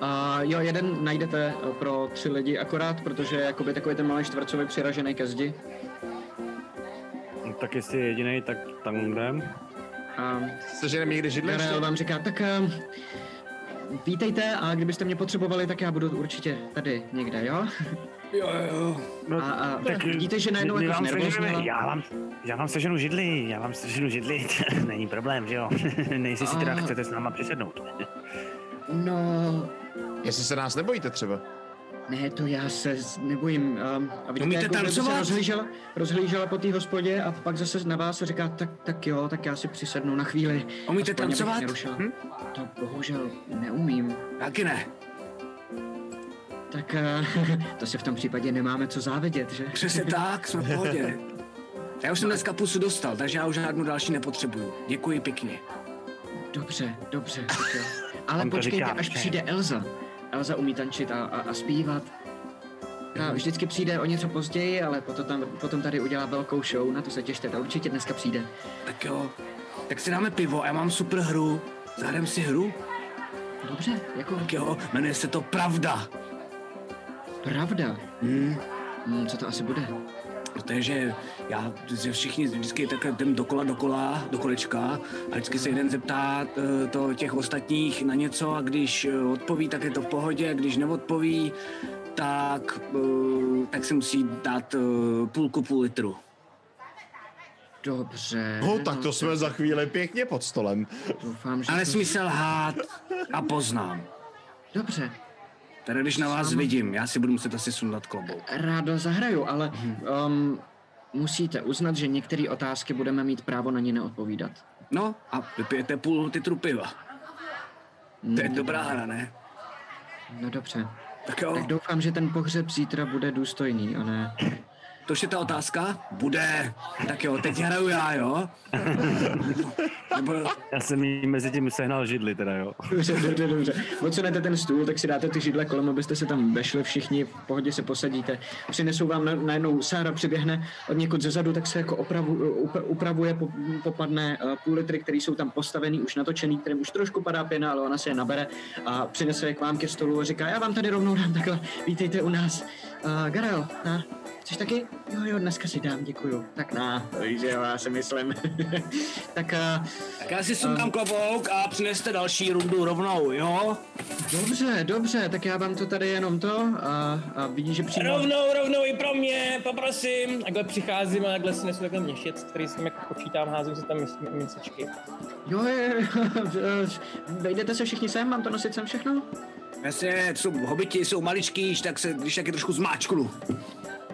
A jo, jeden najdete eh, pro tři lidi akorát, protože je jakoby takový ten malý čtvercový přiražený ke zdi. No, Tak jestli je jediný, tak tam jdem. A Seženem někdy židle ještě? Vám říká, tak uh, vítejte a kdybyste mě potřebovali, tak já budu určitě tady někde, jo? Jo, jo. No, A, a tak vidíte, že najednou jako vám seženeme, znervózněla? já vám, já vám seženu židli, já vám seženu židli, není problém, že jo? Nejsi si teda chcete s náma přisednout. No, Jestli se nás nebojíte třeba. ne, to já se nebojím. Um, a vidíte, Umíte jak ona by se tancovat? rozhlížela, rozhlížela po té hospodě a pak zase na vás a říká, tak, tak jo, tak já si přisednu na chvíli. Umíte Aspoň, tancovat? Hm? To bohužel neumím. Taky ne. Tak uh, to se v tom případě nemáme co závidět, že? Přesně tak, jsme v pohodě. Já už jsem dneska pusu dostal, takže já už žádnou další nepotřebuju. Děkuji pěkně. Dobře, dobře, tak jo. Ale počkejte, až přijde Elza. Elza umí tančit a, a, a zpívat. Ta vždycky přijde o něco později, ale potom, tam, potom tady udělá velkou show, na to se těšte, ta určitě dneska přijde. Tak jo, tak si dáme pivo a já mám super hru. Zahrajeme si hru? Dobře, jako Tak jo, jmenuje se to Pravda. Pravda. Hmm. Hmm, co to asi bude? Protože já, že všichni vždycky takhle jdem dokola, dokola, do kolečka a vždycky se jeden zeptá eh, to těch ostatních na něco a když eh, odpoví, tak je to v pohodě a když neodpoví, tak, eh, tak si musí dát půlku půl litru. Dobře. No, tak to jsme za chvíli pěkně pod stolem. Doufám, že... Ale to- smysl lhát a poznám. Dobře, Teda když na vás Sám- vidím, já si budu muset asi sundat klobouk. rádo zahraju, ale um, musíte uznat, že některé otázky budeme mít právo na ně neodpovídat. No a vypijete půl litru piva. To je dobrá hra, ne? No dobře. Tak jo, Tak doufám, že ten pohřeb zítra bude důstojný, a ne... to už je ta otázka? Bude. Tak jo, teď hraju já, jo? Nebo, Já jsem jí mezi tím sehnal židli teda, jo. Dobře, dobře, dobře. Odsunete ten stůl, tak si dáte ty židle kolem, abyste se tam vešli všichni, v pohodě se posadíte. Přinesou vám na, najednou, Sára přiběhne od někud zezadu, tak se jako opravu, up, upravuje, po, popadne uh, půl litry, který jsou tam postavený, už natočený, kterým už trošku padá pěna, ale ona se je nabere a přinese je k vám ke stolu a říká, já vám tady rovnou dám takhle, vítejte u nás. Uh, Garel, na, Chceš taky? Jo, jo, dneska si dám, děkuju. Tak na, že jo, já si myslím. tak uh, tak já si sundám klobouk a přineste další rundu rovnou, jo? Dobře, dobře, tak já vám to tady jenom to a, a vidíš, že přímo... Rovnou, rovnou i pro mě, poprosím. Takhle přicházím a takhle si nesu takhle měšec, který si tam jako počítám, házím si tam misečky. Jo, je, vejdete se všichni sem, mám to nosit sem všechno? Jasně, jsou hobiti, jsou maličký, tak se, když taky trošku zmáčknu.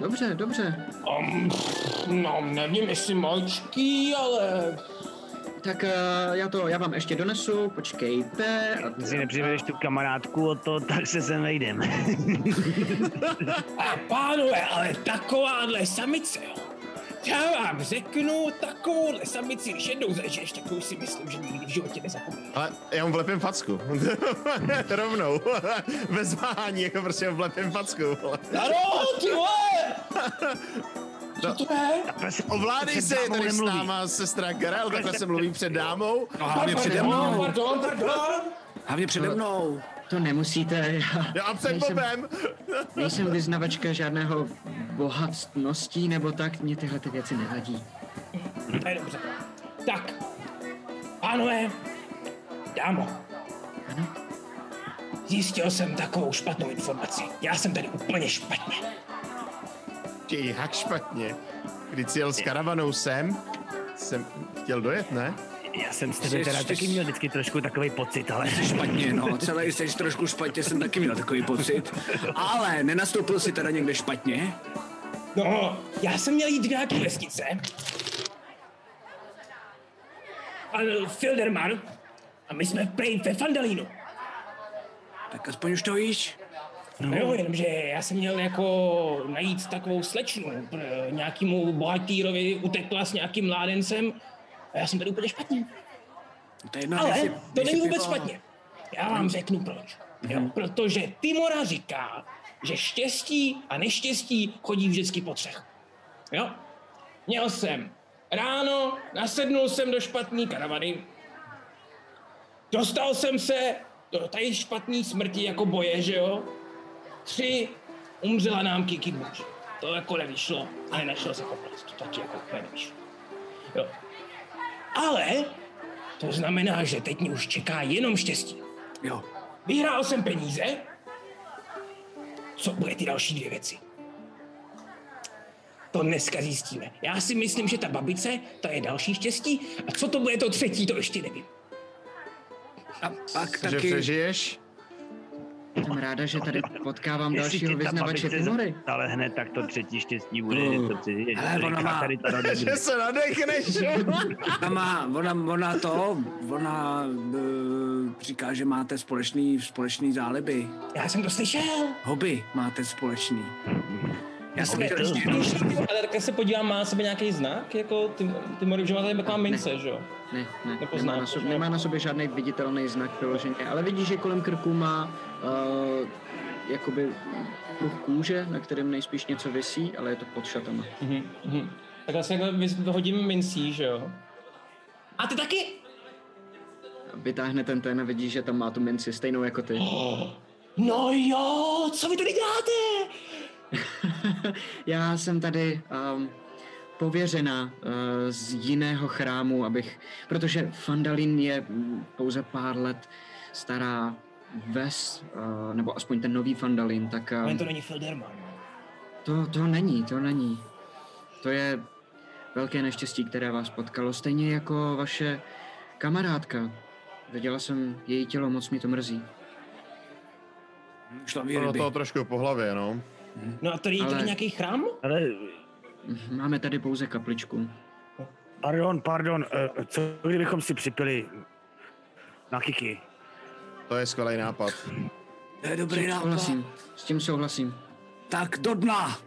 Dobře, dobře. Um, no, nevím, jestli malčký, ale... Tak uh, já to, já vám ještě donesu, počkejte. A Když si nepřivedeš tu kamarádku o to, tak se sem vejdem. A pánové, ale takováhle samice, jo. Já vám řeknu, takovouhle samici, když jednou zažiješ, tak to už si myslím, že nikdy v životě nezapomínáš. Ale já mu vlepím facku. Rovnou. Bez váhání, jako prostě vlepím facku. Ano, ty vole! Co to je? Ovládej se dámou tady s náma sestra Gerel, takhle se mluví před dámou. No, hlavně přede mnou. pardon, pardon. Hlavně přede mnou. To nemusíte, já před nejsem, Bobem. nejsem vyznavačka žádného bohatností nebo tak, mě tyhle ty věci nevadí. To je dobře. Tak, pánové, dámo, Ano? zjistil jsem takovou špatnou informaci. Já jsem tady úplně špatně. Ty, jak špatně. Když jsi jel s karavanou sem, jsem chtěl dojet, ne? Já jsem z tebe Jsi- teda jsi- taky měl vždycky trošku takový pocit, ale... Špatně, no, celý jsi trošku špatně, jsem taky měl takový pocit. Ale nenastoupil si teda někde špatně? No, já jsem měl jít do nějaké vesnice. Pan Filderman a my jsme prej ve Fandalínu. Tak aspoň už to víš. No jo, jenomže já jsem měl jako najít takovou slečnu, pr- nějakýmu bohatýrovi utekla s nějakým mládencem a já jsem tady úplně špatně. To je jedno, Ale jestli- to není vůbec špatně. Já vám řeknu proč. Jo, protože Timora říká, že štěstí a neštěstí chodí vždycky po třech. Jo? Měl jsem ráno, nasednul jsem do špatný karavany, dostal jsem se do tady špatný smrti jako boje, že jo? Tři, umřela nám Kiki Bush. To jako nevyšlo a nenašel se poplet. To taky jako úplně nevyšlo. Jo. Ale to znamená, že teď mě už čeká jenom štěstí. Jo. Vyhrál jsem peníze. Co bude ty další dvě věci? To dneska zjistíme. Já si myslím, že ta babice, to je další štěstí. A co to bude to třetí, to ještě nevím. A pak Že taky přežiješ? Jsem ráda, že tady potkávám Jestli dalšího vyznavače humory. Ale hned tak to třetí štěstí bude, No. že to přijde. Hele, ona má- tady to rodí. Že se nadechneš. Ona má, ona, ona to, ona uh, říká, že máte společný, společný záliby. Já jsem to slyšel. Hobby máte společný. Já jsem to Ale tak se podívám, má na sebe nějaký znak, jako ty, ty Mori, že má tady taková mince, že jo? Ne, ne, Nepoznám, nemá na, sobě, nemá na sobě žádný viditelný znak vyloženě, ale vidíš, že kolem krku má uh, jakoby pruh kůže, na kterém nejspíš něco visí, ale je to pod šatama. Mhm, mhm. Tak asi jako hodím mincí, že jo? A ty taky? Vytáhne ten ten a vidíš, že tam má tu minci stejnou jako ty. No jo, co vy tady děláte? Já jsem tady um, pověřena uh, z jiného chrámu, abych, protože Fandalin je mm, pouze pár let stará ves, uh, nebo aspoň ten nový Fandalin, tak Ale uh, to není Filderman. to, to není, to není. To je velké neštěstí, které vás potkalo, stejně jako vaše kamarádka. Viděla jsem její tělo, moc mi to mrzí. ryby. to trošku po hlavě, no. No a tady je Ale- nějaký chrám? Ale, Máme tady pouze kapličku. pardon, pardon, eh, co kdybychom si připili na kiky? To je skvělý nápad. To je dobrý nápad. Souhlasím, s tím souhlasím. Tak do dna.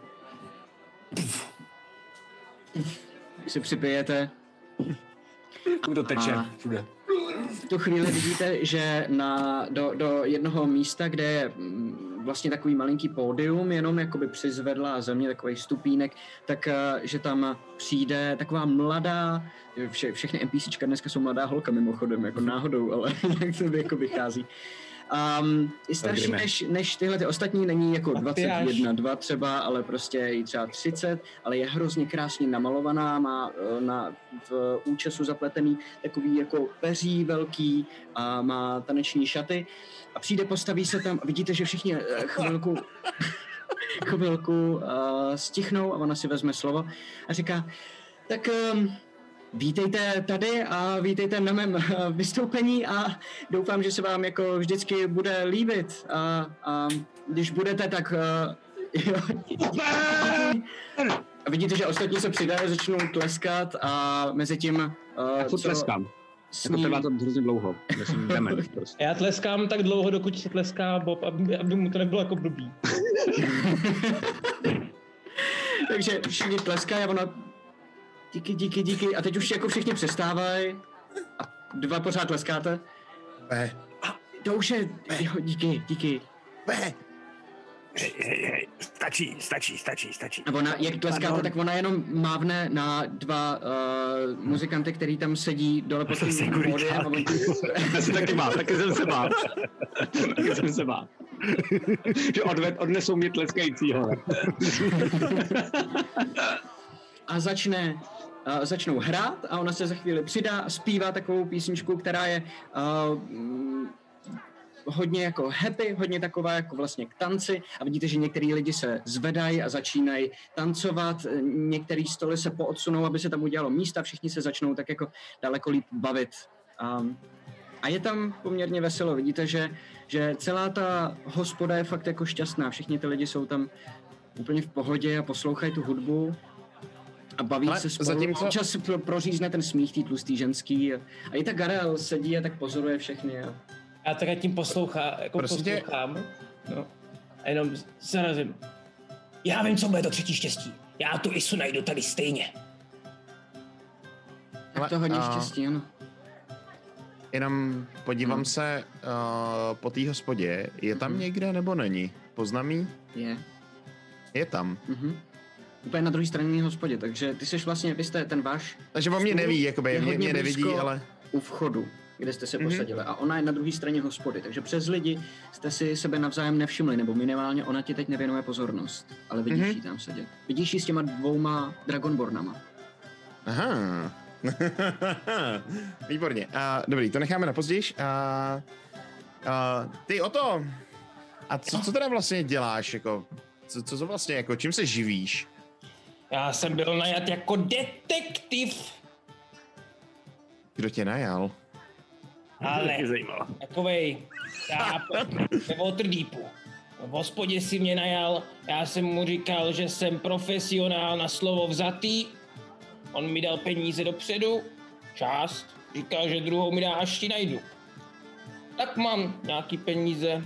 Si připijete, to teče. A- Všude. v tu chvíli vidíte, že na, do, do jednoho místa, kde je mm, vlastně takový malinký pódium, jenom jakoby přizvedlá země, takový stupínek, tak eh, že tam přijde taková mladá, vše, všechny NPCčka dneska jsou mladá holka mimochodem, jako náhodou, ale jak to jako vychází. Um, je starší než, než tyhle ty ostatní, není jako Matyáš. 21, 2 třeba, ale prostě je jí třeba 30, ale je hrozně krásně namalovaná, má eh, na, v účesu zapletený takový jako peří velký a má taneční šaty a přijde, postaví se tam a vidíte, že všichni eh, chvilku, chvilku uh, stichnou a ona si vezme slovo a říká, tak um, vítejte tady a vítejte na mém eh, vystoupení a doufám, že se vám jako vždycky bude líbit a, a když budete, tak uh, jo, a vidíte, že ostatní se přidají, začnou tleskat a mezi tím uh, Já tleskám. s Jako trvá to hrozně dlouho. Prostě. Já tleskám tak dlouho, dokud se tleská Bob, aby, aby mu to nebylo jako blbý. Takže všichni tleskají a ona díky, díky, díky a teď už jako všichni přestávají a dva pořád tleskáte. Be, To už je, jo, díky, díky. be. Hej, hej, hej, stačí, stačí, stačí, stačí. A ona, jak tleskáte, Pardon. tak ona jenom mávne na dva uh, muzikanty, který tam sedí dole pod tím pódiem a Já si taky mám, taky jsem se bál. taky jsem se bál. že odved, odnesou mě tleskajícího. a začne, uh, začnou hrát a ona se za chvíli přidá a zpívá takovou písničku, která je uh, hodně jako happy, hodně taková jako vlastně k tanci. A vidíte, že některý lidi se zvedají a začínají tancovat, některý stoly se poodsunou, aby se tam udělalo místa, všichni se začnou tak jako daleko líp bavit. Um, a je tam poměrně veselo, vidíte, že, že celá ta hospoda je fakt jako šťastná, všichni ty lidi jsou tam úplně v pohodě a poslouchají tu hudbu a baví Ale se spolu. zatímco- Občas pro, prořízne ten smích tý tlustý ženský a, a i ta Garel sedí a tak pozoruje všechny. A, Já tak tím poslouchá, jako Prosím tě- poslouchám. No. A jenom se razím. Já vím, co bude to třetí štěstí. Já tu Isu najdu tady stejně. tak to hodně a- štěstí, ano. Jenom podívám Hmm. se uh, po té hospodě. Je tam Mhm. někde nebo není? Poznám jí? Je. Je tam. Mhm. Úplně na druhé straně hospodě, takže ty jsi vlastně, vy jste ten váš Takže o mě neví, jakoby, je mě, hodně mě nevidí, ale... u vchodu, kde jste se Mhm. posadili. A ona je na druhé straně hospody, takže přes lidi jste si sebe navzájem nevšimli, nebo minimálně ona ti teď nevěnuje pozornost. Ale vidíš Mhm. ji tam sedět. Vidíš ji s těma dvouma Dragonbornama. Aha. Výborně. Uh, dobrý, to necháme na později. Uh, uh, ty o to. A co, co teda vlastně děláš, jako, co, co to vlastně, jako, čím se živíš? Já jsem byl najat jako detektiv, Kdo tě najal? ale takovej táp ve Waterdeepu. V hospodě si mě najal, já jsem mu říkal, že jsem profesionál na slovo vzatý. On mi dal peníze dopředu, část, říkal, že druhou mi dá, až ti najdu. Tak mám nějaký peníze,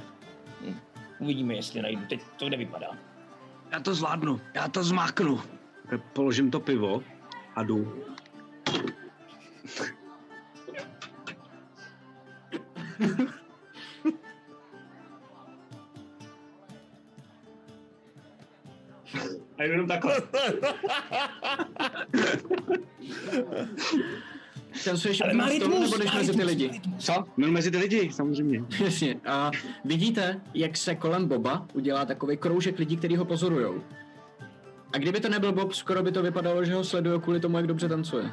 hm, uvidíme, jestli najdu, teď to nevypadá. Já to zvládnu, já to zmáknu. Tak Položím to pivo a jdu. A jdu jenom takhle. Tancuješ Ale má rytmus, nebo jdeš mezi ty lidi? Co? Jdu mezi ty lidi, samozřejmě. Jasně. A vidíte, jak se kolem Boba udělá takový kroužek lidí, kteří ho pozorujou. A kdyby to nebyl Bob, skoro by to vypadalo, že ho sledují kvůli tomu, jak dobře tancuje.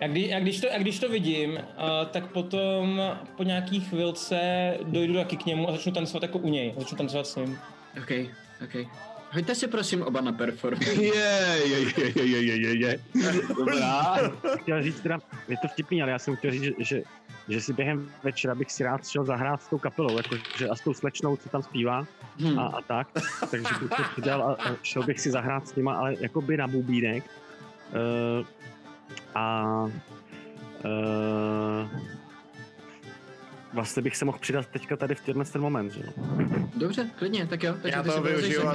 A, kdy, a, když to, a když to vidím, uh, tak potom po nějaký chvilce dojdu taky k němu a začnu tancovat jako u něj. Začnu tancovat s ním. OK, OK. Hoďte si prosím oba na perform. Je, je, je, je, je, je, je, je. Dobrá. Chtěl říct teda, je to vtipný, ale já jsem chtěl říct, že, že, že si během večera bych si rád šel zahrát s tou kapelou, jakože a s tou slečnou, co tam zpívá Hmm. a, a tak. Takže bych to přidal a, a šel bych si zahrát s nima, ale jakoby na bubínek. Uh, a uh, vlastně bych se mohl přidat teďka tady v tenhle ten moment, že jo. Dobře, klidně, tak jo. Takže Já to využiju a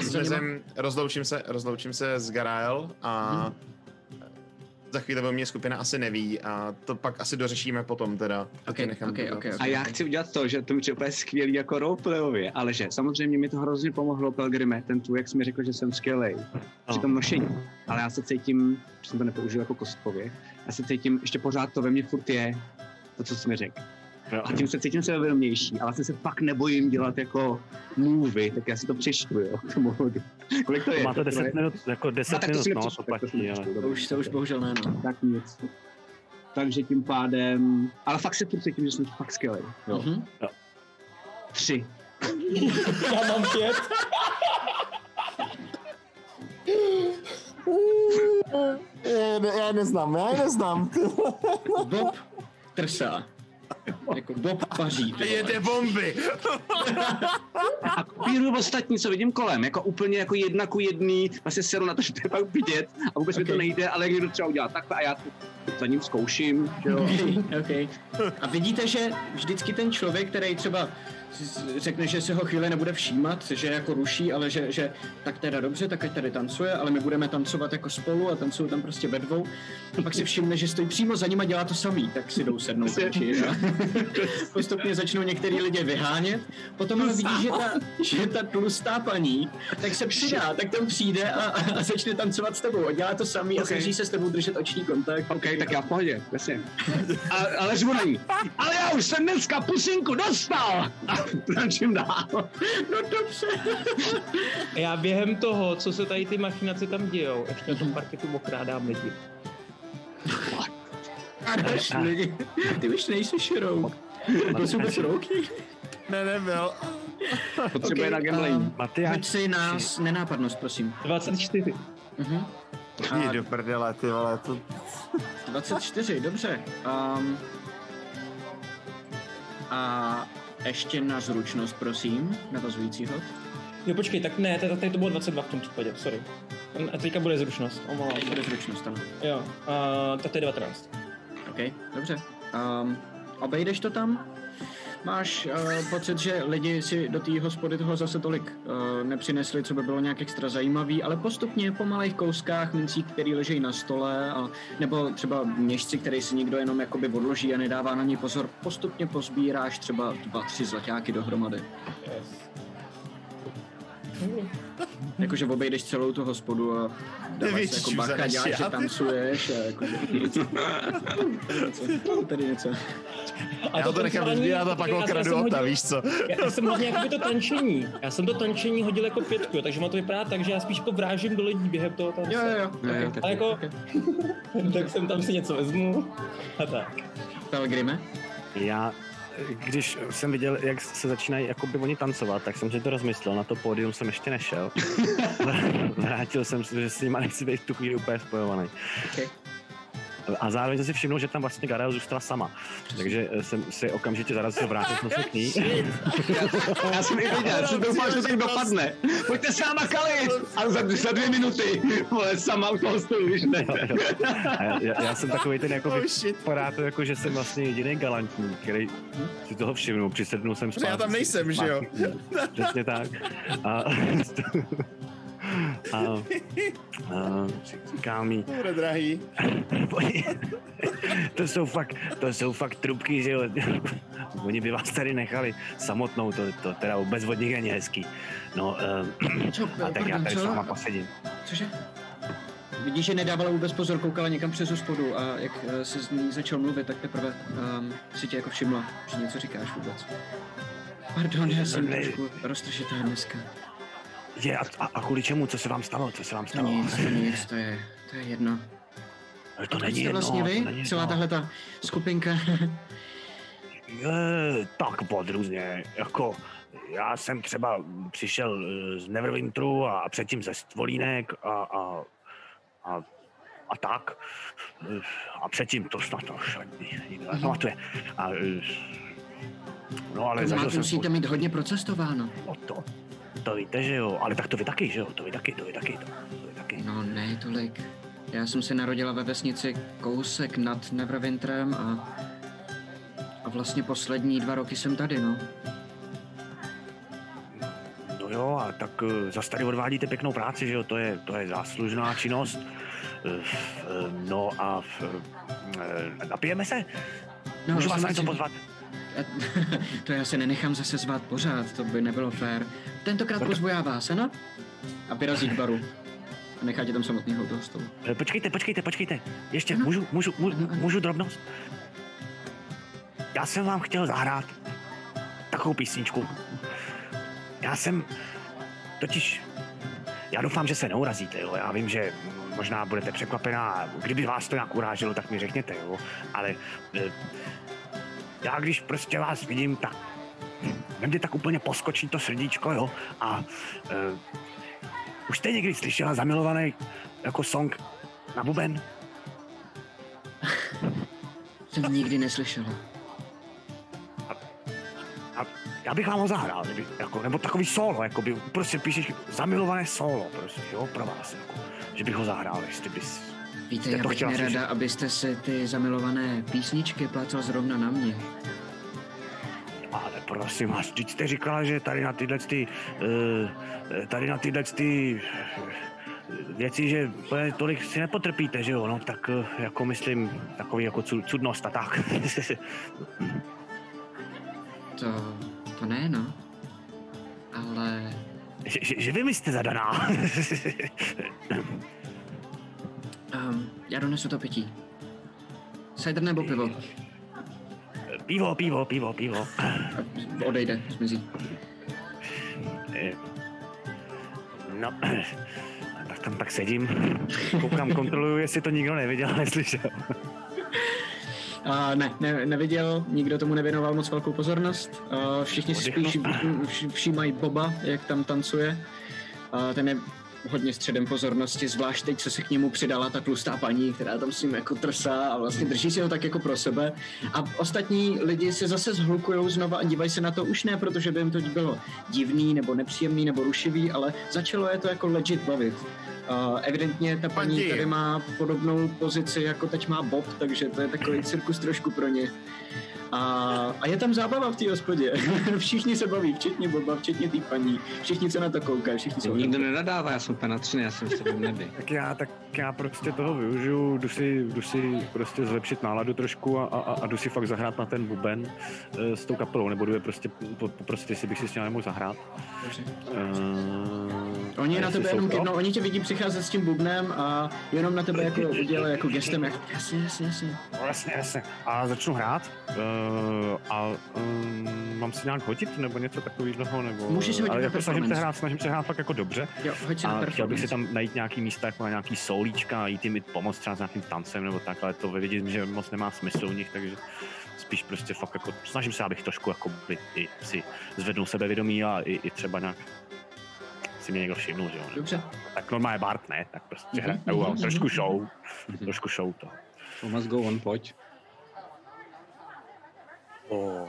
rozloučím se, rozloučím se s Garael a Mhm. Za chvíli o mě skupina asi neví a to pak asi dořešíme potom teda. To Ok, ti nechám ok, dodat. ok, ok. A já chci udělat to, že to mi přijde skvělý jako roleplayově, ale že samozřejmě mi to hrozně pomohlo Pelgrime, ten tu, jak jsi mi řekl, že jsem skvělý při tom nošení. Ale já se cítím, že jsem to nepoužil jako kostkově, já se cítím, ještě pořád to ve mně furt je, to, co jsi mi řekl. Jo. A tím se cítím sebevědomější, ale vlastně se fakt nebojím dělat jako movie, tak já si to přečtu, jo, k tomu. Kolik to To je? máte To 10 je- minut, jako 10 A tak to minut, no, to tak to si platí, ale... To už, to už bohužel ne, no. Tak nic. Takže tím pádem, ale fakt se furt cítím, že jsem fakt skvělý. Jo. Mhm. Tři. Já mám pět. Já neznám, já neznám. Bob trsá. Jako Bob paří. ty vole. Jede bomby. A kopíruju ostatní, co vidím kolem, jako úplně jako jedna ku jedný, vlastně seru na to, že to je pak vidět a vůbec mi to nejde, ale jak někdo třeba udělá takhle a já to za ním zkouším, že jo. Okay, okay. A vidíte, že vždycky ten člověk, který třeba řekne, že se ho chvíli nebude všímat, že jako ruší, ale že, že tak teda dobře, tak ať tady tancuje, ale my budeme tancovat jako spolu a tancují tam prostě ve dvou. A pak si všimne, že stojí přímo za ním a dělá to samý, tak si jdou sednout radši. A postupně začnou některý lidi vyhánět. Potom ale vidí, že ta, že ta tlustá paní, tak se přidá, tak tam přijde a, a, a začne tancovat s tebou a dělá to samý a Ok. snaží se s tebou držet oční kontakt. OK, tak já v pohodě, jasně. A, ale řvu na ní. Ale já už jsem dneska pusinku dostal! A tančím dál. No dobře. Já během toho, co se tady ty machinace tam dějou, ještě na tom parketu okrádám lidi. A lidi. Ty už nejsi širou. To jsou vůbec rouky. Ne, nebyl. Potřebuje Ok, na gambling. um, Matyáš, Hoď si nás nenápadnost, prosím. 24. Mhm. Jdi do prdele, ty vole, to... 24, dobře. Um, a ještě na zručnost, prosím, navazující hod. Jo, počkej, tak ne, tady, tady to bylo 22 v tom případě, sorry. A teďka bude zručnost, omlouvám. Bude zručnost, ano. Jo, uh, tak to je 19. OK, dobře. Um, obejdeš to tam? Máš uh, pocit, že lidi si do té hospody toho zase tolik uh, nepřinesli, co by bylo nějak extra zajímavý, ale postupně po malých kouskách mincí, který leží na stole, a, nebo třeba měšci, který si někdo jenom jakoby odloží a nedává na ně pozor, postupně pozbíráš třeba dva, tři zlaťáky dohromady. Yes. Jakože obejdeš celou tu hospodu a dáváš jako bacha, děláš, že tancuješ a jako něco. něco. Něco. Já to nechám tancování- vyzbírat a pak okradu hodil- víš co? Já, já jsem hodně jakoby to tančení. Já jsem to tančení hodil jako pětku, jo, takže má to vypadá tak, že já spíš jako vrážím do lidí během toho tance. Jo, jo, jo. Okay. A jako, tak jsem tam si něco vezmu a tak. Pelgrime? já když jsem viděl, jak se začínají jakoby oni tancovat, tak jsem si to rozmyslel, na to pódium jsem ještě nešel. Vrátil jsem se, že s nimi nechci být v tu chvíli úplně spojovaný. Okay. A zároveň jsem si všiml, že tam vlastně Garel zůstala sama. Takže eh, jsem si okamžitě zarazil, vrátil jsem se k ní. Já jsem i viděl, já jsem doufal, že to tak dopadne. Pojďte s náma kalit! A za, za dvě minuty, vole, sama u toho stojí, víš, ne? Jo, jo. A já, já, já, jsem takový ten jako shit. porád, jako že jsem vlastně jediný galantní, který si toho všimnul, přisednul jsem Protože já tam nejsem, že jo? Přesně tak. A, a, a říká mi, Bude drahý. to jsou fakt, to jsou fakt trubky, že jo. Oni by vás tady nechali samotnou, to, to teda vůbec od nich není hezký. No, um, Co, a tak já pardon, tady co? s váma posedím. Cože? Vidíš, že nedávala vůbec pozor, koukala někam přes hospodu a jak uh, se z ní začal mluvit, tak teprve um, si tě jako všimla, že něco říkáš vůbec. Pardon, že jsem Ne. trošku roztržitá dneska. Je, a, a, a kvůli čemu? Co se vám stalo? Co se vám stalo? nic, to nic, to je, to je jedno. Ale to není jedno, vlastně vy? to není Celá jedno. tahle ta skupinka. Je, tak podrůzně, jako já jsem třeba přišel eh, z Neverwinteru a předtím ze Stvolínek a, a, a, a tak. Eh, A předtím to snad to už nikdo nepamatuje. A, eh, no ale To zažil máte, jsem musíte mít hodně procestováno. no, to, to víte, že jo, ale tak to vy taky, že jo, to vy taky, to vy taky, to, to vy taky. No ne tolik. Já jsem se narodila ve vesnici kousek nad Neverwinterem a, a vlastně poslední dva roky jsem tady, no. No jo, a tak uh, zase tady odvádíte pěknou práci, že jo, to je, to je záslužná činnost. Uh, uh, no a napijeme se? no Můžu vás na něco pozvat? to já se nenechám zase zvát pořád, to by nebylo fér. Tentokrát pozvu já vás, ano? A vyrazí k baru. A nechá tě tam samotného toho stolu. Eh, Počkejte, počkejte, počkejte. Ještě, Ano. můžu, můžu, můžu, Ano, ano. můžu drobnost? Já jsem vám chtěl zahrát takovou písničku. Já jsem totiž... Já doufám, že se neurazíte, jo. Já vím, že možná budete překvapená. a Kdyby vás to nějak uráželo, tak mi řekněte, jo. Ale eh, já když prostě vás vidím, tak ve mně tak úplně poskočí to srdíčko, jo. A uh, už jste někdy slyšela zamilovaný jako song na buben? Jsem nikdy neslyšela. A já bych vám ho zahrál, kdyby, jako, nebo takový solo, jako by prostě píšeš zamilované solo, prostě, jo, pro vás, jako, že bych ho zahrál, jestli bys... Víte, já bych nerada, slyšet? abyste se ty zamilované písničky plácal zrovna na mě. Ale prosím vás, vždyť jste říkala, že tady na tyhle ty, uh, tady na tyhle ty eh, věci, že tolik si nepotrpíte, že jo, no, tak uh, jako myslím, takový jako cu- cudnost a tak. To, to ne, no. Ale že, že, že vy mi jste zadaná. um, já donesu to pití. Cider nebo pivo? pivo, pivo, pivo, pivo. Odejde, zmizí. Eh, No, tak tam tak sedím, koukám, kontroluju, jestli to nikdo neviděl, neslyšel. A ne, ne, neviděl, nikdo tomu nevěnoval moc velkou pozornost. A všichni si spíš vš- všímají Boba, jak tam tancuje. A ten je hodně středem pozornosti, zvlášť teď, co se k němu přidala ta tlustá paní, která tam s ním jako trsá a vlastně drží si ho tak jako pro sebe. A ostatní lidi se zase zhlukujou znova a dívají se na to už ne, protože by jim to bylo divný nebo nepříjemný nebo rušivý, ale začalo je to jako legit bavit. Uh, evidentně ta paní tady má podobnou pozici, jako teď má Bob, takže to je takový cirkus trošku pro ně. A, a je tam zábava v té hospodě. všichni se baví, včetně Boba, včetně té paní. Všichni se na to koukají, všichni jsou Nikdo nenadává, já jsem úplně nadšený, já jsem se v nebi. Tak já, tak já prostě toho využiju, jdu si, jdu si prostě zlepšit náladu trošku a, a, a jdu si fakt zahrát na ten buben eh, s tou kapelou, nebo jdu je prostě po- poprosit, jestli bych si s ním nemohl zahrát. Dobře. Uh, Oni na tebe jenom no, oni tě vidí přicházet s tím bubnem a jenom na tebe jako udělají jako gestem, jak jasně, jasně, jasně. No, jasně, jasně. A začnu hrát uh, a um, mám si nějak hodit nebo něco takového, nebo... Můžeš si hodit ale na jako snažím se hrát, snažím se hrát fakt jako dobře. Jo, hoď si na A chtěl bych si tam najít nějaký místa, jako na nějaký soulíčka a jít jim pomoct třeba s nějakým tancem nebo tak, ale to vidím, že moc nemá smysl u nich, takže spíš prostě fakt jako snažím se, abych trošku jako by, i si zvednul sebevědomí a i, i třeba nějak si mě někdo všimnul, že jo. Dobře. Tak normálně Bart ne, tak prostě Mhm, hraju mhm, a trošku mhm. show, trošku show to. Thomas go on, pojď. O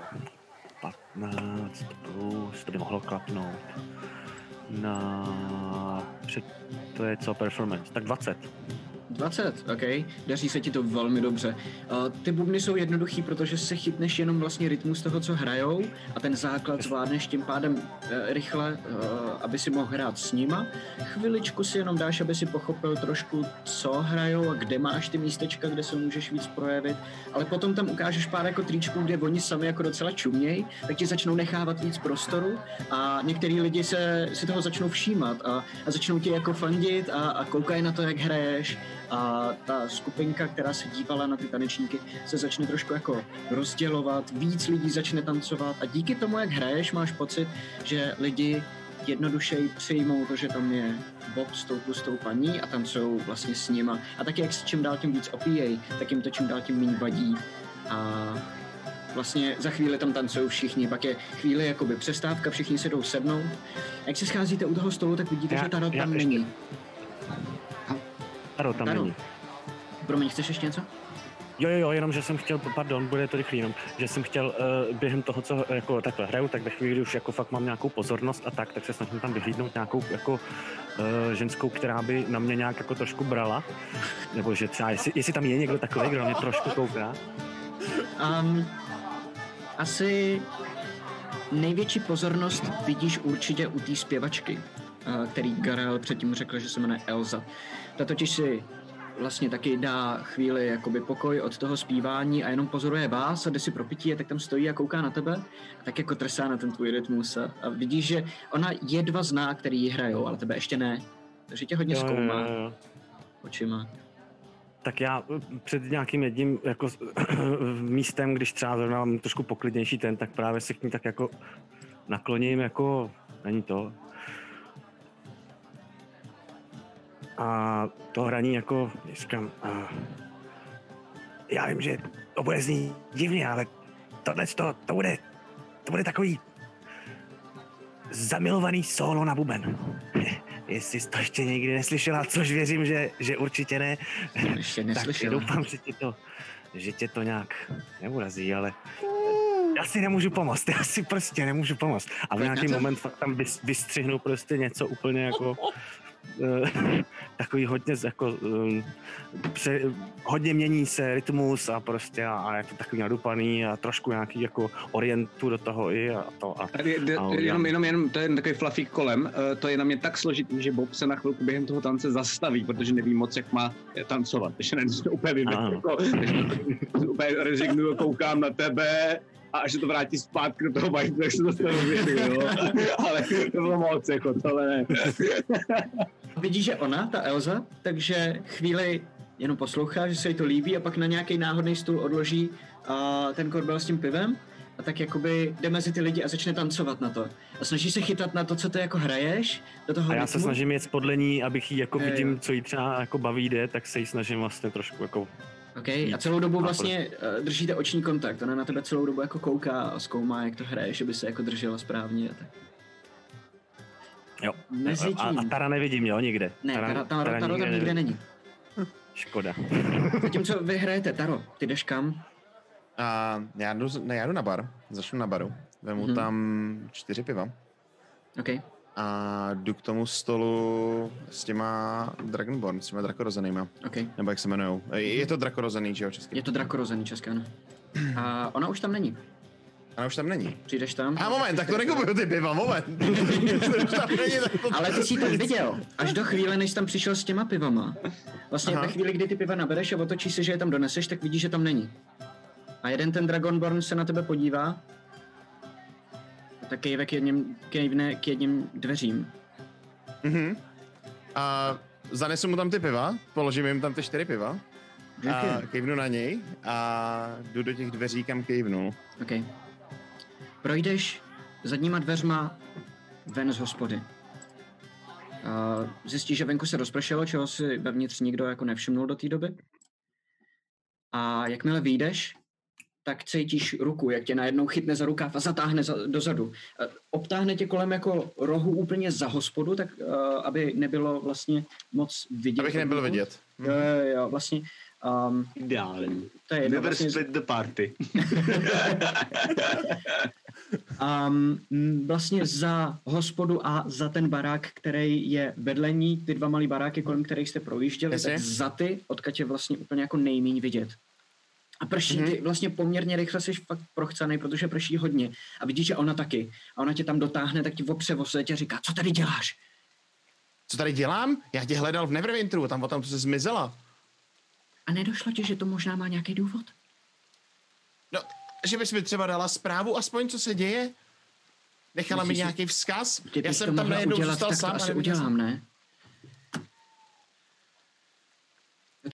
15 plus, to by mohlo klapnout. Na... To je co performance? Tak 20. 20, OK. Daří se ti to velmi dobře. Uh, ty bubny jsou jednoduchý, protože se chytneš jenom vlastně rytmus toho, co hrajou a ten základ zvládneš tím pádem uh, rychle, uh, aby si mohl hrát s nima. Chviličku si jenom dáš, aby si pochopil trošku, co hrajou a kde máš ty místečka, kde se můžeš víc projevit, ale potom tam ukážeš pár jako tričků, kde oni sami jako docela čuměj, tak ti začnou nechávat víc prostoru a některý lidi se si toho začnou všímat a, a začnou ti jako fandit a, a koukají na to, jak hraješ a ta skupinka, která se dívala na ty tanečníky, se začne trošku jako rozdělovat, víc lidí začne tancovat a díky tomu, jak hraješ, máš pocit, že lidi jednodušeji přijmou to, že tam je Bob s tou tlustou paní a tancují vlastně s nima. A taky jak se čím dál tím víc opíjej, tak jim to čím dál tím méně vadí. A vlastně za chvíli tam tancují všichni, pak je chvíli jakoby přestávka, všichni se jdou sednout. A jak se scházíte u toho stolu, tak vidíte, Já- že ta tam ještě- není. Taro tam Taro. není. Promiň, chceš ještě něco? Jo, jo, jo, jenom, že jsem chtěl, pardon, bude to rychlý, jenom, že jsem chtěl uh, během toho, co jako takhle hraju, tak ve chvíli, kdy už jako fakt mám nějakou pozornost a tak, tak se snažím tam vyhlídnout nějakou jako uh, ženskou, která by na mě nějak jako trošku brala, nebo že třeba, jestli, jestli tam je někdo takový, kdo na mě trošku kouká. Um, asi největší pozornost vidíš určitě u té zpěvačky, uh, který Garel předtím řekl, že se jmenuje Elza. Ta totiž si vlastně taky dá chvíli jakoby pokoj od toho zpívání a jenom pozoruje vás a jde si pro pití a tak tam stojí a kouká na tebe a tak jako trsá na ten tvůj rytmus a, a vidíš, že ona je dva zná, který ji hrajou, ale tebe ještě ne. Takže tě hodně Jo, jo, zkoumá jo, jo. očima. Tak já eh, před nějakým jedním jako místem, když třeba zrovna mám trošku poklidnější ten, tak právě se k ní tak jako nakloním, jako není to. A to hraní jako, říkám, a já vím, že to bude znít divně, ale tohle to, to bude, to bude takový zamilovaný solo na buben. Jestli jsi to ještě někdy neslyšela, což věřím, že, že určitě ne, Ještě tak neslyšel. doufám, že tě to, že tě to nějak neurazí, ale já si nemůžu pomoct, já si prostě nemůžu pomoct. A v Tak nějaký moment fakt tam vys, vystřihnu prostě něco úplně jako takový hodně jako um, pře, hodně mění se rytmus a prostě a, a je to takový nadupaný a trošku nějaký jako orientu do toho i a to a, d- a jenom, jenom, jenom, to je jen takový flafík kolem, eh, to je na mě tak složitý, že Bob se na chvilku během toho tance zastaví, protože neví moc, jak má eh, tancovat. Takže ne, úplně Ano. jako, úplně rezignuju, koukám na tebe a až se to vrátí zpátky do toho bajtu, tak se to stane jo. Ale to bylo moc, jako tohle ne. Vidíš, že ona, ta Elza, takže chvíli jenom poslouchá, že se jí to líbí a pak na nějaký náhodný stůl odloží a ten korbel s tím pivem a tak jakoby jde mezi ty lidi a začne tancovat na to. A snaží se chytat na to, co ty jako hraješ, do toho a já se snažím jet podle ní, abych jí jako jo. vidím, co jí třeba jako baví jde, tak se jí snažím vlastně trošku jako Okay. A celou dobu A vlastně uh, držíte oční kontakt. Ona na tebe celou dobu jako kouká a zkoumá, jak to hraješ, aby se jako držela správně a tak. Jo. Mezi A, a tím. Tara nevidím, jo, nikde. Ne, Tara, Tara, Tara, Taro tam nikde není. Škoda. Zatímco vy hrajete, Taro, ty jdeš kam? A já jdu, ne, já jdu na bar, začnu na baru, vemu Mhm. tam čtyři piva OK. A jdu k tomu stolu s těma Dragonborn, s těma drakorozenýma, OK. nebo jak se jmenujou. Je to drakorozený, že jo, česky? Je to drakorozený české, ano. A ona už tam není. A už tam není. Přijdeš tam. A moment, tak to nekupuju ty piva, moment. Už tam není, tak to... Ale ty jsi tam viděl. Až do chvíle, než tam přišel s těma pivama. Vlastně Aha. ve chvíli, kdy ty piva nabereš a otočíš se, že je tam doneseš, tak vidíš, že tam není. A jeden ten Dragonborn se na tebe podívá. A tak kejve k jedním, kejvne k jedním dveřím. Mhm. A zanesu mu tam ty piva, položím jim tam ty čtyři piva a kejvnu na něj a jdu do těch dveří, kam kejvnu. OK. Projdeš zadníma dveřma ven z hospody. Uh, zjistíš, že venku se rozpršelo, čeho si vevnitř nikdo jako nevšimnul do té doby. A jakmile vyjdeš, tak cítíš ruku, jak tě najednou chytne za rukáv a zatáhne za, dozadu. Eh, Obtáhne tě kolem jako rohu úplně za hospodu, tak uh, aby nebylo vlastně moc vidět. Abych nebyl vidět. Jo, jo, jo, vlastně. Um, Ideální. to je jedno, Never vlastně, split the party. um, vlastně za hospodu a za ten barák, který je vedle ní, ty dva malý baráky, kolem kterých jste projížděli, tak za ty, odkud je vlastně úplně jako nejmíň vidět. A prší Mhm. ty vlastně poměrně rychle jsi fakt prochcený, protože prší hodně. A vidíš, že ona taky. A ona tě tam dotáhne, tak ti opře o a říká, co tady děláš? Co tady dělám? Já tě hledal v Neverwinteru, tam potom se zmizela. A nedošlo ti, že to možná má nějaký důvod? No, že bys mi třeba dala zprávu, aspoň co se děje? Nechala mi Myslíš si- nějaký vzkaz? Já jsem tam najednou zůstal tak to sám. asi udělám, ne?